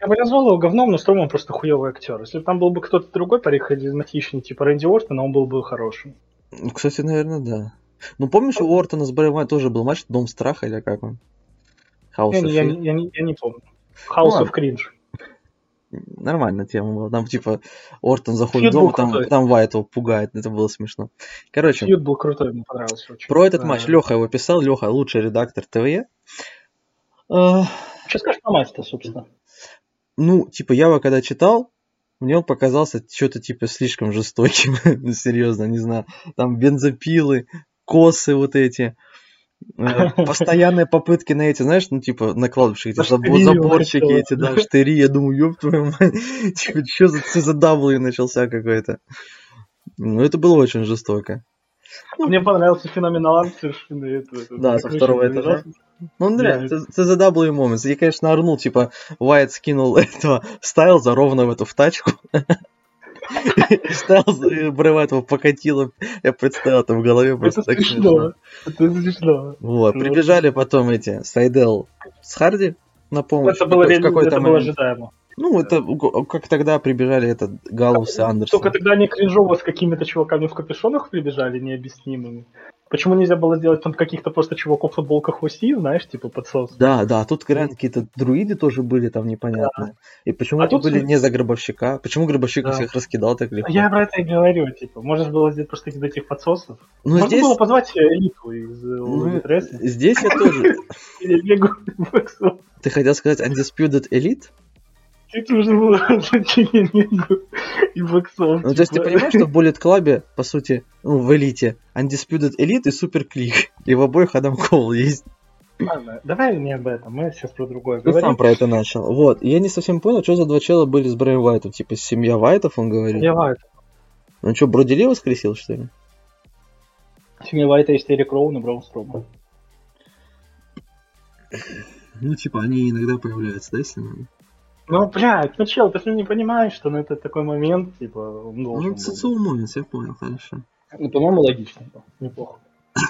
S1: Я бы назвал его говном, но Строман просто хуевый актер. Если бы там был бы кто-то другой парень харизматичный, типа Рэнди Ортона, он был бы хорошим.
S2: Ну, кстати, наверное, да. Ну, помнишь, у Ортона с Брэй тоже был матч Дом страха или как он?
S1: House я, я, я, я, я не помню. House ну, of Cringe.
S2: Нормальная тема была. Там типа Ортон заходит в дом, там, там Вайт его пугает. Это было смешно. Короче.
S1: Фьюд был крутой, мне понравился
S2: очень. Про этот матч Леха его писал. Леха лучший редактор ТВЕ.
S1: Что скажешь про матч-то, собственно?
S2: Ну, типа, я его когда читал, мне он показался что-то типа слишком жестоким. ну, серьезно, не знаю. Там бензопилы, косы вот эти. Э, постоянные попытки на эти, знаешь, ну, типа, на кладбище, эти заборчики эти, да, штыри, я думаю, ёб твою мать, типа, что за, за W начался какой-то. Ну, это было очень жестоко.
S1: Ну, Мне понравился феноменал совершенно.
S2: Да, со второго этажа. Ну, реально, это, это за W момент. Я, конечно, орнул, типа, Уайт скинул этого Стайлза ровно в эту в тачку. Стал обрывать его покатило. Я представил это в голове просто так смешно. Это смешно. Вот, прибежали потом эти Сайдел с Харди на помощь.
S1: Это было, это было ожидаемо.
S2: Ну, это как тогда прибежали этот Галус и Андерсон.
S1: Только тогда они кринжово с какими-то чуваками в капюшонах прибежали, необъяснимыми. Почему нельзя было сделать там каких-то просто чуваков в футболках Уси, знаешь, типа подсос?
S2: Да, да, тут реально какие-то друиды тоже были там непонятно. Да. И почему а тут были не за гробовщика? Почему гробовщик да. всех раскидал так легко?
S1: Я про это и говорю, типа, можно было сделать просто каких-то этих подсосов. Ну, можно здесь... было позвать элиту из ну,
S2: Здесь я тоже... Ты хотел сказать Undisputed Elite?
S1: Это уже было значение и боксов.
S2: Ну, то есть ты типа. понимаешь, что в Bullet Club, по сути, ну, в элите, Undisputed Elite и Super Click. И в обоих Адам Коул есть.
S1: Ладно, давай не об этом, мы сейчас про другое
S2: Ты говорим. сам про это начал. Вот, я не совсем понял, что за два чела были с Брайан Уайтом. Типа семья Вайтов, он говорит. Семья Вайтов. Ну что, Бродили воскресил, что ли?
S1: Семья Вайта есть Эрик Роун и Браун Строма.
S2: Ну, типа, они иногда появляются, да, если надо?
S1: Ну, блядь, ну чел, ты же не понимаешь, что ну, это такой момент, типа, он
S2: должен Ну, социумовец, я понял, хорошо.
S1: Ну, по-моему, логично, неплохо.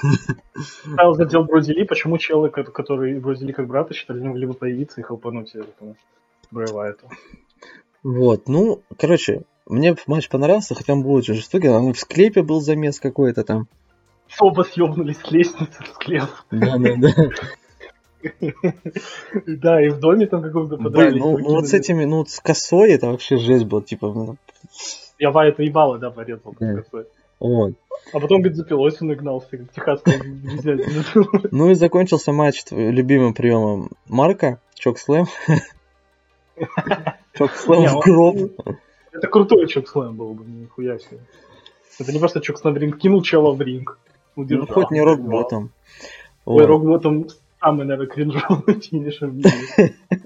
S1: Стайл задел Бродили, почему челы, которые Бродили как брата считали, могли бы появиться и хелпануть этому Брайвайту?
S2: Вот, ну, короче, мне матч понравился, хотя он был очень жестокий, он в склепе был замес какой-то там.
S1: Оба съебнулись с лестницы в склеп. Да, да, и в доме там каком-то
S2: подрались. Ну, ну вот с этими, ну с косой это вообще жесть была, типа. Ну,
S1: Я Вайта ебало, да, порезал косой. Вот. А потом бензопилой нагнался, как техасская
S2: Ну и закончился матч любимым приемом Марка, Чок Слэм.
S1: Чок Слэм в гроб. Это крутой Чок Слэм был бы, нихуя себе. Это не просто Чок Слэм ринг, кинул чела в ринг.
S2: Ну, хоть не рок-ботом.
S1: Ой, рок-ботом самый, наверное, кринжовый финишер в мире.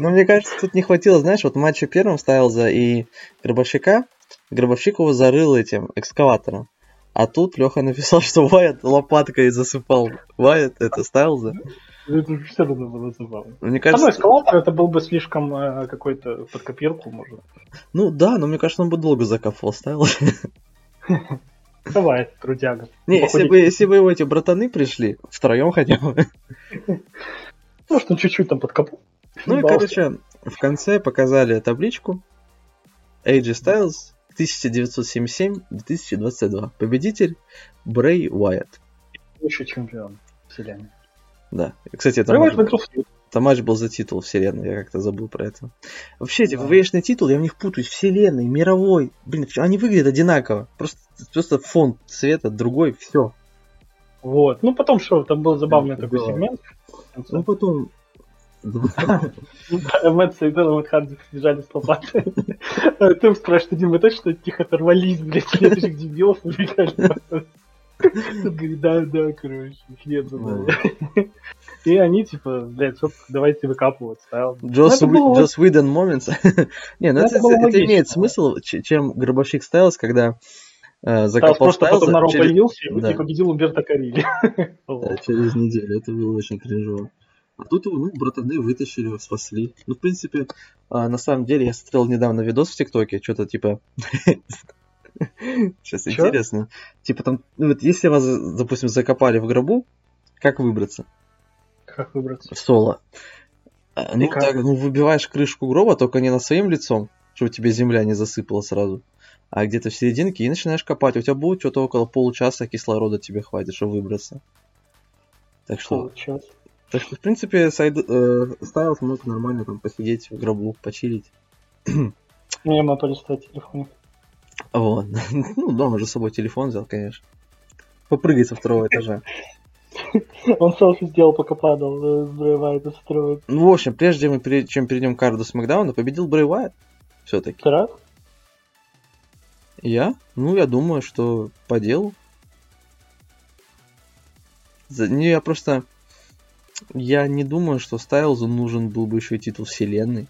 S2: Ну, мне кажется, тут не хватило, знаешь, вот матчу первым ставил за и Гробовщика, Гробовщик его зарыл этим экскаватором. А тут Леха написал, что Вайт лопаткой засыпал. Вайт это ставил за.
S1: Ну, это все равно было забавно. Мне кажется... эскалатор это был бы слишком э, какой-то под копирку, может.
S2: Ну да, но мне кажется, он бы долго закапывал, ставил.
S1: Бывает, трудяга.
S2: Не, если бы, если бы эти братаны пришли, втроем хотя бы.
S1: Может, он чуть-чуть там подкопал.
S2: Ну и, короче, в конце показали табличку. AJ Styles 1977-2022. Победитель Брей Уайт.
S1: Лучший чемпион вселенной.
S2: Да. Кстати, это матч, это матч был за титул вселенной, я как-то забыл про это. Вообще, эти да. ВВшные титулы, я в них путаюсь. Вселенной, мировой. Блин, они выглядят одинаково. Просто, просто фон цвета другой, все.
S1: Вот. Ну, потом что, там был забавный такой сегмент.
S2: Ну, потом
S1: Мэтт Сейдер и Мэтт Харди бежали с лопатой. Ты спрашиваешь, Дим, мы точно тихо оторвались, блядь, следующих дебилов убегали. Говорит, да, да, короче, их нет И они, типа, блядь, что, давайте выкапывать, ставил.
S2: Джос Уиден момент. Не, ну это имеет смысл, чем Гробовщик Стайлс, когда
S1: э, закопал просто потом на появился и победил Умберто Карили.
S2: через неделю, это было очень кринжово. А тут его, ну, братаны вытащили, спасли. Ну, в принципе, а, на самом деле, я смотрел недавно видос в ТикТоке, что-то типа... Сейчас интересно. Типа там, ну, вот если вас, допустим, закопали в гробу, как выбраться?
S1: Как выбраться?
S2: В соло. А, ну, так, ну, выбиваешь крышку гроба, только не над своим лицом, чтобы тебе земля не засыпала сразу, а где-то в серединке и начинаешь копать. У тебя будет что-то около получаса кислорода тебе хватит, чтобы выбраться. Так что... Получаса. Так что, в принципе, сайд, э, Стайлс мог нормально там посидеть в гробу, почилить.
S1: Мимо полистать телефон.
S2: Вот. Ну, дома же с собой телефон взял, конечно. Попрыгать со второго этажа.
S1: Он селфи сделал, пока падал, Брейвайт строит.
S2: Ну, в общем, прежде мы, чем перейдем к карду Смакдауна, победил Брейвайт. Все-таки.
S1: Ты рад?
S2: Я? Ну, я думаю, что по делу. Не, я просто я не думаю, что Стайлзу нужен был бы еще и титул вселенной.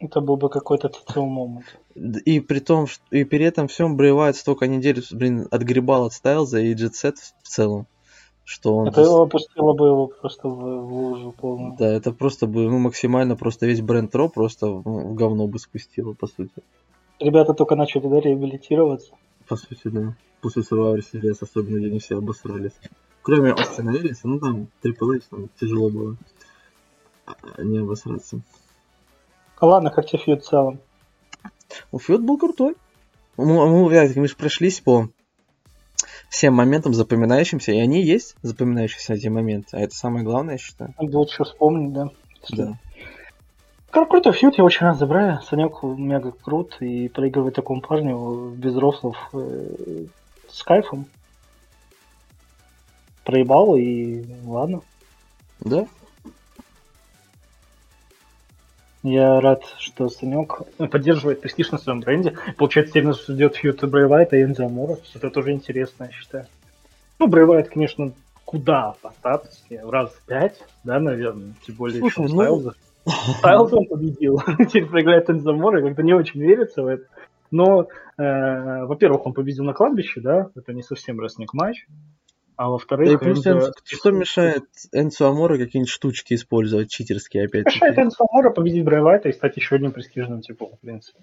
S1: Это был бы какой-то титул момент.
S2: И при том, что, и при этом всем Брейвайт столько недель, блин, отгребал от Стайлза и Джетсет в целом. Что он
S1: это его опустило бы его просто в, в лужу полную.
S2: Да, это просто бы ну, максимально просто весь бренд Ро просто в, в говно бы спустило, по сути.
S1: Ребята только начали да, реабилитироваться.
S2: По сути, да. После Survivor Series, особенно где они все обосрались. Кроме Остина Эриса, ну там Triple H, там тяжело было а, не обосраться.
S1: Ладно, как тебе фьюд в целом?
S2: Ну, фьюд был крутой. Мы, мы, мы же прошлись по всем моментам запоминающимся, и они есть запоминающиеся эти моменты, а это самое главное, я считаю.
S1: Лучше вспомнить, да.
S2: Да.
S1: Крутой фьюд, я очень рад за Брая. Санек мега крут, и проигрывать такому парню без рослов э, с кайфом проебал, и ладно.
S2: Да.
S1: Я рад, что Санек поддерживает престиж на своем бренде. Получается, теперь нас ждет фьют Брейвайта и Энзи Амора. Это тоже интересно, я считаю. Ну, Брейвайт, конечно, куда по статусе, в раз в пять, да, наверное, тем более Слушай, еще ну... Стайлза. Стайлз он победил, теперь проиграет Энзамора, как-то не очень верится в это. Но, э, во-первых, он победил на кладбище, да, это не совсем рестлинг матч. А во-вторых,
S2: да плюс это... что мешает Энсу Амора какие-нибудь штучки использовать, читерские опять?
S1: Мешает Энсу Амора победить Брайвайта и стать еще одним престижным типом, в принципе.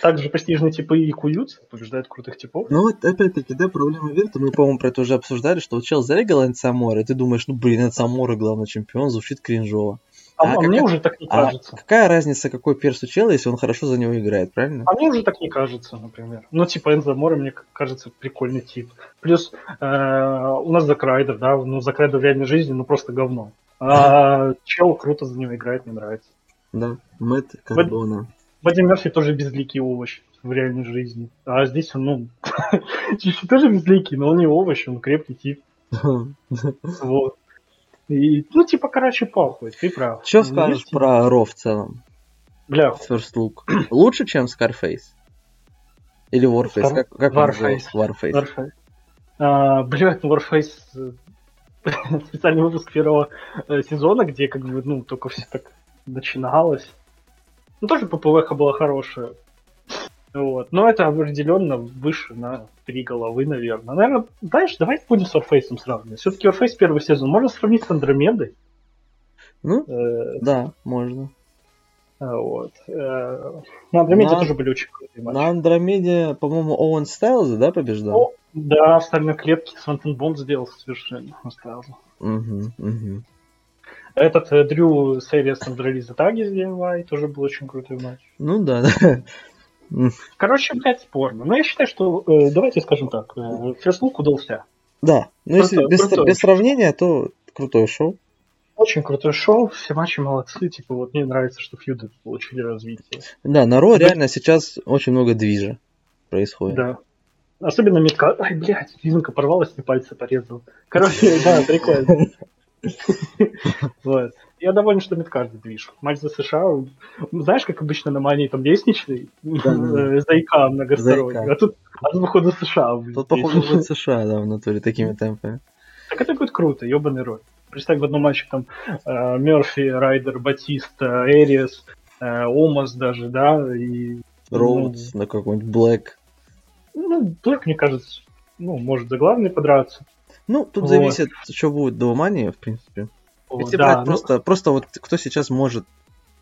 S1: Также престижные типы и куются, побеждают крутых типов.
S2: Ну вот опять-таки, да, проблема Верта, мы, по-моему, про это уже обсуждали, что вот чел зарегал Энсамора, и ты думаешь, ну блин, Энсамора главный чемпион, звучит кринжово.
S1: А, а, а мне уже так не а кажется.
S2: Какая разница, какой перс у чела, если он хорошо за него играет, правильно?
S1: А мне уже так не кажется, например. Ну, типа Энзо Мора, мне кажется, прикольный тип. Плюс э, у нас Закрайдер, да, ну, Закрайдер в реальной жизни, ну, просто говно. А чел круто за него играет, мне нравится.
S2: Да, Мэтт Карбона.
S1: Бадди Мерфи тоже безликий овощ в реальной жизни. А здесь он, ну, тоже безликий, но он не овощ, он крепкий тип. Вот. И, ну, типа, короче, похуй, ты прав.
S2: Что скажешь Есть... про Ро в целом?
S1: Бля.
S2: First Look. Лучше, чем Scarface? Или Warface? Scar... Как, как
S1: Warface. Warface. Warface. А, блядь, Warface специальный выпуск первого э, сезона, где как бы, ну, только все так начиналось. Ну, тоже ППВХ была хорошая. Вот. Но это определенно выше на три головы, наверное. Наверное, знаешь, давай будем с Warface сравнивать. Все-таки Warface первый сезон можно сравнить с Андромедой.
S2: Ну, э, да, можно.
S1: А, вот. Э, на Андромеде на... тоже были очень крутые
S2: матчи. На Андромеде, по-моему, Оуэн Стайлз, да, побеждал? О,
S1: да, в стальной клетке Свантон Бонд сделал совершенно Стайлза.
S2: Угу, угу.
S1: Этот э, Дрю серия с Андроли за таги сделала, и тоже был очень крутой матч.
S2: Ну да, да.
S1: Короче, блядь, спорно. Но я считаю, что, э, давайте скажем так, э, Ферслук удался.
S2: Да, но если без, без сравнения, то крутое шоу.
S1: Очень крутое шоу, все матчи молодцы, типа вот мне нравится, что фьюды получили развитие.
S2: Да, на Ро реально сейчас очень много движа происходит.
S1: Да. Особенно метка. Ай, блядь, физинка порвалась, мне пальцы порезал. Короче, да, прикольно. Вот. Я доволен, что каждый движ. Матч за США, знаешь, как обычно на мании там лестничный, да, зайка многосторонний, а тут, а тут походу США.
S2: Тут походу будет США, да, в натуре, такими темпами.
S1: Так это будет круто, ебаный рот. Представь, в одном матче там э, Мерфи, Райдер, Батиста, Эриас, э, Омас даже, да, и...
S2: Роудс ну, на какой-нибудь Блэк.
S1: Ну, Блэк, мне кажется, ну, может за главный подраться.
S2: Ну, тут вот. зависит, что будет до Мания, в принципе. Если да, брать ну... просто, просто вот кто сейчас может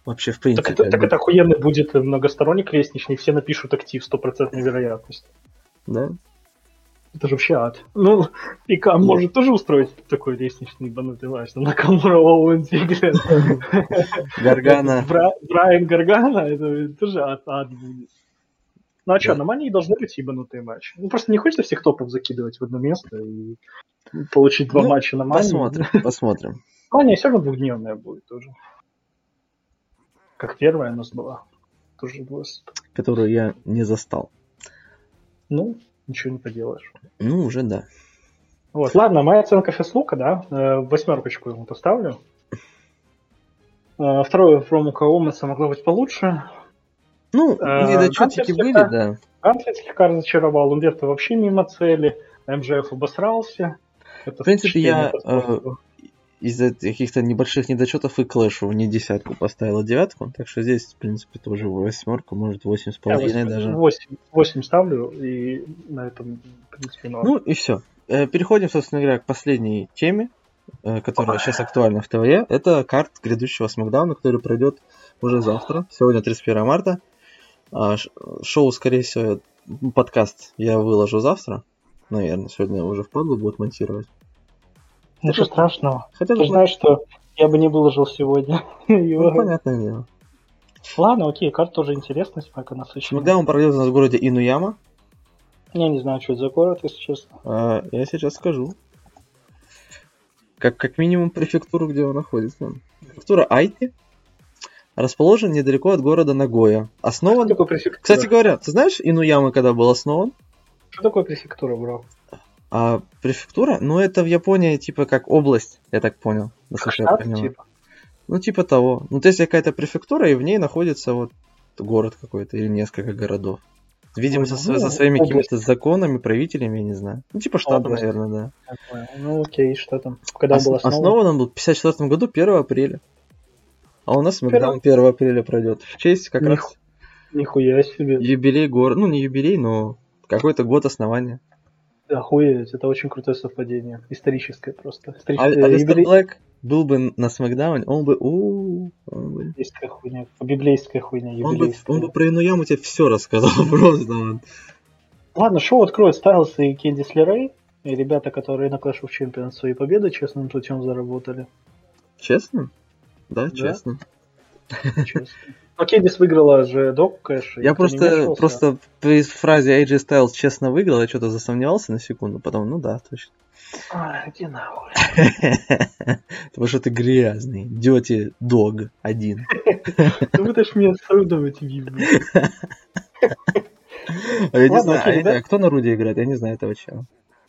S2: вообще в принципе.
S1: Так это, так это охуенно будет многосторонник лестничный, все напишут актив, стопроцентная вероятность.
S2: Да?
S1: Это же вообще ад. Ну, Пика ну. может тоже устроить такой лестничный банутый матч. Но Накамура Оуэн.
S2: Гаргана.
S1: Брайан Гаргана, это тоже ад, ад будет. Ну а что, на Мании должны быть ебанутые матчи. Ну просто не хочется всех топов закидывать в одно место и получить два ну, матча на Мании.
S2: Посмотрим, посмотрим.
S1: Мания все равно двухдневная будет тоже. Как первая у нас была. Тоже была.
S2: Которую я не застал.
S1: Ну, ничего не поделаешь.
S2: Ну, уже да.
S1: Вот, ладно, моя оценка феслука, да, э, восьмерочку ему поставлю. Э, второе промука Омаса могло быть получше.
S2: Ну, э, недочетики были, да.
S1: Ганслер слегка разочаровал, Умберто вообще мимо цели, МЖФ обосрался.
S2: Это в принципе, я из-за каких-то небольших недочетов и Клэшу не десятку поставила девятку, так что здесь, в принципе, тоже восьмерка, может, восемь с половиной даже.
S1: Восемь, восемь ставлю, и на этом, в принципе,
S2: норм. Ну и все. Э, переходим, собственно говоря, к последней теме, э, которая сейчас актуальна в ТВЕ. Это карт грядущего Смакдауна, который пройдет уже завтра, сегодня 31 марта. А, шоу, скорее всего, подкаст я выложу завтра, наверное, сегодня уже в впадло будет монтировать.
S1: Ничего страшного. Хотя ты знаешь, что я бы не выложил сегодня.
S2: Ну, понятное дело.
S1: Ладно, окей, карта тоже интересная, смека насыщенная.
S2: Когда он пройдет у нас в городе Инуяма?
S1: Я не знаю, что это за город, если честно.
S2: А, я сейчас скажу. Как, как минимум префектуру, где он находится. Префектура Айти расположен недалеко от города Нагоя. Основан... Что такое префектура? Кстати говоря, ты знаешь Инуямы, когда был основан?
S1: Что такое префектура, бро?
S2: А префектура, ну это в Японии типа как область, я так понял, насколько я понимаю. Типа? Ну типа того. Ну то есть какая-то префектура, и в ней находится вот город какой-то или несколько городов. Видимо, со, со своими какими-то законами, правителями, я не знаю. Ну, типа штата, наверное,
S1: да. Ну, окей, что там? Когда
S2: Ос- был основан? Основан он был в 54 году, 1 апреля. А у нас Смакдаун 1 апреля пройдет. В честь как Них... раз...
S1: Нихуя себе.
S2: Юбилей города. Ну, не юбилей, но какой-то год основания.
S1: Охуеть, это очень крутое совпадение. Историческое просто.
S2: Историческое. А, а юбилей... Блэк был бы на Смакдауне, он бы... У
S1: Библейская хуйня. Библейская хуйня,
S2: он бы, он бы про Инуяму тебе все рассказал просто.
S1: Ладно, шоу откроет Стайлс и Кендис Лерей. И ребята, которые на Clash of Champions свои победы честным путем заработали.
S2: Честно? Да, да? честно.
S1: Но Кендис выиграла же док кэш.
S2: Я просто, просто при фразе AJ Styles честно выиграл, я что-то засомневался на секунду, потом, ну да, точно.
S1: А, иди нахуй.
S2: Потому что ты грязный. Дети дог один.
S1: Ну вы ж меня сравниваете, Библию.
S2: А я не знаю, а кто на Руде играет? Я не знаю этого чела.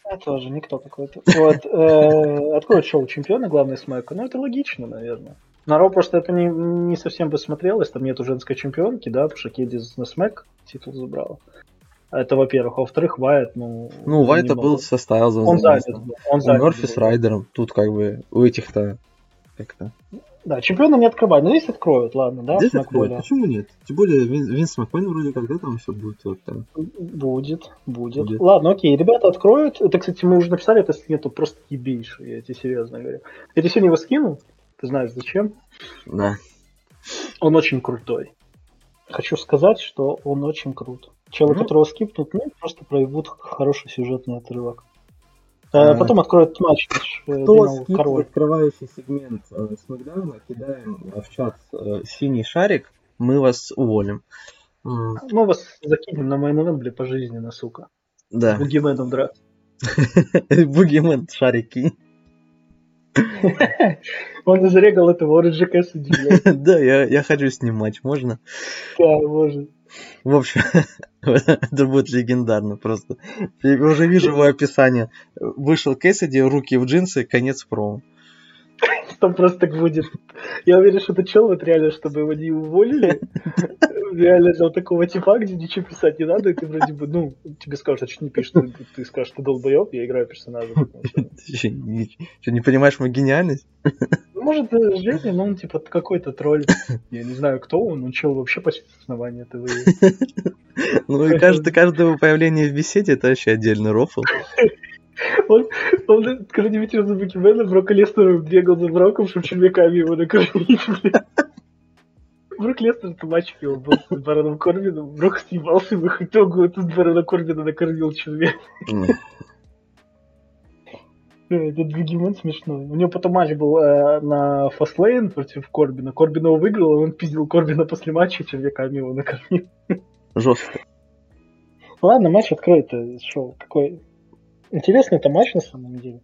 S1: Я тоже, никто какой-то. Вот, э, откроет шоу чемпиона, главный смайка. Ну, это логично, наверное. На Ро просто это не, не совсем посмотрелось, там нету женской чемпионки, да, потому что Кедис на смэк титул забрал. Это, во-первых. А во-вторых, Вайт, ну...
S2: Ну, Вайта был со Стайлзом.
S1: Он занят был. Он
S2: занят Мерфи с Райдером. Тут как бы у этих-то как-то...
S1: Да, чемпиона не открывать. Но здесь откроют, ладно, да?
S2: Здесь откроют. Почему нет? Тем более Вин, Винс Макмен вроде когда там все будет. Вот,
S1: там. Будет, будет, будет. Ладно, окей, ребята откроют. Это, кстати, мы уже написали, это нету просто ебейший, я тебе серьезно говорю. Я тебе сегодня его скинул. Ты знаешь зачем?
S2: Да.
S1: Он очень крутой. Хочу сказать, что он очень крут. Челы, ну, которого скипнут, ну, просто проявут хороший сюжетный отрывок. А, а, потом откроют матч.
S2: Э, Кто король. открывающий сегмент э, Смакдауна, кидаем в чат э, синий шарик, мы вас уволим.
S1: Мы вас закинем на мейн бля, пожизненно, сука.
S2: Да.
S1: Бугименом драться.
S2: Бугимен шарики.
S1: Он зарегал этого Ориджи Кэссиди.
S2: Да, я, я хочу снимать, можно?
S1: Да, можно.
S2: В общем, это будет легендарно просто. Я уже вижу его описание. Вышел Кэссиди, руки в джинсы, конец промо.
S1: Там просто так будет. Я уверен, что это чел вот реально, чтобы его не уволили. Реально взял такого типа, где ничего писать не надо, и ты вроде бы, ну, тебе скажут, а что не пишешь, ты, ты скажешь, ты долбоеб, я играю персонажа.
S2: Что, не понимаешь мою гениальность?
S1: Ну, может, Женя, но он типа какой-то тролль. Я не знаю, кто он, но чел вообще почти основание этого.
S2: Ну и каждое, каждое появление в беседе это вообще отдельный рофл.
S1: Он, он когда ветер за Букимена, Брока Лестер бегал за Броком, чтобы червяками его накормить, Брок Лестер это матч его был с Бароном Корбином. Брок съебался, в их итогу тут Барона Корбина накормил червяк. Этот Бегемон смешной. У него потом матч был э, на Фастлейн против Корбина. Корбин его выиграл, он пиздил Корбина после матча, червяками его накормил.
S2: Жестко.
S1: Ладно, матч открытый. Шоу. Какой? Интересный это матч на самом деле.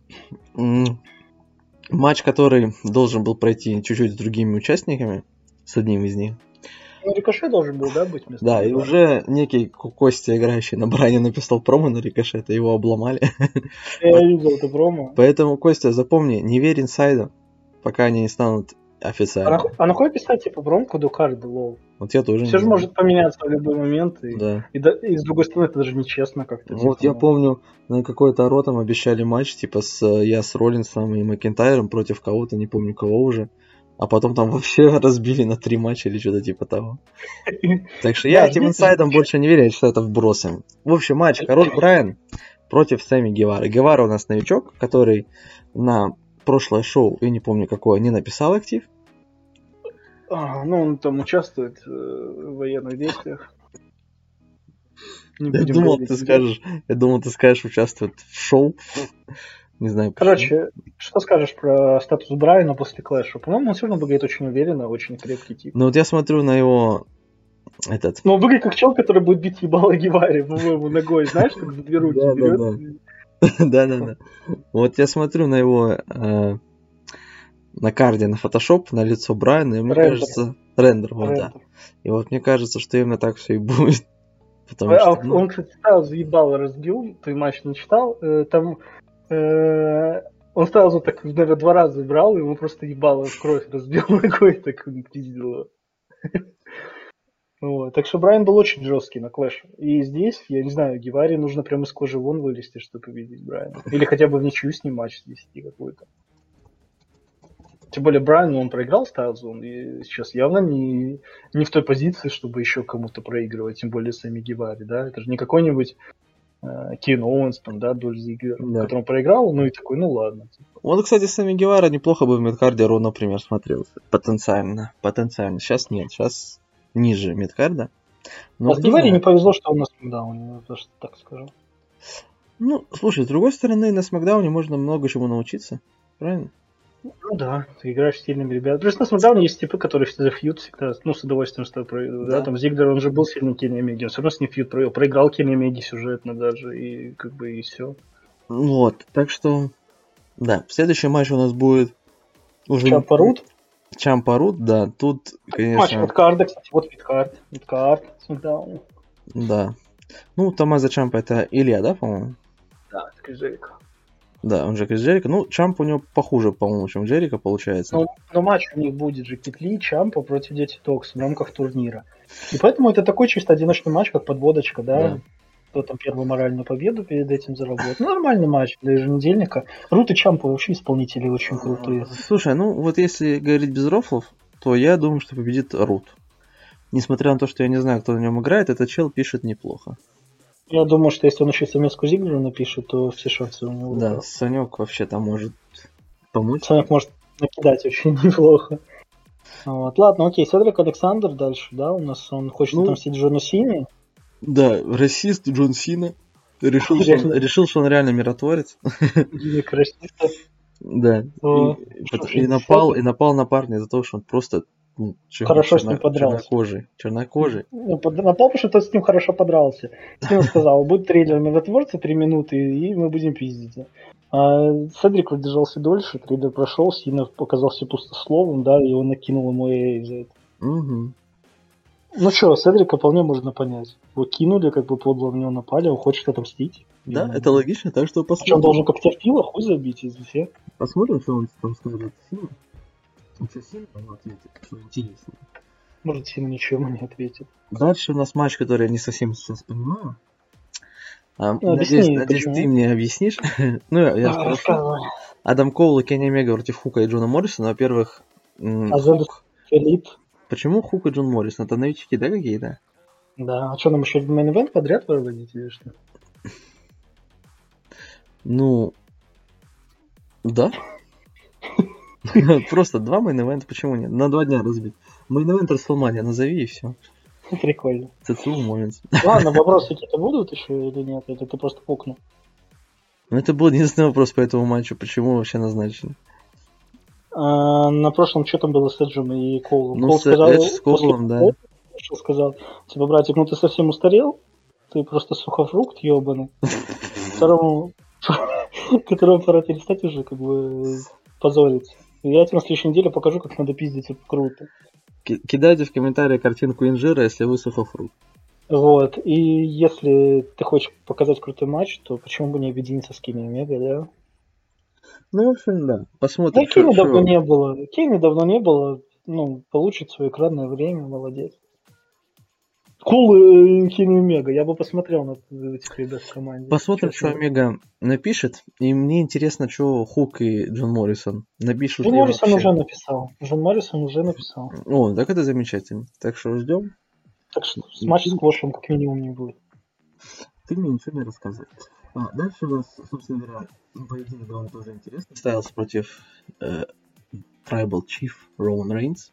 S2: Матч, который должен был пройти чуть-чуть с другими участниками, с одним из них.
S1: Ну, Рикошет должен был, да, быть
S2: вместо Да, и уже некий Костя, играющий на Брайне, написал промо на Рикошета, его обломали.
S1: Я видел это промо.
S2: Поэтому, Костя, запомни, не верь инсайдам, пока они не станут официально.
S1: А, а нахуй писать, типа, промку до карты, лол?
S2: Вот я тоже
S1: Все же может поменяться в любой момент. И, да. и, да, и с другой стороны, это даже нечестно как-то.
S2: Вот типа, я ну. помню, на какой-то Ро там обещали матч, типа, с я с Роллинсом и Макентайром против кого-то, не помню кого уже. А потом там вообще разбили на три матча или что-то типа того. Так что я этим инсайдам больше не верю, я считаю это вбросом. В общем, матч Король Брайан против Сами Гевара. Гевара у нас новичок, который на прошлое шоу, я не помню какое, не написал актив.
S1: А, ну, он там участвует э, в военных действиях.
S2: Не я думал, ты скажешь, я думал, ты скажешь, участвует в шоу. Не знаю.
S1: Почему. Короче, что скажешь про статус Брайана после Клэша? По-моему, он все равно выглядит очень уверенно, очень крепкий тип.
S2: Ну вот я смотрю на его этот...
S1: Ну, он выглядит как чел, который будет бить ебало Гевари, по-моему, ногой, знаешь, как за две руки берет.
S2: Да-да-да. Вот я смотрю на его э, на карде на фотошоп на лицо Брайана, и мне рендер. кажется... Рендер, вот, рендер. да. И вот мне кажется, что именно так все и будет.
S1: Потому а, что, ну... Он, кстати, сразу ебало разбил, ты матч не читал, э, там Э, он сразу так, наверное, два раза брал, и ему просто ебало кровь разбил ногой, так он пиздил Вот. Так что Брайан был очень жесткий на Clash. И здесь, я не знаю, Гевари нужно прямо из кожи вон вылезти, чтобы победить Брайана. Или хотя бы в ничью с ним матч свести какой-то. Тем более Брайан, он проиграл Стайлзу, он сейчас явно не, не в той позиции, чтобы еще кому-то проигрывать, тем более сами Гевари, да. Это же не какой-нибудь э, Кевин Оуэнс, там, да, Дольф Зиглер, да. которому проиграл, ну и такой, ну ладно.
S2: Вот, кстати, Сами Гевара неплохо бы в мидкарде Raw, например, смотрелся. Потенциально. Потенциально. Сейчас нет. Сейчас ниже Медкарда.
S1: Но а Гевари не повезло, что он на Смакдауне, даже так скажу.
S2: Ну, слушай, с другой стороны, на Смакдауне можно много чему научиться. Правильно?
S1: Ну да, ты играешь с сильными ребятами. Просто на Смакдауне есть типы, которые всегда фьют всегда, ну, с удовольствием с тобой. Да. да, там Зигдер, он же был сильным Кенни Омеги, он все равно с ним фьют провел. Проиграл Кенни Омеги сюжетно даже, и как бы и все.
S2: Вот, так что, да, следующий матч у нас будет
S1: уже... Чампарут?
S2: Чампарут, да, тут, конечно...
S1: Матч мидкарда, кстати, вот мидкард, мидкард, SmackDown.
S2: Да. Ну, Томазо Чампа это Илья, да, по-моему?
S1: Да, это Крис
S2: Да, он же Крис Джерико. Ну, Чамп у него похуже, по-моему, чем Джерико получается.
S1: Но, но матч у них будет же Кит Ли, Чампа против Dirty Dawgs в рамках турнира. И поэтому это такой чисто одиночный матч, как подводочка, да? да. Кто там первую моральную победу перед этим заработал. Ну, нормальный матч для еженедельника. Рут и Чампа вообще исполнители очень крутые.
S2: Слушай, ну вот если говорить без рофлов, то я думаю, что победит Рут. Несмотря на то, что я не знаю, кто на нем играет, этот чел пишет неплохо.
S1: Я думаю, что если он еще смс Зиглеру напишет, то все шансы у него.
S2: Да, Санек вообще там может помочь.
S1: Санек может накидать очень неплохо. Вот. Ладно, окей, Седрик Александр дальше, да, у нас он хочет ну, отомстить Джону Сине.
S2: Да, расист Джон Сина. Решил, что он, решил, что он реально миротворец. Да. И, и напал, и напал на парня из-за того, что он просто
S1: ну, хорошо черно, с ним подрался.
S2: Чернокожий. Чернокожий.
S1: Ну, под, потому что тот с ним хорошо подрался. С ним сказал, будет трейлер миротворца три минуты, и мы будем пиздиться. А Седрик выдержался дольше, трейлер прошел, Сина показался пустословом, да, и он накинул ему эй за это.
S2: Угу.
S1: Ну что, Седрика вполне можно понять. Его кинули, как бы подло на него напали, он хочет отомстить.
S2: Да, и... это логично, так что
S1: посмотрим. он должен как терпило хуй забить из всех.
S2: Посмотрим, что он там скажет. Ничего сильно он ответит, что интересно.
S1: Может, сильно ничего не ответит.
S2: Дальше у нас матч, который я не совсем сейчас понимаю. А, ну, надеюсь, объясни, надеюсь ты мне объяснишь. ну, я, я а, спрошу. Адам Коул и Кенни Омега против Хука и Джона Моррисона. Во-первых,
S1: а Хук... Филипп.
S2: Почему Хук и Джон Моррисон? Это новички, да, какие-то?
S1: Да, а что, нам еще мейн ивент подряд выводить или что?
S2: Ну, да. Просто два мейн почему нет? На два дня разбить. Мейн-эвент Расселмания, назови и все.
S1: Прикольно.
S2: ЦЦУ момент.
S1: Ладно, вопросы какие-то будут еще или нет? Или ты просто пукнул?
S2: Ну, это был единственный вопрос по этому матчу. Почему вообще назначен?
S1: А, на прошлом что там было с Эджем и Коулом?
S2: Ну, Кол с, сказал, Эдж с Коулом, да.
S1: Что сказал? Типа, братик, ну ты совсем устарел? Ты просто сухофрукт ебаный. Второму, которого пора перестать уже как бы позориться. Я тебе на следующей неделе покажу, как надо пиздить круто.
S2: Кидайте в комментарии картинку инжира, если вы сухофрукт.
S1: Вот, и если ты хочешь показать крутой матч, то почему бы не объединиться с Кими Омега, да?
S2: Ну, в общем, да. Посмотрим.
S1: Ну, Кими давно не было. Кими давно не было. Ну, получит свое экранное время, молодец. Кул cool, Кими Омега. Я бы посмотрел на этих ребят в команде.
S2: Посмотрим, честно. что Омега напишет. И мне интересно, что Хук и Джон Моррисон напишут.
S1: Джон Моррисон вообще. уже написал. Джон Моррисон уже написал.
S2: О, так это замечательно. Так что ждем.
S1: Так что с матч с Квошем как минимум не будет.
S2: Ты мне ничего не рассказывай. А, дальше у нас, собственно говоря, поединок довольно тоже интересный. Стайлс против э, Tribal Chief Roman Reigns.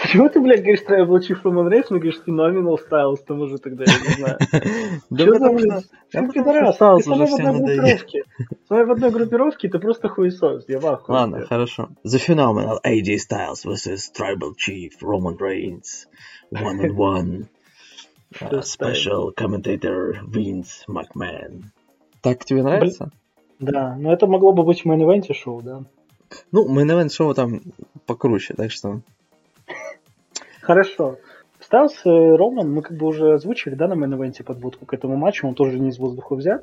S1: Почему ты, блядь, говоришь Tribal Chief Roman Reigns, но говоришь Phenomenal Styles, там уже тогда, я не знаю.
S2: Да потому что... Ты пидорас, ты со мной в одной группировке.
S1: С вами в одной группировке, ты просто хуесос, я в
S2: Ладно, хорошо. The Phenomenal AJ Styles vs Tribal Chief Roman Reigns. One on one. Uh, special commentator Vince McMahon. Так тебе нравится?
S1: Да, но это могло бы быть в мейн шоу, да.
S2: Ну, main шоу там покруче, так что...
S1: Хорошо. Стайлз и Роман мы как бы уже озвучили, да, на мейн-эвенте подводку к этому матчу, он тоже не из воздуха взят.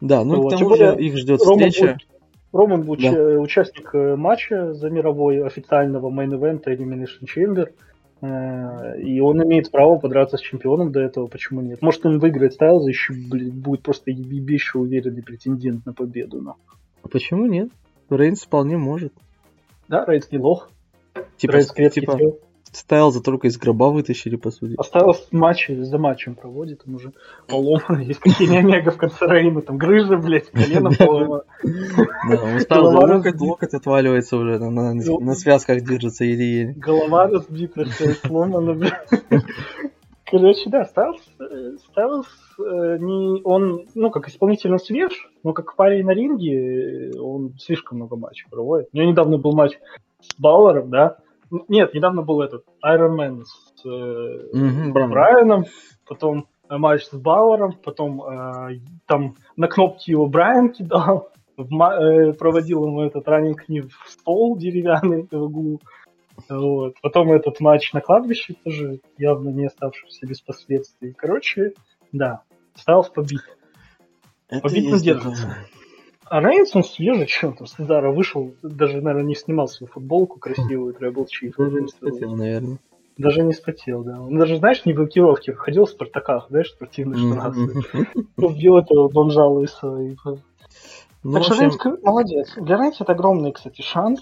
S2: Да, ну вот. к тому более, их ждет Роман встреча.
S1: Будет, Роман будет да. участник э, матча за мировой официального мейн-эвента Elimination Chamber. Э, и он имеет право подраться с чемпионом до этого, почему нет? Может, он выиграет Стайлза, еще блин, будет просто ебейший уверенный претендент на победу. Но.
S2: А почему нет? Рейнс вполне может.
S1: Да, Рейнс не лох.
S2: Типа, Рейнс типа. Стайлза только из гроба вытащили, по сути.
S1: Осталось матчи за матчем проводит, он уже поломан. Есть какие Омега в конце Рейна, там грыжа, блядь, колено поломано.
S2: Да, у Стайлза локоть, локоть отваливается уже, на, на связках держится еле-еле.
S1: Голова разбита, все сломано, блядь. Короче, да, Стайлз, Стайлз э, не, он, ну, как исполнительно свеж, но как парень на ринге он слишком много матчей проводит. У него недавно был матч с Бауэром, да, нет, недавно был этот Iron Man с э, mm-hmm, Брайаном, потом э, матч с Бауэром, потом э, там на кнопки его Брайан кидал, в, э, проводил ему этот раннинг не в стол деревянный в углу. Вот. Потом этот матч на кладбище тоже явно не оставшийся без последствий. Короче, да, стал побит. Это побит он держится. А Рейнс, он свежий, что то с удара вышел, даже, наверное, не снимал свою футболку красивую, Tribal Chief.
S2: Даже не спотел, наверное.
S1: Даже не спотел, да. Он даже, знаешь, не в блокировке, ходил в спартаках, знаешь, спортивных штанах. Убил этого бомжа лысого. Ну, так что Рейнс молодец. Для Рейнса это огромный, кстати, шанс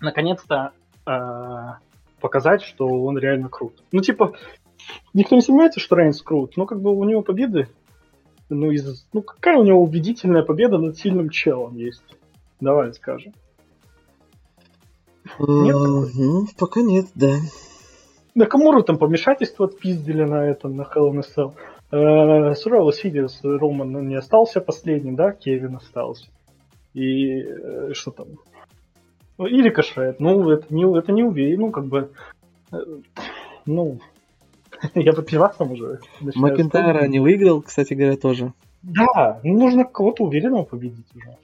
S1: наконец-то э, показать, что он реально крут. Ну, типа, никто не сомневается, что Рейнс крут, но как бы у него победы ну, из, ну, какая у него убедительная победа над сильным челом есть? Давай скажем.
S2: Нет ну, пока нет, да.
S1: На Камуру там помешательство отпиздили на этом, на Hell in a Cell. Сурава Сидиус, Роман не остался последним, да, Кевин остался. И э, что там? Ну, и рикошет. Ну, это не, это не уверен, ну, как бы, э, ну, Я по пивасам уже.
S2: Макентайра не выиграл, кстати говоря, тоже.
S1: Да, ну нужно кого-то уверенного победить уже.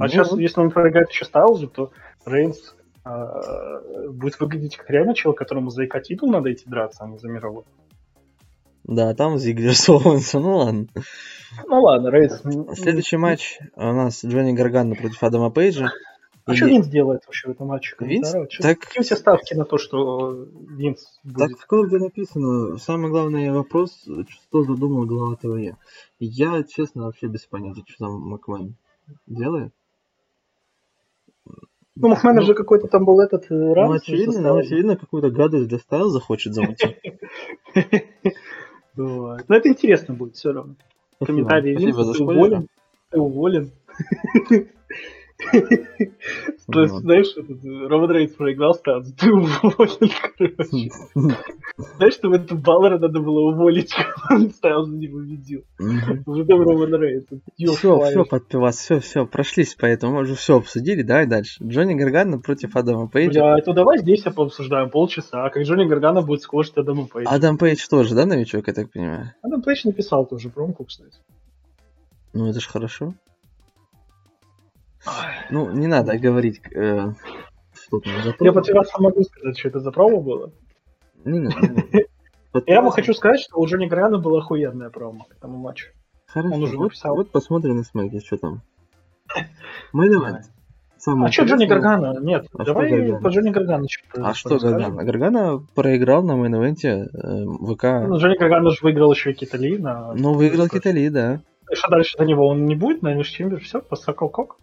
S1: А ну, сейчас, если он проиграет еще Стайлзу, то Рейнс э, будет выглядеть как реально человек, которому за титул надо идти драться, а не за мировой.
S2: Да, там Зиглер Солонса, ну ладно.
S1: Ну ладно, Рейнс.
S2: Следующий матч у нас Джонни Гаргана против Адама Пейджа.
S1: А что Винс делает вообще в этом матче?
S2: Винс? Так...
S1: Какие все ставки на то, что Винс будет?
S2: Так в корде написано. Самый главный вопрос, что задумал глава ТВЕ. Я, честно, вообще без понятия, что там Макмен делает.
S1: Ну, Махмен ну, же какой-то там был этот
S2: э, раз. Ну, очевидно, ну, очевидно какую-то гадость для Стайл захочет замутить.
S1: Но это интересно будет все равно. Комментарии ты уволен. Ты уволен. То есть, знаешь, Роман Рейнс проиграл статус, ты уволен, короче. Знаешь, что в этом Баллера надо было уволить, он за него победил. Уже там Роман Рейнс.
S2: Все, все, подпивас, все, все, прошлись по этому, мы уже все обсудили, давай дальше. Джонни Гаргана против Адама Пейджа.
S1: Бля, это давай здесь пообсуждаем полчаса, а как Джонни Гаргана будет сквозить Адама Пейджа.
S2: Адам Пейдж тоже, да, новичок, я так понимаю?
S1: Адам Пейдж написал тоже промку, кстати.
S2: Ну, это же хорошо. Ну, не надо говорить, э,
S1: что там за Я по тебе сам могу сказать, что это за промо было. Не надо. Я вам хочу сказать, что у Джонни Грана была охуенная промо к этому матчу.
S2: Хорошо, Он уже вот, написал. вот посмотрим на смеке, что там. Мейн
S1: event. а что Джонни Гаргана? Нет, а давай по Джонни Гаргану что-то
S2: А что Гаргана? Гаргана проиграл на мейн-эвенте э, ВК.
S1: Ну, Джонни Гаргана же выиграл еще и Китали. На...
S2: Ну, выиграл Китали, да.
S1: И что дальше за него? Он не будет на Чембер? Все, посакал кок?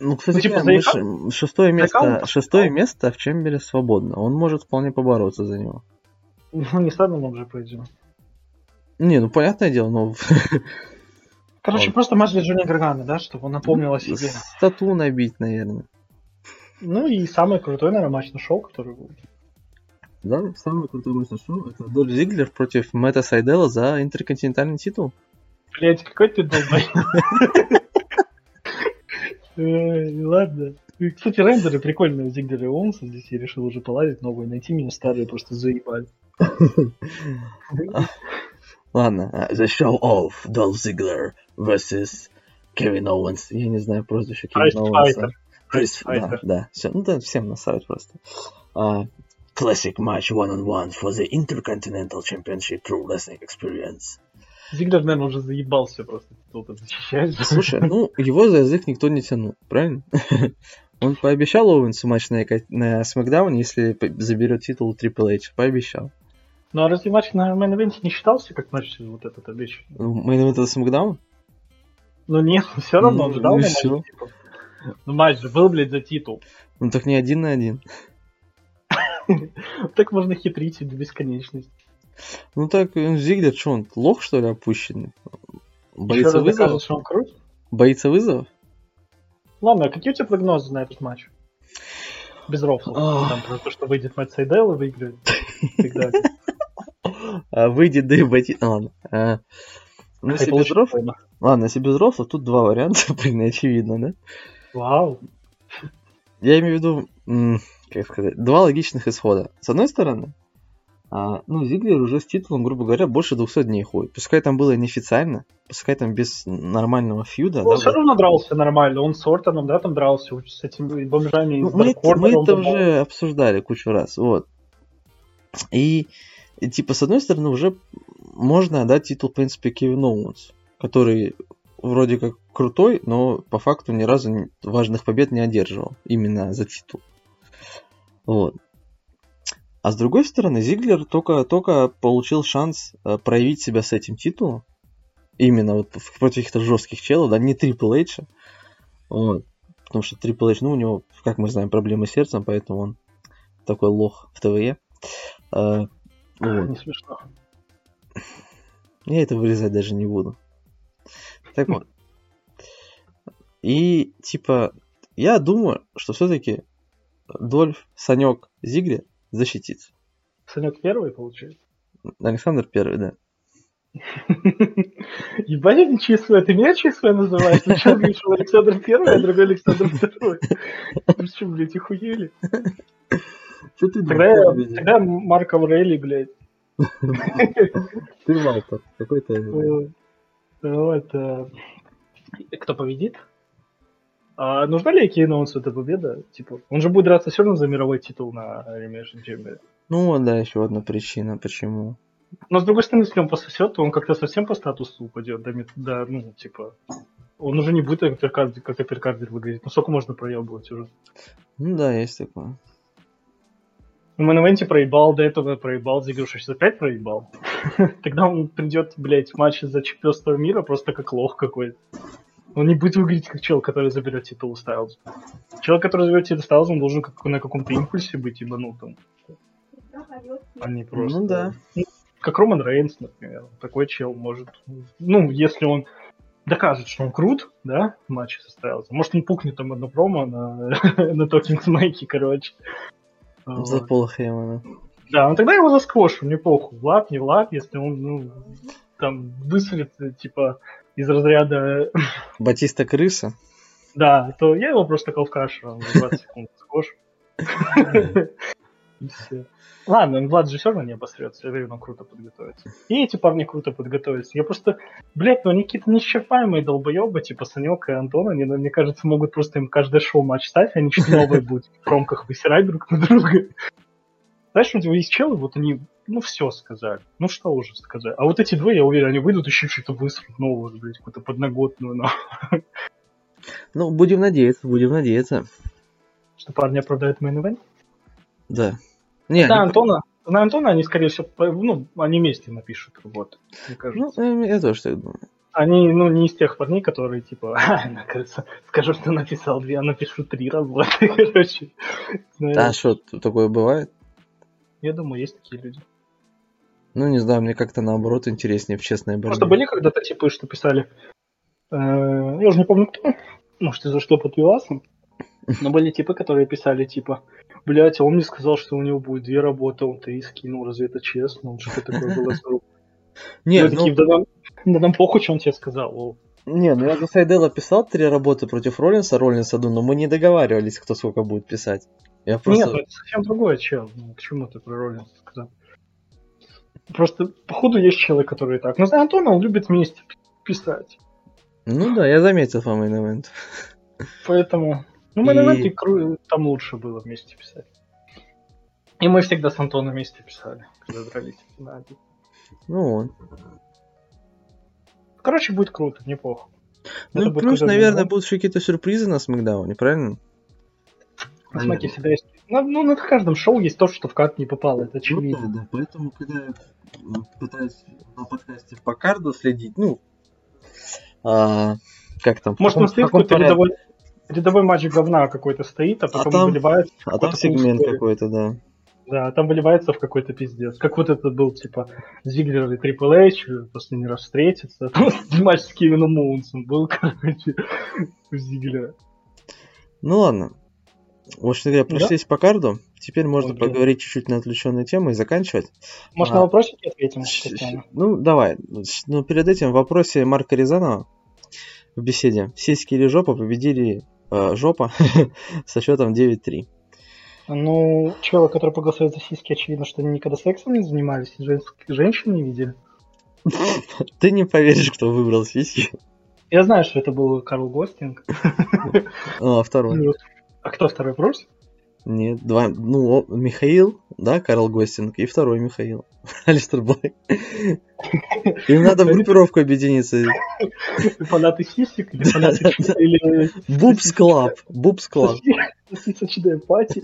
S2: Ну, кстати, ну, типа, мы, шестое место, шестое место в Чембере свободно. Он может вполне побороться за него.
S1: Ну, не с Адамом же пойдем.
S2: Не, ну понятное дело, но...
S1: Короче, вот. просто матч для Джонни Гаргана, да, чтобы он напомнил о себе.
S2: Стату набить, наверное.
S1: Ну и самый крутой, наверное, матч на шоу, который будет.
S2: Да, самый крутой матч на шоу это Дольф Зиглер против Мэтта Сайдела за интерконтинентальный титул.
S1: Блять, какой ты долбай. Ладно. Кстати, рендеры прикольные у и Оунса. Здесь я решил уже полазить новые, найти меня старые просто заебали.
S2: Ладно, The Show of Dolph Ziggler vs. Кевин Оуэнс. Я не знаю прозвище Кевина Оуэнса. Крис, да, да, все, ну да, всем насрать просто. Uh, classic match one-on-one for the Intercontinental Championship True Wrestling Experience.
S1: Зиглер, наверное, уже заебался просто титул защищать.
S2: Слушай, ну, его за язык никто не тянул, правильно? Он пообещал Оуэнсу матч на, на Смакдауне, если заберет титул Triple H. Пообещал.
S1: Ну а разве матч на Event не считался как матч вот этот обещанный?
S2: Main Event это Смакдаун?
S1: Ну нет, все равно ну, он ждал ну, матч. Типа. Ну матч же был, блядь, за титул.
S2: Ну так не один на один.
S1: Так можно хитрить до бесконечности.
S2: Ну так, Зиглер, что он, лох, что ли, опущенный? Боится вызова? что он крут? Боится вызова?
S1: Ладно, а какие у тебя прогнозы на этот матч? Без рофлов. Там про то, что выйдет матч Сайдел и выиграет.
S2: А выйдет да и Бати... Ладно. А, ну, если без рофлов... Ладно, если без рофлов, тут два варианта, блин, очевидно, да?
S1: Вау.
S2: Я имею в виду, как сказать, два логичных исхода. С одной стороны, а, ну, Зиглер уже с титулом, грубо говоря, больше 200 дней ходит. Пускай там было неофициально, пускай там без нормального фьюда.
S1: Он да, все равно дрался нормально, он с Ортоном, да, там дрался с этими бомжами.
S2: Ну, мы, мы это уже обсуждали кучу раз, вот. И, и, типа, с одной стороны, уже можно отдать титул, в принципе, Кевину Оуэнсу, который вроде как крутой, но по факту ни разу важных побед не одерживал именно за титул. Вот. А с другой стороны, Зиглер только, только получил шанс э, проявить себя с этим титулом. Именно вот против каких-то жестких челов, да, не Трипл Эйджа. Вот. Потому что Трипл Эйдж, ну, у него, как мы знаем, проблемы с сердцем, поэтому он такой лох в ТВЕ. А,
S1: вот. Не смешно.
S2: Я это вырезать даже не буду. Так вот. И, типа, я думаю, что все-таки Дольф, Санек, Зиглер защититься.
S1: Санек первый, получается?
S2: Александр первый, да.
S1: Ебать, они числые. Ты меня числые называешь? Ты что, говоришь, Александр первый, а другой Александр второй? Вы что, блядь, охуели? Что ты тогда, тогда Марк Аврелий, блядь.
S2: Ты Валтер. Какой-то...
S1: Вот. Кто победит? А нужна ли Кейнонсу эта победа? Типа, он же будет драться все равно за мировой титул на Elimination Chamber.
S2: Ну, да, еще одна причина, почему.
S1: Но с другой стороны, если он пососет, то он как-то совсем по статусу упадет. Да, да ну, типа, он уже не будет как апперкардер, как апперкардер выглядеть. Ну, сколько можно проебывать уже?
S2: Ну да, есть такое.
S1: Ну, мы на ивенте проебал, до этого проебал, сейчас опять проебал. Тогда он придет, блядь, в матче за чемпионство мира просто как лох какой-то. Он не будет выглядеть как чел, который заберет титул Стайлз. Чел, который заберет титул Стайлз, он должен как, на каком-то импульсе быть ебанутым. А не просто...
S2: Ну да. Ну,
S1: как Роман Рейнс, например. Такой чел может... Ну, если он докажет, что он крут, да, в матче со Стайлзом. Может, он пукнет там одно промо на, на Токинг Майке, короче.
S2: За Пола Хеймана.
S1: Да, ну тогда его засквошу, мне похуй. Влад, не Влад, если он, ну, там, высунет, типа, из разряда...
S2: Батиста крыса?
S1: Да, то я его просто колкашером за 20 секунд схож. И все. Ладно, Влад же все равно не обосрется, я уверен, он круто подготовится. И эти парни круто подготовятся. Я просто, блядь, ну они какие-то неисчерпаемые долбоебы, типа Санек и Антон, они, ну, мне кажется, могут просто им каждое шоу матч ставить, они что-то новое будут в промках высирать друг на друга. Знаешь, у тебя есть челы, вот они ну, все сказали. Ну, что уже сказать. А вот эти двое, я уверен, они выйдут еще что-то высрут нового, блядь, какую-то подноготную, но...
S2: Ну, будем надеяться, будем надеяться.
S1: Что парни оправдают мейн ивент?
S2: Да.
S1: Не, на они... Антона, на Антона они, скорее всего, ну, они вместе напишут работу, мне кажется.
S2: Ну, я тоже так думаю.
S1: Они, ну, не из тех парней, которые, типа, а, кажется, скажу, что написал две, а напишу три работы, короче.
S2: А что, такое бывает?
S1: Я думаю, есть такие люди.
S2: Ну, не знаю, мне как-то наоборот интереснее в честной борьбе.
S1: Просто были когда-то типы, что писали, э, я уже не помню кто, может из-за что под Юасом, но были типы, которые писали типа, блять, а он мне сказал, что у него будет две работы, он три скинул, разве это честно? Он что такое было с группой? Нет, ну... да, нам, да нам похуй, что он тебе сказал.
S2: Не, ну я за Сайдела писал три работы против Роллинса, Роллинса, но мы не договаривались, кто сколько будет писать.
S1: Я просто... Нет, это совсем другое, чел. Ну, к чему ты про Роллинса? Просто, походу, есть человек, который так. Но за Антона он любит вместе писать.
S2: Ну да, я заметил по мейн
S1: Поэтому... Ну, мейн и... там лучше было вместе писать. И мы всегда с Антоном вместе писали, когда дрались на
S2: Ну он.
S1: Короче, будет круто, неплохо.
S2: Ну, Это плюс, наверное, будут еще какие-то сюрпризы на Смакдауне, правильно?
S1: На смаке всегда есть... Ну, ну, на каждом шоу есть то, что в карт не попало, это очевидно.
S2: Ну, да, да, поэтому, когда я пытаюсь на подкасте по карду следить, ну, а, как там?
S1: Может, стоит какой-то рядовой, рядовой матч говна какой-то стоит, а, а потом а там, выливается...
S2: А там сегмент какой-то, да.
S1: Да, там выливается в какой-то пиздец. Как вот это был, типа, Зиглер и Трипл Эйч последний раз встретиться. матч с Кевином Моунсом был, короче, у Зиглера.
S2: Ну ладно. В общем говоря, прошлись да? по карду. Теперь можно Ой, поговорить чуть-чуть на отвлеченные темы и заканчивать.
S1: Может, а, на вопросики ответим?
S2: Ну, давай. Но ну, перед этим в вопросе Марка Рязанова в беседе. Сиськи или жопа победили э, жопа со счетом 9-3.
S1: Ну, человек, который проголосует за сиськи, очевидно, что они никогда сексом не занимались, и женщин не видели.
S2: Ты не поверишь, кто выбрал сиськи.
S1: Я знаю, что это был Карл Гостинг.
S2: А, второй.
S1: А кто второй, Брус?
S2: Нет, два, ну, Михаил, да, Карл Гостинг, и второй Михаил, Алистер Блэк. Им надо в группировку объединиться.
S1: Фанаты сисек или фанаты...
S2: Boobs Club, Boobs Club.
S1: Сосочная party.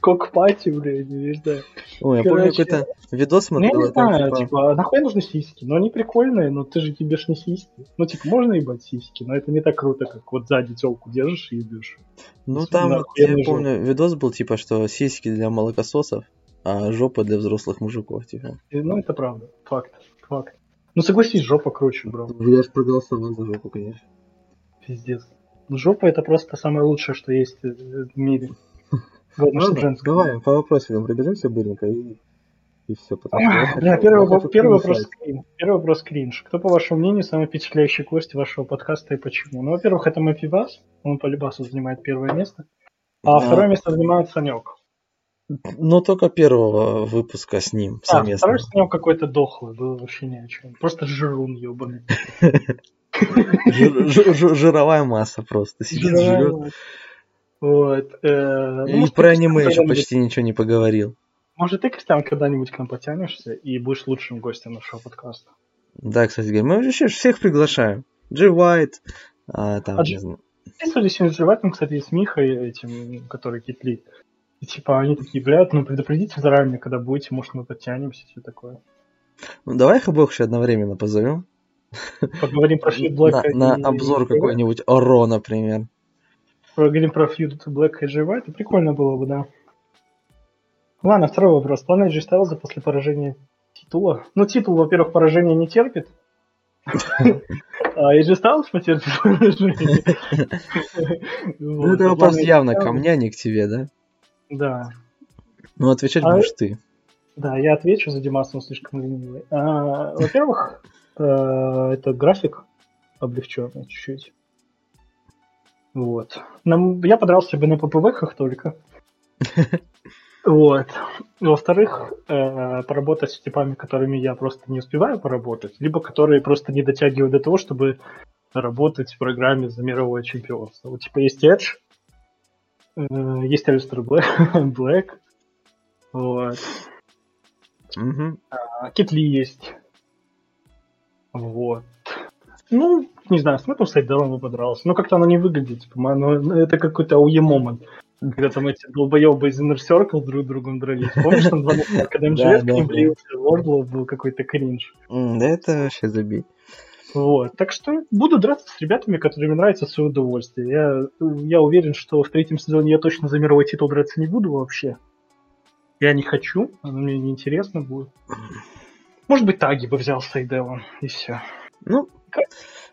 S1: Cock-party, блядь, не знаю.
S2: Ой, я помню какой-то видос
S1: смотрел. Ну, я не знаю, типа... типа, нахуй нужны сиськи? Ну, они прикольные, но ты же ебешь не сиськи. Ну, типа, можно ебать сиськи, но это не так круто, как вот сзади телку держишь и ебешь.
S2: Ну, там, я помню, видос был, типа, что сиськи для молокососов, а жопа для взрослых мужиков, типа.
S1: Ну, это правда, факт, факт. Ну, согласись, жопа круче, бро.
S2: Я же проголосовал за жопу, конечно.
S1: Пиздец. Ну, жопа это просто самое лучшее, что есть в мире.
S2: Ну. Давай по вопросам пробежимся быренько и, и все.
S1: Потому что да, первый, вопрос, первый, вопрос, первый вопрос кринж. Кто, по вашему мнению, самый впечатляющий гость вашего подкаста и почему? Ну, во-первых, это Мафибас. Он по Любасу занимает первое место. А да. второе место занимает Санек.
S2: Ну, только первого выпуска с ним
S1: а, совместно. второй с ним какой-то дохлый, был вообще ни о чем. Просто жирун ебаный.
S2: Жировая масса просто. Жировая
S1: вот.
S2: Э, ну, и про аниме еще почти ничего не поговорил.
S1: Может, ты, Костян, когда-нибудь к нам потянешься и будешь лучшим гостем нашего подкаста?
S2: Да, кстати говоря, мы вообще всех приглашаем. Джи Уайт, а, там, а не знаю.
S1: Судя с Джи Уайтом, кстати, с Михой, этим, который Китли. И типа они такие, блядь, ну предупредите заранее, когда будете, может мы подтянемся, все такое.
S2: Ну давай их обоих еще одновременно позовем.
S1: Поговорим про Фьюд Блэка.
S2: На, на обзор какой-нибудь Оро, например
S1: поговорим про фьюд Black и White, прикольно было бы, да. Ладно, второй вопрос. План AJ Styles после поражения титула. Ну, титул, во-первых, поражение не терпит. А AJ Styles потерпит поражение.
S2: Ну, это вопрос явно ко мне, а не к тебе, да?
S1: Да.
S2: Ну, отвечать а будешь ты.
S1: Да, я отвечу за Димаса, он слишком ленивый. А, во-первых, э, это график облегченный чуть-чуть. Вот. Нам, я подрался бы на ППВХах только. Вот. Во-вторых, э, поработать с типами, которыми я просто не успеваю поработать, либо которые просто не дотягивают до того, чтобы работать в программе за мировое чемпионство. Вот типа есть Edge, э, есть Алистер Блэк, вот.
S2: Угу.
S1: А, Китли есть. Вот. Ну, не знаю, с Мэттом Сайдером бы подрался. Но как-то оно не выглядит. Типа, ну, это какой-то ауе момент. Когда там эти долбоебы из Inner Circle друг другом дрались. Помнишь, там два когда МЖС к ним влился, Вордлов был какой-то кринж.
S2: Да это вообще забей.
S1: Вот. Так что буду драться с ребятами, которыми нравится свое удовольствие. Я, я уверен, что в третьем сезоне я точно за мировой титул драться не буду вообще. Я не хочу, оно мне неинтересно будет. Может быть, таги бы взял Сайделом, и все.
S2: Ну,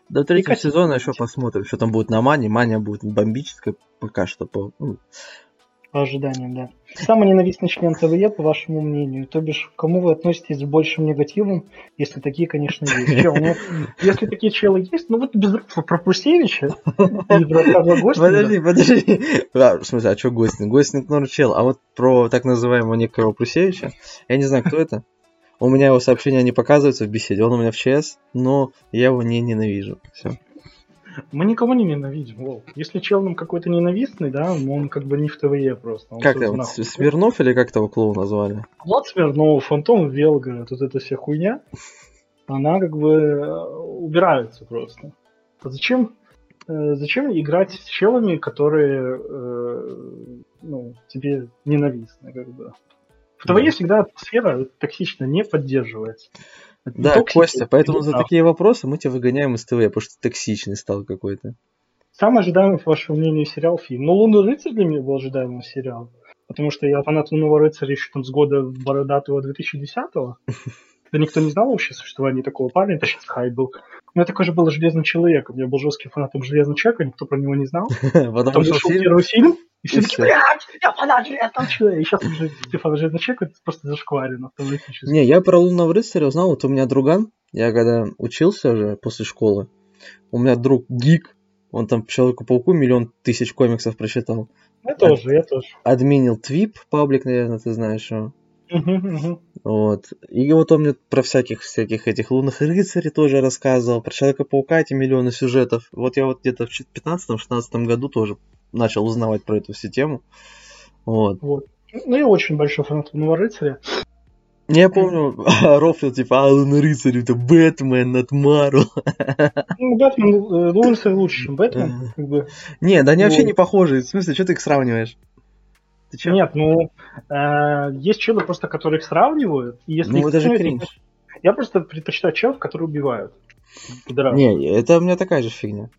S2: до третьего сезона еще посмотрим, что там будет на Мане. Маня будет бомбическая пока что. По, ну.
S1: по ожиданиям, да. Самый ненавистный член ТВЕ, по вашему мнению? То бишь, к кому вы относитесь с большим негативом, если такие, конечно, есть? Чел, ну, если такие челы есть, ну вот без про Прусевича и про Карла
S2: Подожди, подожди. А, в смысле, а что Гостинг? Гостинг норм чел, а вот про так называемого некого Прусевича, я не знаю, кто это. У меня его сообщения не показываются в беседе, он у меня в ЧС, но я его не ненавижу. Все.
S1: Мы никого не ненавидим, Вов. Если чел нам какой-то ненавистный, да, он как бы не в ТВЕ просто. Он
S2: как там, Смирнов или как того клоу назвали?
S1: Влад Смирнов, Фантом Велга, тут эта вся хуйня, она как бы э, убирается просто. А зачем э, зачем играть с челами, которые э, ну, тебе ненавистны, как бы. В ТВЕ да. всегда атмосфера токсично не поддерживается.
S2: Да, Токсики, Костя, поэтому за такие вопросы мы тебя выгоняем из ТВ, потому что ты токсичный стал какой-то.
S1: Самый ожидаемый, по вашему мнению, сериал фильм. Ну, Лунный рыцарь для меня был ожидаемым сериалом. Потому что я фанат Лунного рыцаря еще там с года бородатого 2010-го. Да никто не знал вообще существования такого парня, это сейчас хайп был. У меня такой же был Железным Человеком. Я был жестким фанатом Железного Человека, никто про него не знал. Потом вышел первый фильм, и все таки блядь, я фанат Железного Человека. И сейчас уже Стефан Железный Человек, это просто
S2: автоматически. Не, я про Лунного рыцаря узнал, вот у меня друган, я когда учился уже после школы, у меня друг гик, он там Человеку-пауку миллион тысяч комиксов прочитал.
S1: Я тоже, я тоже.
S2: Админил Твип, паблик, наверное, ты знаешь его. Вот. И вот он мне про всяких всяких этих лунных рыцарей тоже рассказывал, про Человека-паука эти миллионы сюжетов. Вот я вот где-то в 15-16 году тоже начал узнавать про эту всю тему. Вот.
S1: вот. Ну, я очень большой фанат Лунного рыцаря.
S2: Я помню, Рофлил, типа, Алан Рыцарь, это Бэтмен от Мару.
S1: Ну, Бэтмен, э, Лунсер лучше, чем Бэтмен, как бы.
S2: Не, да они вообще не похожи. В смысле, что ты их сравниваешь?
S1: Ты чё? Нет, ну, э, есть челы просто, которые их сравнивают. И если
S2: ну, это же кринж.
S1: Я просто предпочитаю челов, которые убивают.
S2: Не, это у меня такая же фигня.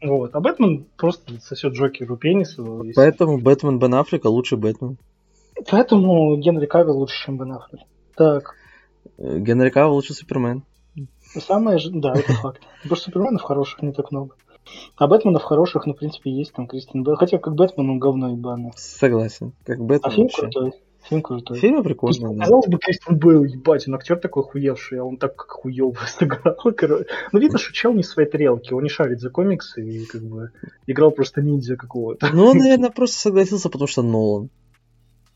S1: Вот, а Бэтмен просто сосет Джокеру пенис.
S2: Поэтому Бэтмен Бен Аффлека лучше Бэтмен.
S1: Поэтому Генри Кавилл лучше, чем Бен Аффлек. Так.
S2: Э, Генри Кавилл лучше Супермен.
S1: Самое же, да, это факт. Потому что Суперменов хороших не так много. А Бэтменов хороших, ну, в принципе, есть там Кристин Бэл. Хотя как Бэтмен, он говно ебаный.
S2: Согласен. Как Бэтмен
S1: А фильм вообще. крутой. Фильм крутой.
S2: Фильм прикольный,
S1: да. Казалось бы, Кристин Бейл, ебать, он актер такой хуевший, а он так как хуёво сыграл, короче. Ну, видно, что чел не в своей тарелке, он не шарит за комиксы и как бы играл просто ниндзя какого-то.
S2: Ну, он, наверное, просто согласился, потому что Нолан.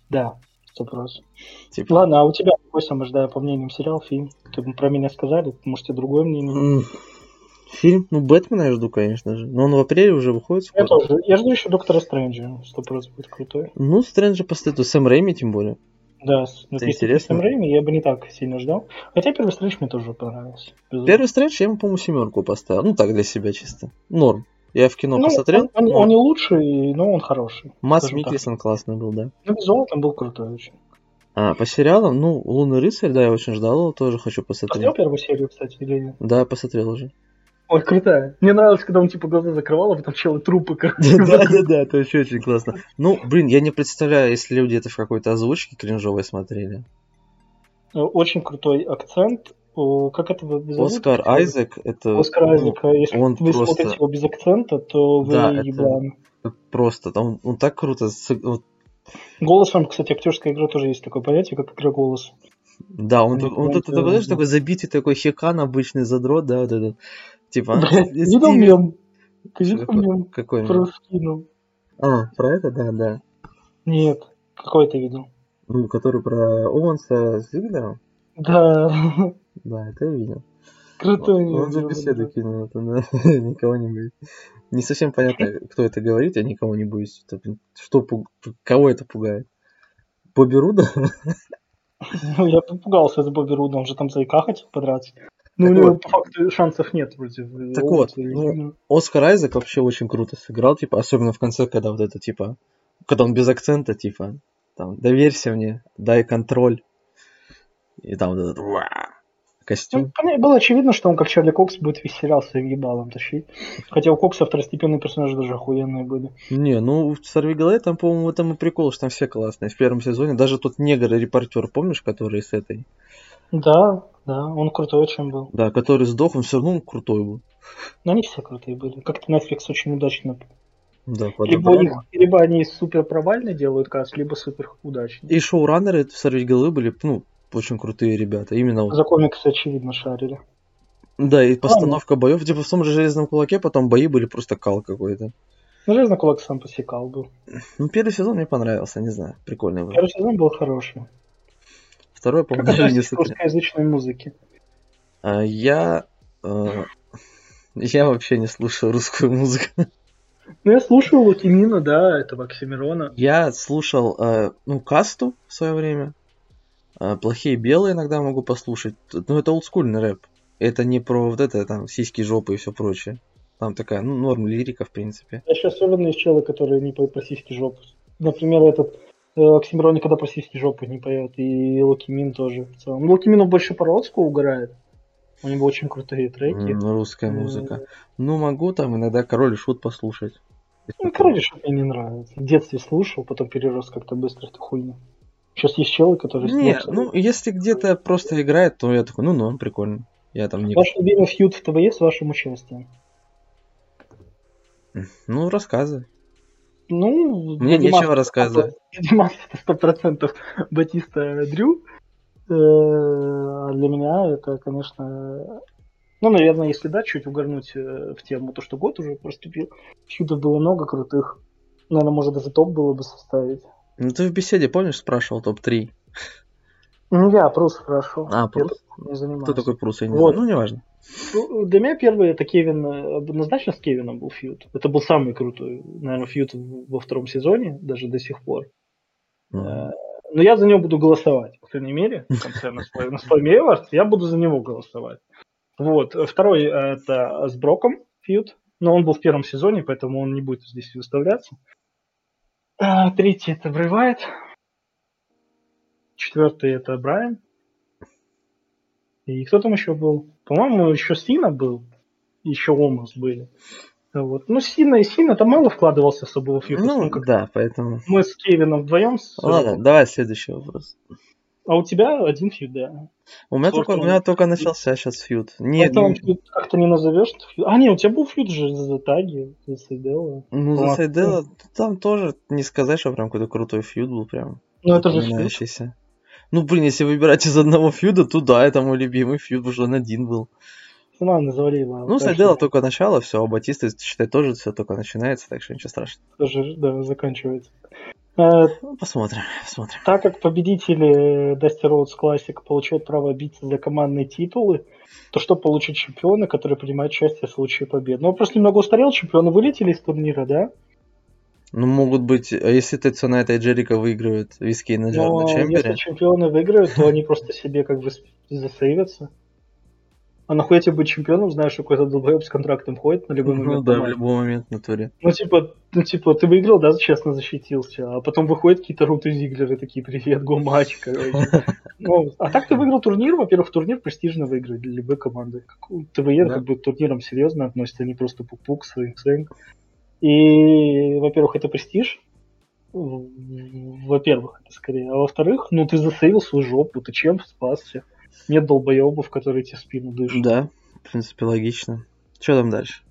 S1: Да, процентов. Типа... Ладно, а у тебя какой самый ожидаемый по мнениям сериал, фильм? Ты про меня сказали, можете другое мнение?
S2: Фильм? Ну, Бэтмена я жду, конечно же. Но он в апреле уже выходит
S1: скоро. Я тоже. Я жду еще Доктора Стрэнджа. Сто процентов будет крутой.
S2: Ну, Стрэнджа поставит. Сэм Рэйми тем более.
S1: Да, это интересно. Сэм Рэйми я бы не так сильно ждал. Хотя первый Стрэндж мне тоже понравился.
S2: Безумно. Первый Стрэндж я ему, по-моему, семерку поставил. Ну, так, для себя чисто. Норм. Я в кино
S1: ну,
S2: посмотрел.
S1: Он, он, он не лучший, но он хороший.
S2: Масс Микельсон классный был, да.
S1: Ну, визуал там был крутой очень.
S2: А, по сериалам, ну, Лунный рыцарь, да, я очень ждал его, тоже хочу посмотреть.
S1: Посмотрел первую серию, кстати, или нет?
S2: Да, посмотрел уже.
S1: Ой, крутая. Мне нравилось, когда он типа глаза закрывал, а потом челы трупы
S2: Да, да, да, это вообще очень классно. Ну, блин, я не представляю, если люди это в какой-то озвучке кринжовой смотрели.
S1: Э, очень крутой акцент. Как это
S2: зовут? Оскар Айзек, это...
S1: Оскар Айзек, а если он вы просто... смотрите его без акцента, то вы да, еблан.
S2: Это просто, он, он так круто... Вот...
S1: Голосом, кстати, актерская игра тоже есть такое понятие, как игра голос.
S2: Да, он, он, он, тут, знаешь, такой забитый такой хекан, обычный задрот, да, вот этот. Типа,
S1: видел мем? Видел мем?
S2: Какой
S1: Про скину.
S2: А, про это, да, да.
S1: Нет, какой ты видел?
S2: Ну, который про Оуэнса с Зиглером?
S1: Да.
S2: Да, это я видел.
S1: Крутой.
S2: Он, он же беседу да. кинул, это на... никого не будет. Не совсем понятно, кто это говорит, я никого не боюсь. Что, кого это пугает? Бобби Руда?
S1: Ну, я попугался за Бобби Руда, он же там заика хотел подраться. Ну, у него вот, по факту шансов нет против.
S2: Так вот, ну, Оскар Айзек вообще очень круто сыграл, типа, особенно в конце, когда вот это, типа, когда он без акцента, типа, там, доверься мне, дай контроль. И там вот этот костюм.
S1: Ну, было очевидно, что он как Чарли Кокс будет весь сериал своим ебалом тащить. Хотя у Кокса второстепенные персонажи даже охуенные были.
S2: Не, ну в Сорви Голы там, по-моему, этом и прикол, что там все классные. В первом сезоне даже тот негр-репортер, помнишь, который с этой?
S1: Да, да, он крутой очень был.
S2: Да, который сдох, он все равно крутой был.
S1: Но они все крутые были. Как-то Netflix очень удачно
S2: да,
S1: либо, их, либо они супер провально делают каст, либо супер удачно.
S2: И шоураннеры в Сорви Голы были, ну, очень крутые ребята. Именно
S1: За комиксы, очевидно, шарили.
S2: Да, и постановка а, боев, типа в том же железном кулаке, потом бои были просто кал какой-то.
S1: Ну, железный кулак сам посекал был.
S2: Ну, первый сезон мне понравился, не знаю, прикольный был.
S1: Первый сезон был хороший.
S2: Второй, по-моему, даже
S1: не русскоязычной музыки.
S2: А, я... А, я вообще не слушаю русскую музыку.
S1: Ну, я слушал Лукимина, да, это Оксимирона.
S2: Я слушал, э, ну, Касту в свое время. А, плохие белые иногда могу послушать. Ну, это олдскульный рэп. Это не про вот это, там, сиськи, жопы и все прочее. Там такая, ну, норм лирика, в принципе.
S1: А еще особенно есть челы, которые не поют про сиськи жопу. Например, этот э, Оксимирон никогда про сиськи жопу не поет, и Лукимин тоже в целом. Ну, больше по родску угорает. У него очень крутые треки.
S2: Ну, русская музыка. Ну, могу там иногда Король и Шут послушать.
S1: Ну, Король и Шут мне не нравится. В детстве слушал, потом перерос как-то быстро эту хуйню. Сейчас есть челы, которые...
S2: Не, ну, если где-то просто играет, то я такой, ну, ну, прикольно. Я там
S1: не... Ваш любимый фьюд в ТВЕ с вашим участием?
S2: Ну, рассказывай.
S1: Ну,
S2: мне нечего рассказывать.
S1: Димас это сто процентов Батиста Дрю. А для меня это, конечно, ну, наверное, если да, чуть угорнуть э, в тему, то, что год уже проступил, фьюдов было много крутых. Наверное, может, даже топ было бы составить.
S2: Ну, ты в беседе, помнишь, спрашивал топ-3?
S1: Ну, я Прус спрашивал.
S2: А, Прус? Не занимаюсь. Кто такой Прус? Я не вот. знаю. Ну, неважно.
S1: Ну, для меня первый это Кевин, однозначно с Кевином был фьюд. Это был самый крутой, наверное, фьюд во втором сезоне, даже до сих пор. Mm. Но я за него буду голосовать, по крайней мере, в конце на свой Эвард, я буду за него голосовать. Вот. Второй это с Броком фьюд, но он был в первом сезоне, поэтому он не будет здесь выставляться. Третий это Брейвайт. Четвертый это Брайан. И кто там еще был? По-моему, еще Сина был. Еще Омас были. Вот. Ну, Сина и Сина там мало вкладывался особо в
S2: Фьюз. Ну, ну, как да, поэтому...
S1: Мы с Кевином вдвоем. С...
S2: Ладно, давай следующий вопрос.
S1: А у тебя один фьюд, да.
S2: У меня, только, у меня только начался сейчас фьюд. Нет,
S1: не... фьюд как-то не назовешь. А, нет, у тебя был фьюд же за таги, за Сайдела.
S2: Ну, за Сайдела там тоже не сказать, что прям какой-то крутой фьюд был прям.
S1: Ну, это же фьюд.
S2: Ну, блин, если выбирать из одного фьюда, то да, это мой любимый фьюд, уже он один был.
S1: Ладно, завалило.
S2: Ну, Сайдела только начало, все, а Батиста, считай, тоже все только начинается, так что ничего страшного.
S1: Тоже, да, заканчивается.
S2: Э, ну, посмотрим, посмотрим.
S1: Так как победители Dusty Rhodes Classic получают право биться за командные титулы, то что получат чемпионы, которые принимают участие в случае победы? Ну, просто немного устарел, чемпионы вылетели из турнира, да?
S2: Ну, могут быть, а если Тедсонайт и Джерика выигрывают виски на,
S1: Но на чемпионе? если чемпионы выиграют, то они просто себе как бы засейвятся. А нахуй тебе быть чемпионом, знаешь, что какой-то долбоеб с контрактом ходит на любой ну момент?
S2: Ну да, в любой момент на туре.
S1: Ну типа, ну типа, ты выиграл, да, честно защитился, а потом выходят какие-то руты Зиглеры такие, привет, го матч, короче. Ну, а так ты выиграл турнир, во-первых, турнир престижно выиграть для любой команды. ТВЕ как бы к турнирам серьезно относится, не просто пук-пук, свинг-свинг. И, во-первых, это престиж, во-первых, это скорее. А во-вторых, ну ты засейвил свою жопу, ты чем спасся? Нет долбоебов, которые тебе спину дышат.
S2: Да, в принципе, логично. Что там дальше?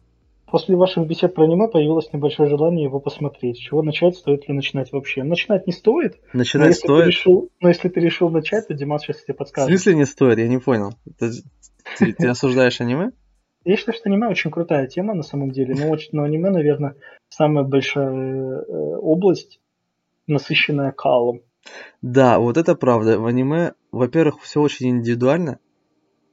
S1: После ваших бесед про аниме появилось небольшое желание его посмотреть. С чего начать, стоит ли начинать вообще? Начинать не стоит.
S2: Начинать но стоит.
S1: Решил, но если ты решил начать, то Димас сейчас тебе подскажет.
S2: В смысле не стоит? Я не понял. Ты, ты, ты осуждаешь аниме?
S1: Я считаю, что аниме очень крутая тема на самом деле, но, но аниме, наверное, самая большая э, область, насыщенная калом.
S2: Да, вот это правда. В аниме, во-первых, все очень индивидуально,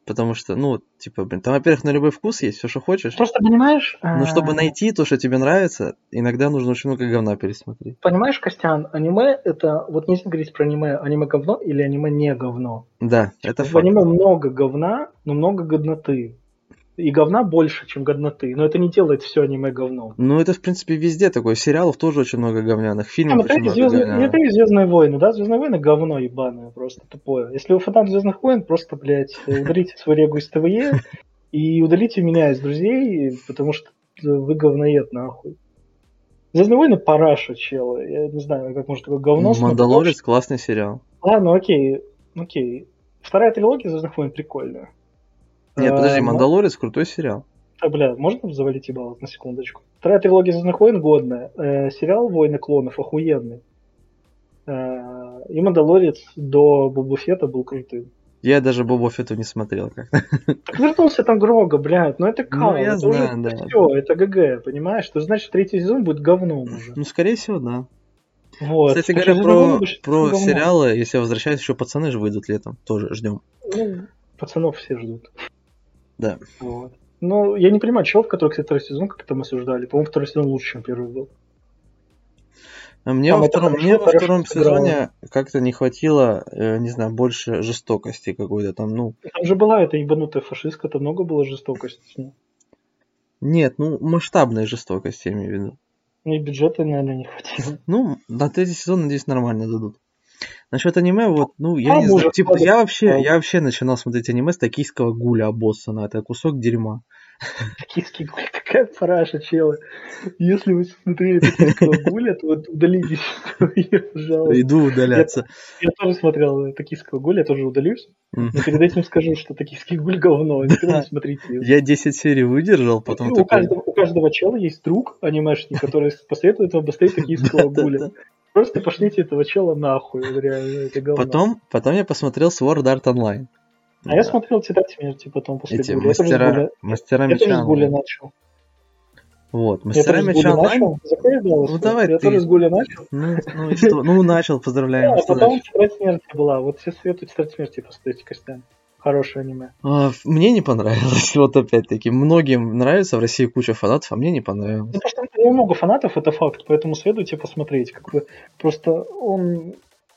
S2: потому что, ну, типа, блин, там, во-первых, на любой вкус есть, все, что хочешь.
S1: Просто понимаешь...
S2: Но чтобы а, найти то, что тебе нравится, иногда нужно очень много говна пересмотреть.
S1: Понимаешь, Костян, аниме это... Вот нельзя говорить про аниме, аниме говно или аниме не говно.
S2: Да, это
S1: В факт. аниме много говна, но много годноты и говна больше, чем годноты. Но это не делает все аниме говном.
S2: Ну, это, в принципе, везде такое. Сериалов тоже очень много говняных. Фильмов а, очень много
S1: звездные, говняных. Это и Звездные войны, да? Звездные войны говно ебаное, просто тупое. Если вы фанат Звездных войн, просто, блядь, удалите свою регу из ТВЕ и удалите меня из друзей, потому что вы говноед, нахуй. Звездные войны параша, челы. Я не знаю, как может такое говно
S2: Мандалорец классный сериал.
S1: Ладно, окей, окей. Вторая трилогия Звездных войн прикольная.
S2: Нет, подожди, Мандалорец крутой сериал.
S1: А, бля, можно завалить ебало на секундочку? Вторая трилогия Звездных войн годная. Э, сериал Войны клонов охуенный. Э, и Мандалорец до Боба Фета был крутым.
S2: Я даже Боба Фету не смотрел как
S1: Так вернулся там Грога, блядь, ну это кал, ну, я это знаю, уже да. все, это ГГ, понимаешь? То значит третий сезон будет говном уже.
S2: Ну, скорее всего, да. Вот. Кстати говоря, про, про сериалы, если возвращаюсь, еще пацаны же выйдут летом, тоже ждем.
S1: Ну, пацанов все ждут.
S2: Да.
S1: Вот. Но я не понимаю, чего, в который, кстати, второй сезон, как это мы осуждали. По-моему, второй сезон лучше, чем первый был.
S2: А мне, Там во втором, мне во втором сезоне как-то не хватило, э, не знаю, больше жестокости какой-то там, ну.
S1: Там же была эта ебанутая фашистка, там много было жестокости.
S2: Нет, ну масштабная жестокость, я имею в виду.
S1: И бюджета, наверное, не хватило.
S2: Ну, на третий сезон, надеюсь, нормально дадут. Насчет аниме, вот, ну, я а не знаю. Типа, я вообще, я вообще начинал смотреть аниме с токийского гуля Боссона. Это кусок дерьма.
S1: Токийский гуль, какая параша, челы. Если вы смотрели токийского гуля, то вот удалитесь,
S2: пожалуйста. Иду удаляться.
S1: Я, я тоже смотрел токийского гуля, я тоже удалюсь. Но перед этим скажу, что токийский гуль говно, никогда не смотрите
S2: Я 10 серий выдержал, потом
S1: у, каждого, у каждого чела есть друг анимешник, который посоветует вам быстрее токийского гуля. Просто пошлите этого чела нахуй, реально, это говно.
S2: Потом, потом я посмотрел Sword Art Online.
S1: А да. я смотрел Тетрадь смерти потом после
S2: Эти Гуля. мастера, гуля... мастера
S1: меча. Я тоже с Гуля начал.
S2: Вот, мастера я меча онлайн.
S1: Начал. Ну давай
S2: я
S1: ты. тоже с Гуля начал.
S2: Ну, ну и что? Ну начал, поздравляем.
S1: Да, а потом Тетрадь смерти была. Вот все советуют Тетрадь смерти поставить Костян. Хорошее аниме.
S2: А, мне не понравилось. Вот опять-таки. Многим нравится, в России куча фанатов, а мне не понравилось.
S1: Ну, просто немного фанатов, это факт, поэтому следуйте посмотреть. Как бы просто он,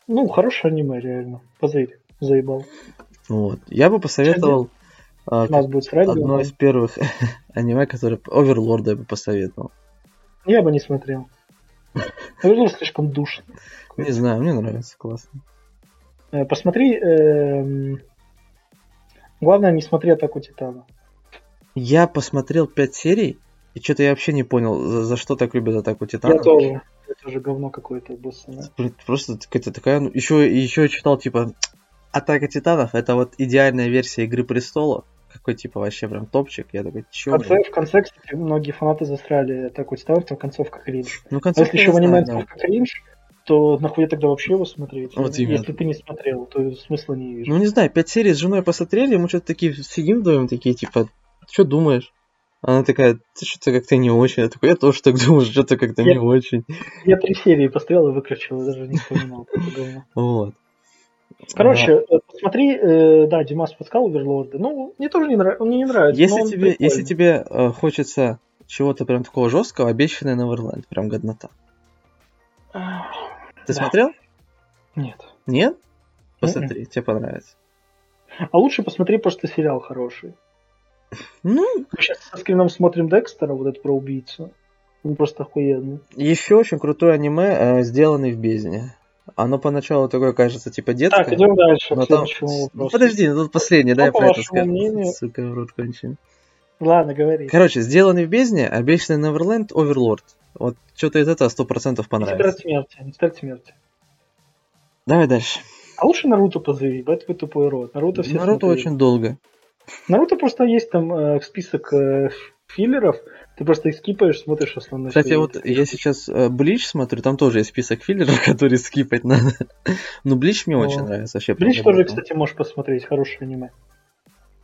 S1: ну, хорошее аниме, реально. Позырь, заебал.
S2: Вот. Я бы посоветовал
S1: а, У нас будет радио,
S2: одно из первых аниме, которое Оверлорда я бы посоветовал.
S1: Я бы не смотрел. Оверлорд слишком душно.
S2: Не знаю, мне нравится, классно.
S1: Э, посмотри, э, главное не смотри Атаку Титана.
S2: Я посмотрел пять серий, и что-то я вообще не понял, за, за что так любят Атаку Титана.
S1: Я тоже. Это же говно какое-то, босс.
S2: Просто какая-то такая, ну, еще, еще читал, типа, Атака Титанов это вот идеальная версия Игры Престолов. Какой типа вообще прям топчик. Я такой, чё,
S1: в конце, в конце, кстати, многие фанаты засрали Атаку Титанов, там концовка кринж. Ну, концовка а если еще в аниме концовка да. кринж, то нахуй тогда вообще его смотреть? Вот именно. Если ты не смотрел, то смысла не вижу.
S2: Ну не знаю, пять серий с женой посмотрели, мы что-то такие сидим вдвоем, такие, типа, что думаешь? Она такая, ты что-то как-то не очень. Я такой, я тоже так думаю, что-то как-то не очень.
S1: Я три серии посмотрел и выключил, даже не вспоминал.
S2: Вот.
S1: Короче, да. Э, посмотри, э, да, Димас подсказал Оверлорды. Ну, мне тоже не нравится, мне не нравится.
S2: Если тебе, если тебе э, хочется чего-то прям такого жесткого, обещанный Неверленд, прям годнота. Ты да. смотрел?
S1: Нет.
S2: Нет? Посмотри, Mm-mm. тебе понравится.
S1: А лучше посмотри просто сериал хороший. Ну, мы сейчас со скрином смотрим Декстера, вот это про убийцу. Он просто охуенный.
S2: Еще очень крутой аниме, э, сделанный в бездне. Оно поначалу такое кажется, типа детское.
S1: Так, идем дальше.
S2: Но там... Ну, подожди, ну тут последний, дай про это скажу. Сука, в рот кончен.
S1: Ладно, говори.
S2: Короче, сделанный в бездне, обещанный Неверленд, Оверлорд. Вот что-то из этого сто процентов понравится.
S1: Тетрадь смерти, тетрадь смерти.
S2: Давай дальше.
S1: А лучше Наруто позови, бать вы тупой рот. Наруто все
S2: Наруто смотрели. очень долго.
S1: Наруто просто есть там э, список э, филлеров, ты просто их скипаешь, смотришь основной.
S2: Кстати, вот я сейчас э, Блич смотрю, там тоже есть список филлеров, которые скипать надо. Но Блич мне О. очень нравится вообще.
S1: Блич тоже, кстати, можешь посмотреть, хорошее аниме.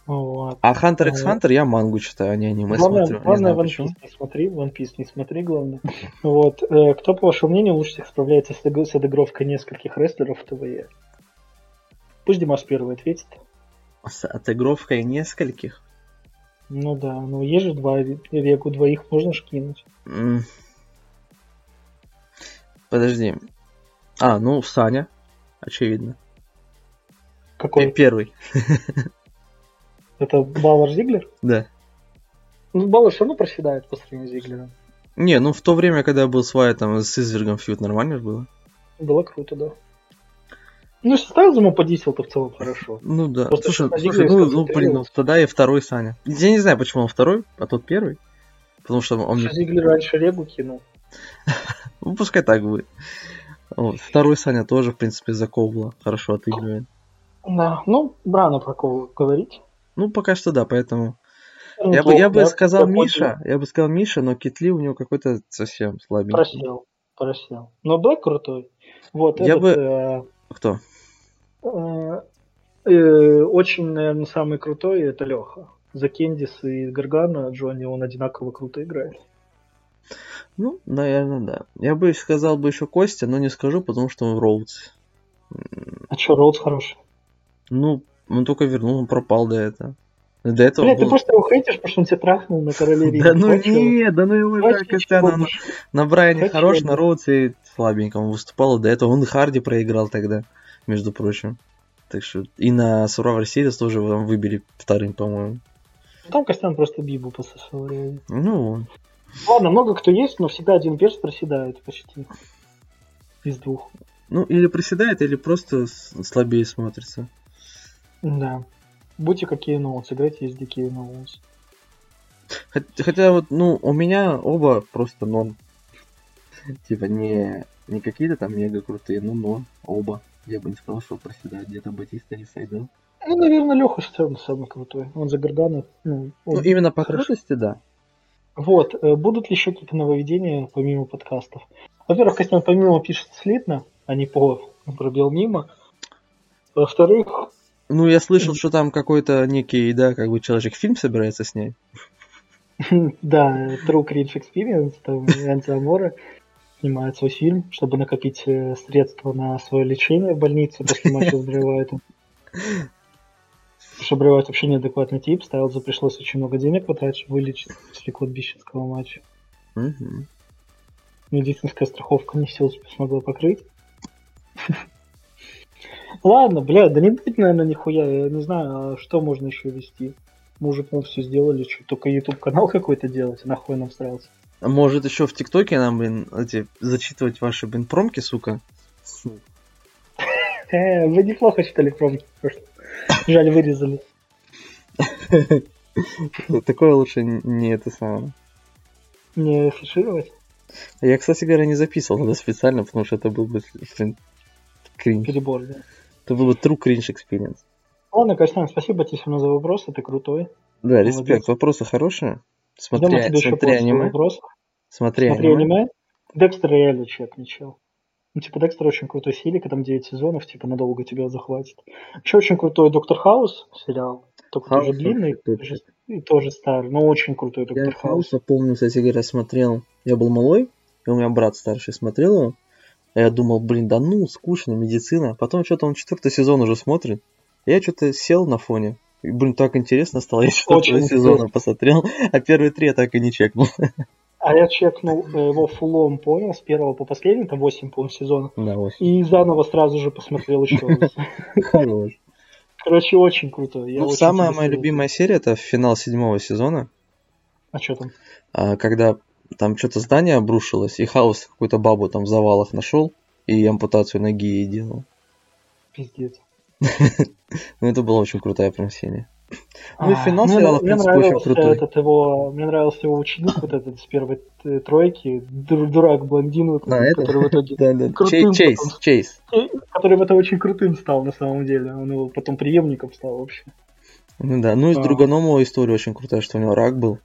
S2: Вот. А Hunter x Hunter я мангу читаю, а не аниме
S1: главное,
S2: смотрю.
S1: Главное, One Piece не смотри, One Piece не смотри, главное. Вот. Э, кто, по вашему мнению, лучше всех справляется с отыгровкой нескольких рестлеров в ТВЕ? Пусть Димас первый ответит.
S2: С отыгровкой нескольких?
S1: Ну да, ну есть же два реку, двоих можно ж кинуть.
S2: Подожди. А, ну Саня, очевидно.
S1: Какой?
S2: Первый.
S1: Это Баллар Зиглер?
S2: Да.
S1: Ну, Баллар все равно проседает по сравнению с Зиглером.
S2: Не, ну в то время, когда был с Вайтом, с Извергом фьют, нормально было?
S1: Было круто, да. Ну, если ставил ему по то в целом хорошо.
S2: Ну да. Просто слушай, слушай ну, ну блин, ну, тогда и второй Саня. Я не знаю, почему он второй, а тот первый. Потому что он... Что
S1: Зиглер раньше Регу кинул.
S2: ну, пускай так будет. Вот. Второй Саня тоже, в принципе, за Ковла хорошо отыгрывает.
S1: Да, ну, рано про Ковла говорить.
S2: Ну, пока что да, поэтому... Ну, я, бы, я бы сказал Миша, я бы сказал Миша, но Китли у него какой-то совсем слабенький.
S1: Просел, просел. Но Блэк крутой. Вот
S2: я этот, бы... Э... Кто?
S1: Э, э, очень, наверное, самый крутой это Леха. За Кендис и Гаргана Джонни он одинаково круто играет.
S2: Ну, наверное, да. Я бы сказал бы еще Костя, но не скажу, потому что он Роудс.
S1: А что, Роудс хороший?
S2: Ну, он только вернул, он пропал до этого. До этого
S1: Блядь, был... ты просто его хейтишь, потому что он тебя трахнул на короле
S2: Да ну не, да ну его как Костяна. На, Брайане хорош, на Роудсе слабенько он выступал, до этого он Харди проиграл тогда между прочим. Так что и на Survivor Series тоже там выбили вторым, по-моему.
S1: Там Костян просто Бибу пососал.
S2: Ну,
S1: Ладно, много кто есть, но всегда один перс проседает почти. Из двух.
S2: Ну, или проседает, или просто слабее смотрится.
S1: Да. Будьте как Кейн Оуэнс, играйте есть Кейн Оуэнс.
S2: Хотя, вот, ну, у меня оба просто нон. Типа не, не какие-то там мега крутые, но нон. Оба. Я бы не сказал, что проседает где-то Батиста не сойдет.
S1: Ну, наверное, Леха все самый крутой. Он за Гаргана. Ну,
S2: он... ну именно по крутости, да.
S1: Вот. Э, будут ли еще какие-то нововведения помимо подкастов? Во-первых, Костян помимо пишет слитно, а не по пробел мимо. Во-вторых...
S2: Ну, я слышал, что там какой-то некий, да, как бы человек фильм собирается снять.
S1: Да, True Cringe Experience, там Антиамора снимает свой фильм, чтобы накопить э, средства на свое лечение в больнице после матча с Брайвайтом. Потому что вообще неадекватный тип, Стайлзу пришлось очень много денег потратить, вылечить после кладбищенского матча. Медицинская страховка не все смогла покрыть. Ладно, бля, да не будет, наверное, нихуя. Я не знаю, а что можно еще вести. Мы уже, по все сделали, что только YouTube канал какой-то делать, нахуй нам встрялся.
S2: А может еще в ТикТоке нам, блин, эти, зачитывать ваши, блин, промки, сука?
S1: Э, вы неплохо читали промки. Жаль, вырезали.
S2: Такое лучше не это самое.
S1: Не афишировать?
S2: Я, кстати говоря, не записывал надо специально, потому что это был бы
S1: кринж. Перебор, да.
S2: Это был бы true cringe experience.
S1: Ладно, Костян, спасибо тебе за вопросы, ты крутой.
S2: Да, Молодец. респект, вопросы хорошие. Смотри, смотри аниме.
S1: Смотри, смотри аниме. аниме. Декстер реально чек, ничего. Ну, типа, Декстер очень крутой серик, там 9 сезонов, типа, надолго тебя захватит. Еще очень крутой Доктор Хаус сериал. Только Хаус, тоже длинный, тоже, и тоже старый, но очень крутой Доктор
S2: я Хаус. Я помню, кстати говоря, смотрел. Я был малой, и у меня брат старший смотрел его. А я думал, блин, да ну, скучно, медицина. Потом что-то он четвертый сезон уже смотрит. Я что-то сел на фоне. И, блин, так интересно стало. Я четвертого сезона посмотрел, а первые три я так и не чекнул.
S1: А я чекнул э, его фулом, понял, с первого по последний, там 8, по сезонов.
S2: Да, 8.
S1: И заново сразу же посмотрел еще раз. Хорош. Короче, очень круто.
S2: Я ну, очень самая моя любимая серия это финал седьмого сезона.
S1: А что там?
S2: А, когда там что-то здание обрушилось, и Хаус какую-то бабу там в завалах нашел, и ампутацию ноги ей делал.
S1: Пиздец.
S2: Ну, это была очень крутая прям серия.
S1: Ну и финал мне, сериала, в принципе, очень крутой. Этот его, мне нравился его ученик, вот этот с первой тройки, дурак блондин, вот,
S2: а, который в итоге крутым Чейз, Чейз.
S1: Который в это очень крутым стал на самом деле. Он его потом преемником стал вообще.
S2: Ну да, ну и с а. Другономова история очень крутая, что у него рак был.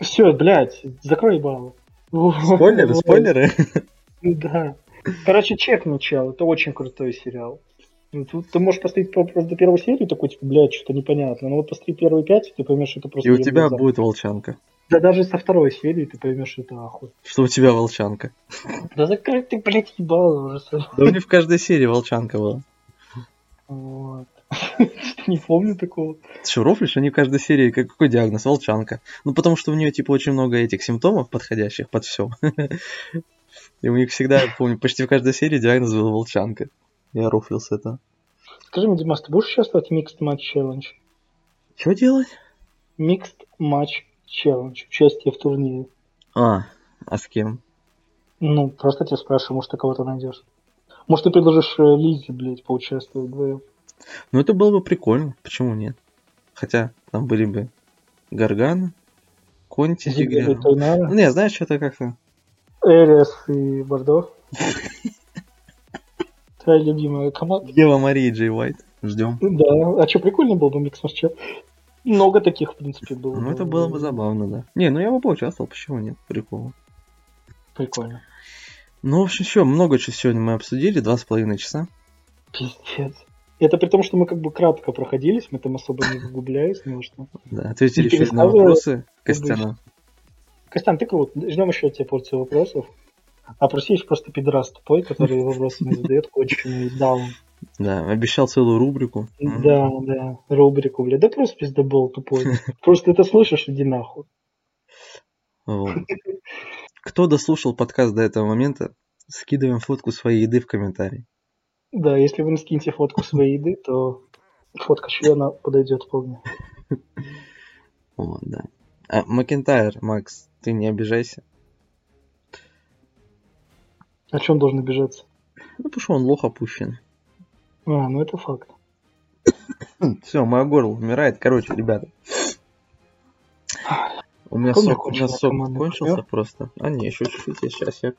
S1: Все, блядь, закрой баллы.
S2: Спойлеры, спойлеры?
S1: Да. Короче, чекну, чел, это очень крутой сериал. Ну, тут ты можешь посмотреть просто до первой серии, такой, типа, блядь, что-то непонятно. Но вот посмотри первые пять, ты поймешь, что это просто...
S2: И у тебя глаза. будет волчанка.
S1: Да даже со второй серии ты поймешь, что это ахуй.
S2: Что у тебя волчанка.
S1: Да закрой ты, блядь, ебало уже.
S2: Да у меня в каждой серии волчанка была.
S1: Вот. Не помню такого.
S2: Ты что, рофлишь? Они в каждой серии какой диагноз? Волчанка. Ну, потому что у нее, типа, очень много этих симптомов, подходящих под все. И у них всегда, помню, почти в каждой серии диагноз был волчанка. Я рофлил с этого.
S1: Скажи мне, Димас, ты будешь участвовать в Mixed Match Challenge?
S2: Что делать?
S1: Mixed Match Challenge. Участие в турнире.
S2: А, а с кем?
S1: Ну, просто тебя спрашиваю, может, ты кого-то найдешь. Может, ты предложишь э, Лизе, блядь, поучаствовать вдвоем.
S2: Ну, это было бы прикольно. Почему нет? Хотя там были бы Гаргана, Конти, Зигер. Ну, не, знаешь, что-то как-то...
S1: Эриас и Бордо. Твоя любимая команда.
S2: Ева Мария Джей Уайт. Ждем.
S1: Да, а что, прикольно было бы микс матча. Много таких, в принципе, было.
S2: Ну, это было бы забавно, да. Не, ну я бы поучаствовал, почему нет? Прикольно.
S1: Прикольно.
S2: Ну, в общем, все, много чего сегодня мы обсудили, два с половиной часа.
S1: Пиздец. Это при том, что мы как бы кратко проходились, мы там особо не углубляясь ни во что.
S2: Да, ответили еще на вопросы Костяна.
S1: Костян, ты крут. Ждем еще от тебя порцию вопросов. А Прусевич просто пидорас тупой, который вопросы не задает, конченый даун.
S2: Да, обещал целую рубрику.
S1: Да, да, рубрику, бля. Да просто пиздобол тупой. Просто это слышишь, иди нахуй.
S2: Кто дослушал подкаст до этого момента, скидываем фотку своей еды в комментарии.
S1: Да, если вы не скинете фотку своей еды, то фотка члена подойдет вполне.
S2: Вот, да. А, Макентайр, Макс, ты не обижайся.
S1: О чем должен обижаться?
S2: Ну, потому что он лох опущен.
S1: А, ну это факт.
S2: Все, мое горло умирает. Короче, ребята. У меня Помню, сок, у меня сок кончился просто. А, не, еще чуть-чуть, сейчас я...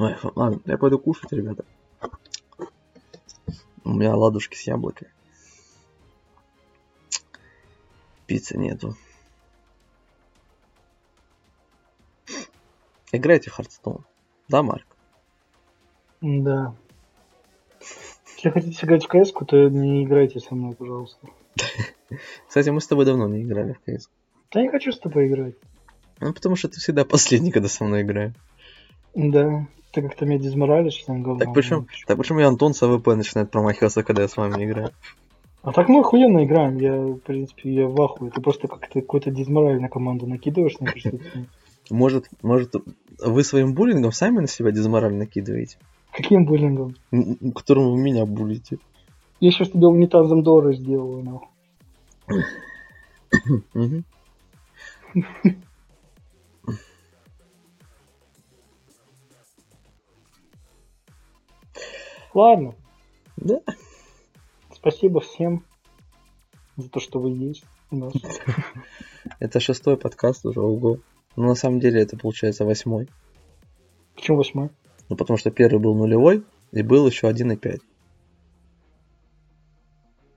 S2: Ой, ладно, я пойду кушать, ребята. У меня ладушки с яблоками. Пиццы нету. Играйте в Hearthstone. Да, Марк?
S1: Да. Если хотите играть в кс то не играйте со мной, пожалуйста.
S2: Кстати, мы с тобой давно не играли в кс
S1: Да я хочу с тобой играть.
S2: Ну, потому что ты всегда последний, когда со мной играешь.
S1: Да, ты как-то меня дезморалишь там говно.
S2: Так почему, так почему и Антон с АВП начинает промахиваться, когда я с вами играю?
S1: А так мы охуенно играем, я, в принципе, я в ахуе. Ты просто как-то какой-то дизмораль на команду накидываешь на
S2: Может, может, вы своим буллингом сами на себя дизмораль накидываете?
S1: Каким буллингом?
S2: Которым вы меня булите.
S1: Я сейчас тебе унитазом доры сделаю, нахуй. Ладно.
S2: Да.
S1: Спасибо всем за то, что вы есть у нас.
S2: Это шестой подкаст уже, ого. Но на самом деле это получается восьмой.
S1: Почему восьмой?
S2: Ну потому что первый был нулевой, и был еще один и пять.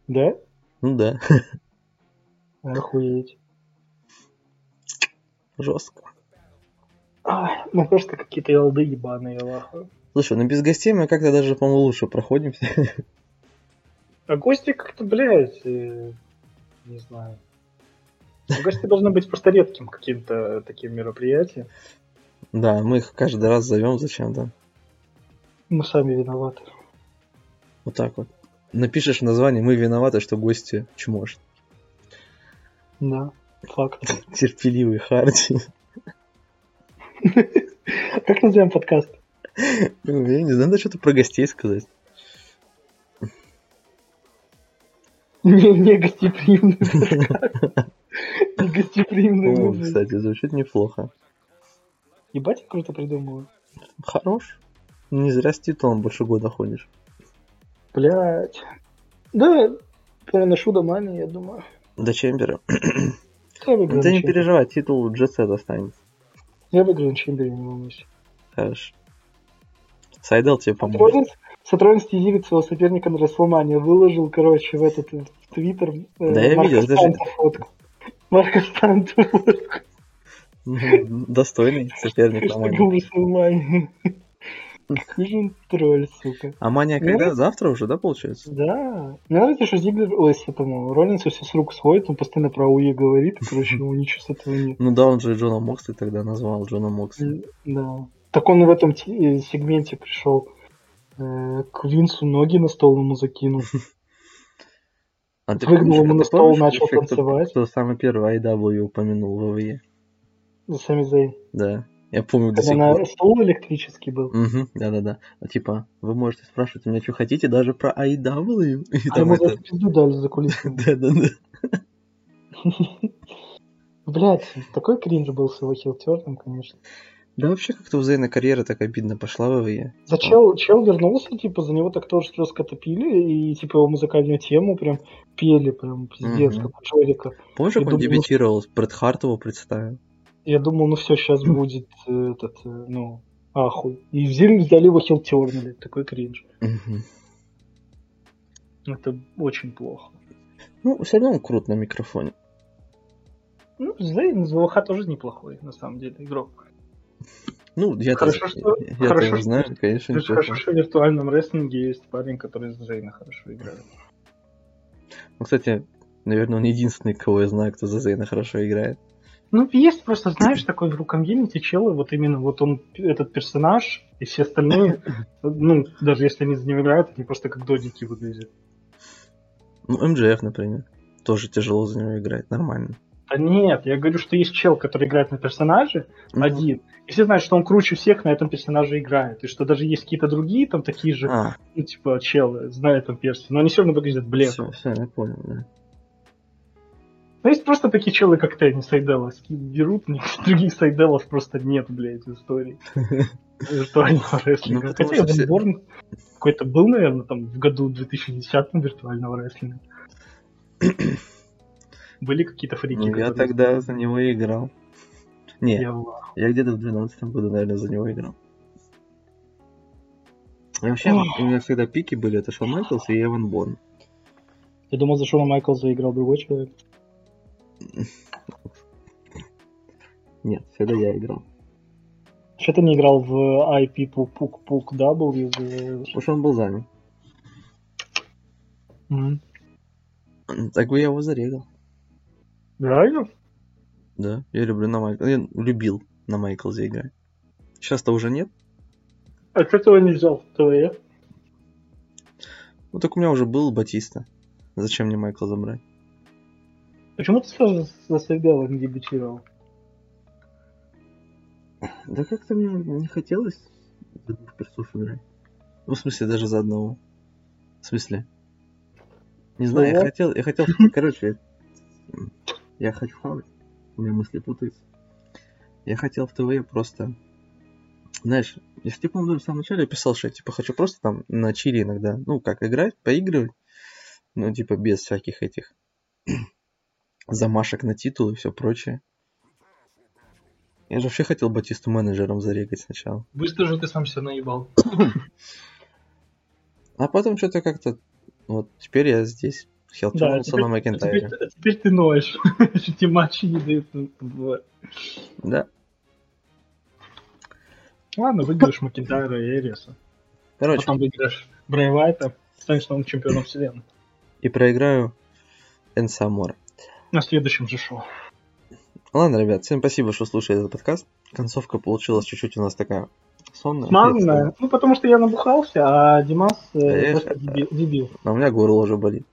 S1: Да?
S2: Ну да.
S1: Охуеть.
S2: Жестко.
S1: А, ну просто какие-то елды ебаные, лаху.
S2: Слушай, ну без гостей мы как-то даже, по-моему, лучше проходимся.
S1: А гости как-то, блядь, э, не знаю. Гости должны быть просто редким каким-то таким мероприятием.
S2: Да, мы их каждый раз зовем зачем-то.
S1: Мы сами виноваты.
S2: Вот так вот. Напишешь в названии «Мы виноваты, что гости чмошат».
S1: Да, факт.
S2: Терпеливый Харди.
S1: Как назовем подкаст?
S2: Ну, я не знаю, надо что-то про гостей сказать.
S1: Не, не гостеприимный Не гостеприимный
S2: Кстати, звучит неплохо.
S1: Ебать, круто придумал.
S2: Хорош. Не зря с титулом больше года ходишь.
S1: Блять. Да, переношу до мани, я думаю.
S2: До Чембера. Ты не переживай, титул Джетсет останется.
S1: Я выиграю на Чембере, не волнуйся.
S2: Хорошо. Сайдел тебе поможет.
S1: Сатрон стизивит своего соперника на Расселмане. Выложил, короче, в этот в Твиттер. Э,
S2: да я видел, это же... фотку.
S1: Марка Станта
S2: фотку. Достойный соперник Мане.
S1: Какой он тролль, сука.
S2: А Мания когда? Завтра уже, да, получается?
S1: Да. Мне нравится, что Зиглер, ой, этому, Роллинсу все с рук сходит, он постоянно про УЕ говорит, короче, ему ничего с этого нет.
S2: Ну да, он же Джона Моксли тогда назвал, Джона Моксли.
S1: Да. Так он в этом э, сегменте пришел э, к Винсу ноги на стол ему закинул. А ты Выгнул ему на стол, начал танцевать.
S2: Кто самый первый IW упомянул в ВВЕ?
S1: Сами Зей.
S2: Да. Я помню
S1: до сих пор. стол электрический был.
S2: Угу, да-да-да. А, типа, вы можете спрашивать у меня, что хотите, даже про IW.
S1: И а ему это... пизду дали за кулисами.
S2: Да-да-да.
S1: Блять, такой кринж был с его хилтерном, конечно.
S2: Да вообще как-то у Зейна карьера так обидно пошла в ВВЕ.
S1: За чел, чел вернулся, типа, за него так тоже жестко топили, и типа его музыкальную тему прям пели, прям пиздец, угу. как у Джорика.
S2: Помнишь, как он дебютировал, ну, Брэд Харт его представил?
S1: Я думал, ну все, сейчас будет э, этот, э, ну, ахуй. И взяли, взяли его хилтернули, такой кринж. Это очень плохо.
S2: Ну, все равно он крут на микрофоне.
S1: Ну, Зейн из ВВХ тоже неплохой, на самом деле, игрок.
S2: Ну, я
S1: хорошо,
S2: тоже,
S1: что,
S2: я
S1: хорошо,
S2: тоже знаю, что, конечно.
S1: Хорошо, что в виртуальном рестлинге есть парень, который с Зейна хорошо играет.
S2: Ну, кстати, наверное, он единственный, кого я знаю, кто за Зейна хорошо играет.
S1: Ну, есть просто, знаешь, такой в комьюнити челы, вот именно вот он, этот персонаж, и все остальные, ну, даже если они за него играют, они просто как додики выглядят.
S2: Ну, МДФ, например, тоже тяжело за него играть, нормально.
S1: Да нет, я говорю, что есть чел, который играет на персонаже mm-hmm. один, и все знают, что он круче всех на этом персонаже играет, и что даже есть какие-то другие там такие же, а. ну, типа, челы, знают там перси, но они все равно выглядят бледно.
S2: Все, все, я понял, да.
S1: Ну, есть просто такие челы, как ты, они сайделы берут, других сайделов просто нет, блядь, в истории. Виртуального рестлинга. Ну, Хотя Эван Борн какой-то был, наверное, там в году 2010 виртуального рестлинга. Были какие-то фрики?
S2: Ну, я тогда за него играл. Не, я, я где-то в 12 году, наверное, за него играл. И вообще, Ох. у меня всегда пики были, это Шон Майклс и Эван Борн.
S1: Я думал, за Шона Майклса играл другой человек.
S2: Нет, всегда я играл.
S1: Что ты не играл в IP Пук Пук Пук W?
S2: Потому что он был занят. Mm. Так бы я его зарегал.
S1: Реально?
S2: Да, я люблю на Майкл. Я любил на Майклзе играть. Сейчас-то уже нет.
S1: А что ты его не взял в ТВЕ?
S2: Ну так у меня уже был Батиста. Зачем мне Майкла забрать?
S1: Почему ты сразу за не дебютировал?
S2: Да как-то мне не хотелось за двух персов играть. Ну, в смысле, даже за одного. В смысле? Не знаю, я хотел, я хотел, короче, я хочу хавать. У меня мысли путаются. Я хотел в ТВ просто... Знаешь, если ты, по-моему, в самом начале писал, что я типа хочу просто там на чили иногда, ну, как играть, поигрывать, ну, типа без всяких этих замашек на титул и все прочее. Я же вообще хотел Батисту менеджером зарегать сначала.
S1: Быстро же ты сам себя наебал.
S2: А потом что-то как-то... Вот теперь я здесь. Хелчнулся да, на Макентайре.
S1: Теперь, теперь ты ноешь. Эти матчи не дают.
S2: Да.
S1: Ладно, выиграешь Макентайра и Эриса. Короче. Потом выиграешь Брэй Вайта, станешь новым чемпионом вселенной.
S2: И проиграю Энсамора.
S1: На следующем же шоу.
S2: Ладно, ребят, всем спасибо, что слушали этот подкаст. Концовка получилась чуть-чуть у нас такая сонная.
S1: Смазанная. Ну, потому что я набухался, а Димас э, просто дебил, дебил.
S2: А у меня горло уже болит.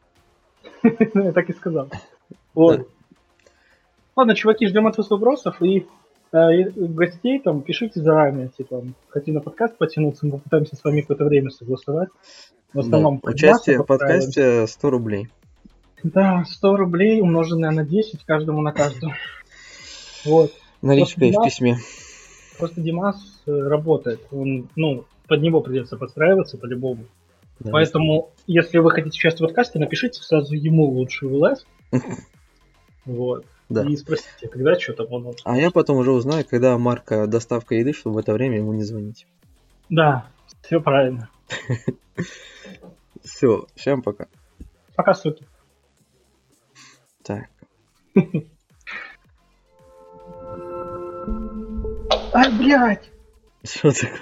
S1: Ну, я так и сказал. Вот. Ладно, чуваки, ждем от вас вопросов и э, гостей там пишите заранее, типа, хотим на подкаст потянуться, мы попытаемся с вами какое-то время согласовать.
S2: В основном да, участие в подкасте 100 рублей.
S1: Да, 100 рублей умноженное на 10 каждому на каждую. Вот.
S2: Наличка в письме.
S1: Просто Димас э, работает. Он, ну, под него придется подстраиваться по-любому. Да, Поэтому, если вы хотите участвовать в подкасте, напишите сразу ему лучший ВЛС. Вот. Да. И спросите, когда что там он.
S2: А я потом уже узнаю, когда марка доставка еды, чтобы в это время ему не звонить.
S1: Да, все правильно.
S2: Все, всем пока.
S1: Пока, суки.
S2: Так.
S1: Ай, блядь!
S2: Что такое?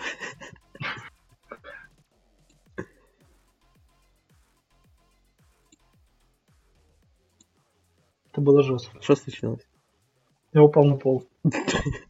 S1: Это было жестко.
S2: Что случилось?
S1: Я упал на пол.